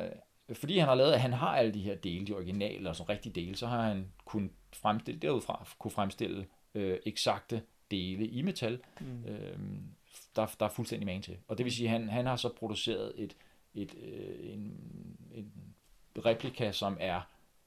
øh, fordi han har lavet, han har alle de her dele, de originale og sådan rigtige dele, så har han kunnet fremstille, derudfra kunne fremstille øh, eksakte dele i metal, mm. øh, der, der er fuldstændig man til. Og det vil sige, at han, han har så produceret et, et, øh, en, en replika, som er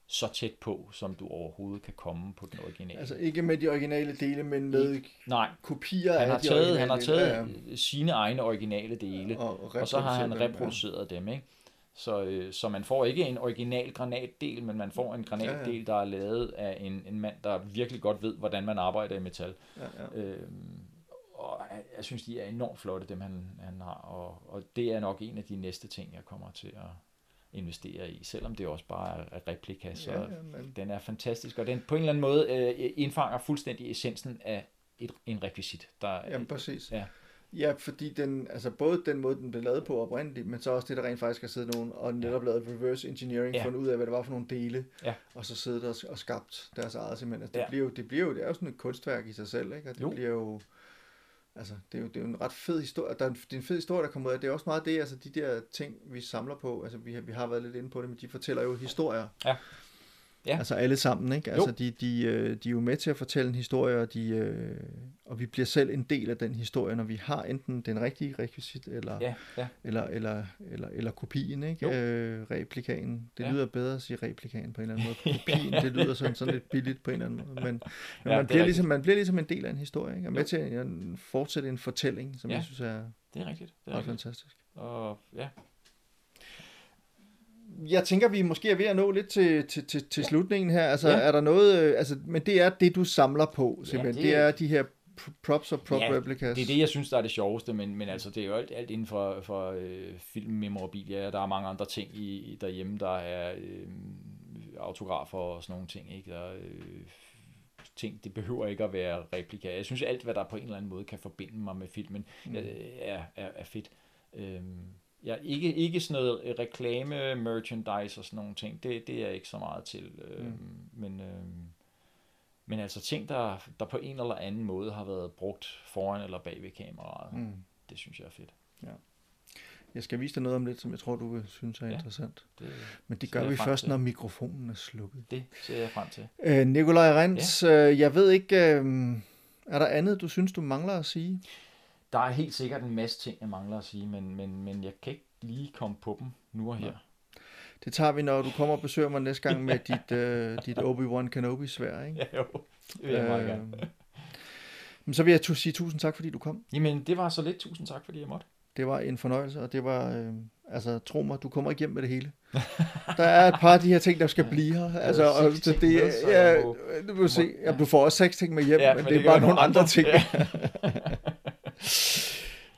så tæt på, som du overhovedet kan komme på den originale. Altså ikke med de originale dele, men med Nej, kopier han af har de taget, han har taget Ja, sine egne originale dele, Og- og så har han reproduceret dem, ja. dem, ikke? Så, øh, så man får ikke en original granatdel, men man får en granatdel, Ja, ja. der er lavet af en, en mand, der virkelig godt ved, hvordan man arbejder i metal. Ja, ja. Øhm, og jeg, synes, de er enormt flotte, dem han, han har, og, og det er nok en af de næste ting, jeg kommer til at investere i, selvom det også bare er- replika, så Ja, ja, men- den er fantastisk, og den på en eller anden måde øh, indfanger fuldstændig essensen af et, en rekvisit. Der, Jamen, præcis. Ja. Ja, fordi den, altså både den måde, den blev lavet på oprindeligt, men så også det, der rent faktisk har siddet nogen og netop lavet reverse engineering, Ja. ja. fundet ud af, hvad det var for nogle dele, Ja. og så siddet og, og skabt deres eget simpelthen. Altså, det, Ja. ja. bliver jo, det bliver jo, det er jo sådan et kunstværk i sig selv, ikke? Og det jo. bliver jo, altså, det er jo, det er jo en ret fed historie, der er en, det er en fed historie, der kommer ud af, det er også meget det, altså de der ting, vi samler på, altså vi, har- vi har været lidt inde på det, men de fortæller jo historier. Ja. Ja. Altså alle sammen, ikke? Altså de, de, øh, de er jo med til at fortælle en historie, og, de, øh, og vi bliver selv en del af den historie, når vi har enten den rigtige rekvisit, eller, Ja, ja. eller, eller, eller, eller kopien, ikke? Jo. Øh, replikanen. Det Ja. lyder bedre at sige replikanen på en eller anden måde. [laughs] Kopien, det lyder sådan, sådan lidt billigt på en eller anden måde. Men, men Ja, man, bliver ligesom, man bliver ligesom en del af en historie, ikke? Og med Jo. til at fortsætte en fortælling, som Ja. jeg synes er Det er rigtigt. Det er rigtigt. fantastisk. Og ja, Jeg tænker, vi måske er ved at nå lidt til, til, til, til slutningen her. Altså, Ja. ja. er der noget... øh, Altså, men det er det, du samler på, simpelthen. det- det, det er de her pr- props og prop Ja, replicas. det er det, jeg synes, der er det sjoveste, men, men altså, det er jo alt, alt inden for, for øh, filmmemorabilia. Der er mange andre ting i, i derhjemme, der er øh, autografer og sådan nogle ting. Ikke? Der, øh, ting, det behøver ikke at være replika. Jeg synes, alt, hvad der på en eller anden måde kan forbinde mig med filmen, mm. øh, er, er, er fedt. Øhm, ja, ikke, ikke sådan noget reklame, merchandise og sådan nogle ting. Det, det er jeg ikke så meget til. Øhm, mm. Men... Øhm, men altså ting, der, der på en eller anden måde har været brugt foran eller bag ved kameraet, mm. Det synes jeg er fedt. Jeg skal vise dig noget om lidt, som jeg tror, du vil synes er Ja. ja. interessant. Det, Men det gør vi først, til. når mikrofonen er slukket. det ser jeg frem til. Øh, Nikolaj Rens, ja. øh, jeg ved ikke, øh, er der andet, du synes, du mangler at sige? Der er helt sikkert en masse ting, jeg mangler at sige, men, men, men jeg kan ikke lige komme på dem nu og her. Det tager vi, når du kommer og besøger mig næste gang med [laughs] dit, øh, dit Obi-Wan Kenobi-svær, ikke? Ja, jo. Det vil jeg meget gerne. men så vil jeg sige tusind tak, fordi du kom. Jamen, det var så lidt. Tusind tak, fordi jeg måtte. Det var en fornøjelse, og det var, øh, altså tro mig, du kommer ikke hjem med det hele. [laughs] Der er et par af de her ting, der skal blive her. Altså, og, så ting det, med, ja, du må se, ja, du får også seks ting med hjem, Ja, ja, men, men det, det er bare nogle andre andre. ting. [laughs]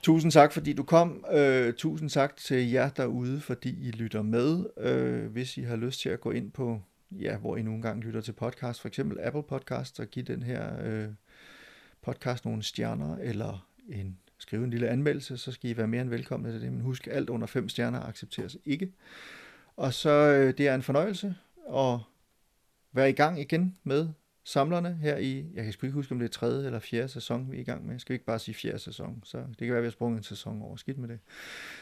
Tusind tak, fordi du kom. Øh, tusind tak til jer derude, fordi I lytter med. Øh, hvis I har lyst til at gå ind på, ja, hvor I nogle gange lytter til podcast, for eksempel Apple Podcast, og give den her øh, podcast nogle stjerner, eller en, skrive en lille anmeldelse, så skal I være mere end velkomne til det. Men husk, alt under fem stjerner accepteres ikke. Og så øh, det er en fornøjelse at være i gang igen med samlerne her i, jeg kan sgu ikke huske, om det er tredje eller fjerde sæson, vi er i gang med. Skal vi ikke bare sige fjerde sæson? Så det kan være, at vi har sprunget en sæson over. Skidt med det.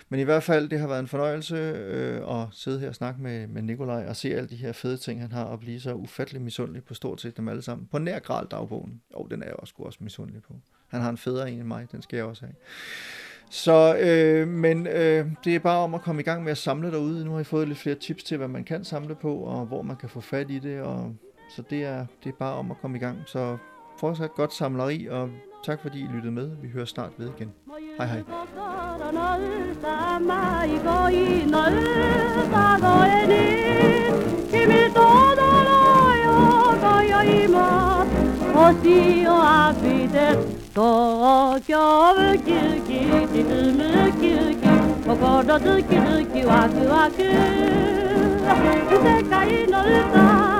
Men i hvert fald, det har været en fornøjelse øh, at sidde her og snakke med, med Nikolaj og se alle de her fede ting, han har, og blive så ufattelig misundelig på stort set dem alle sammen. På nær gral dagbogen. Jo, den er jeg også, også misundelig på. Han har en federe en end mig, den skal jeg også have. Så, øh, men øh, det er bare om at komme i gang med at samle derude. Nu har I fået lidt flere tips til, hvad man kan samle på, og hvor man kan få fat i det. Og, så det er, det er bare om at komme i gang. Så fortsat godt samleri, og tak fordi I lyttede med. Vi hører snart ved igen. Hej hej. 心の歌迷恋の歌声に君と踊ろうよ今宵も星を浴びて東京ウキウキ沈むウキウキ心ズキズキワクワク世界の歌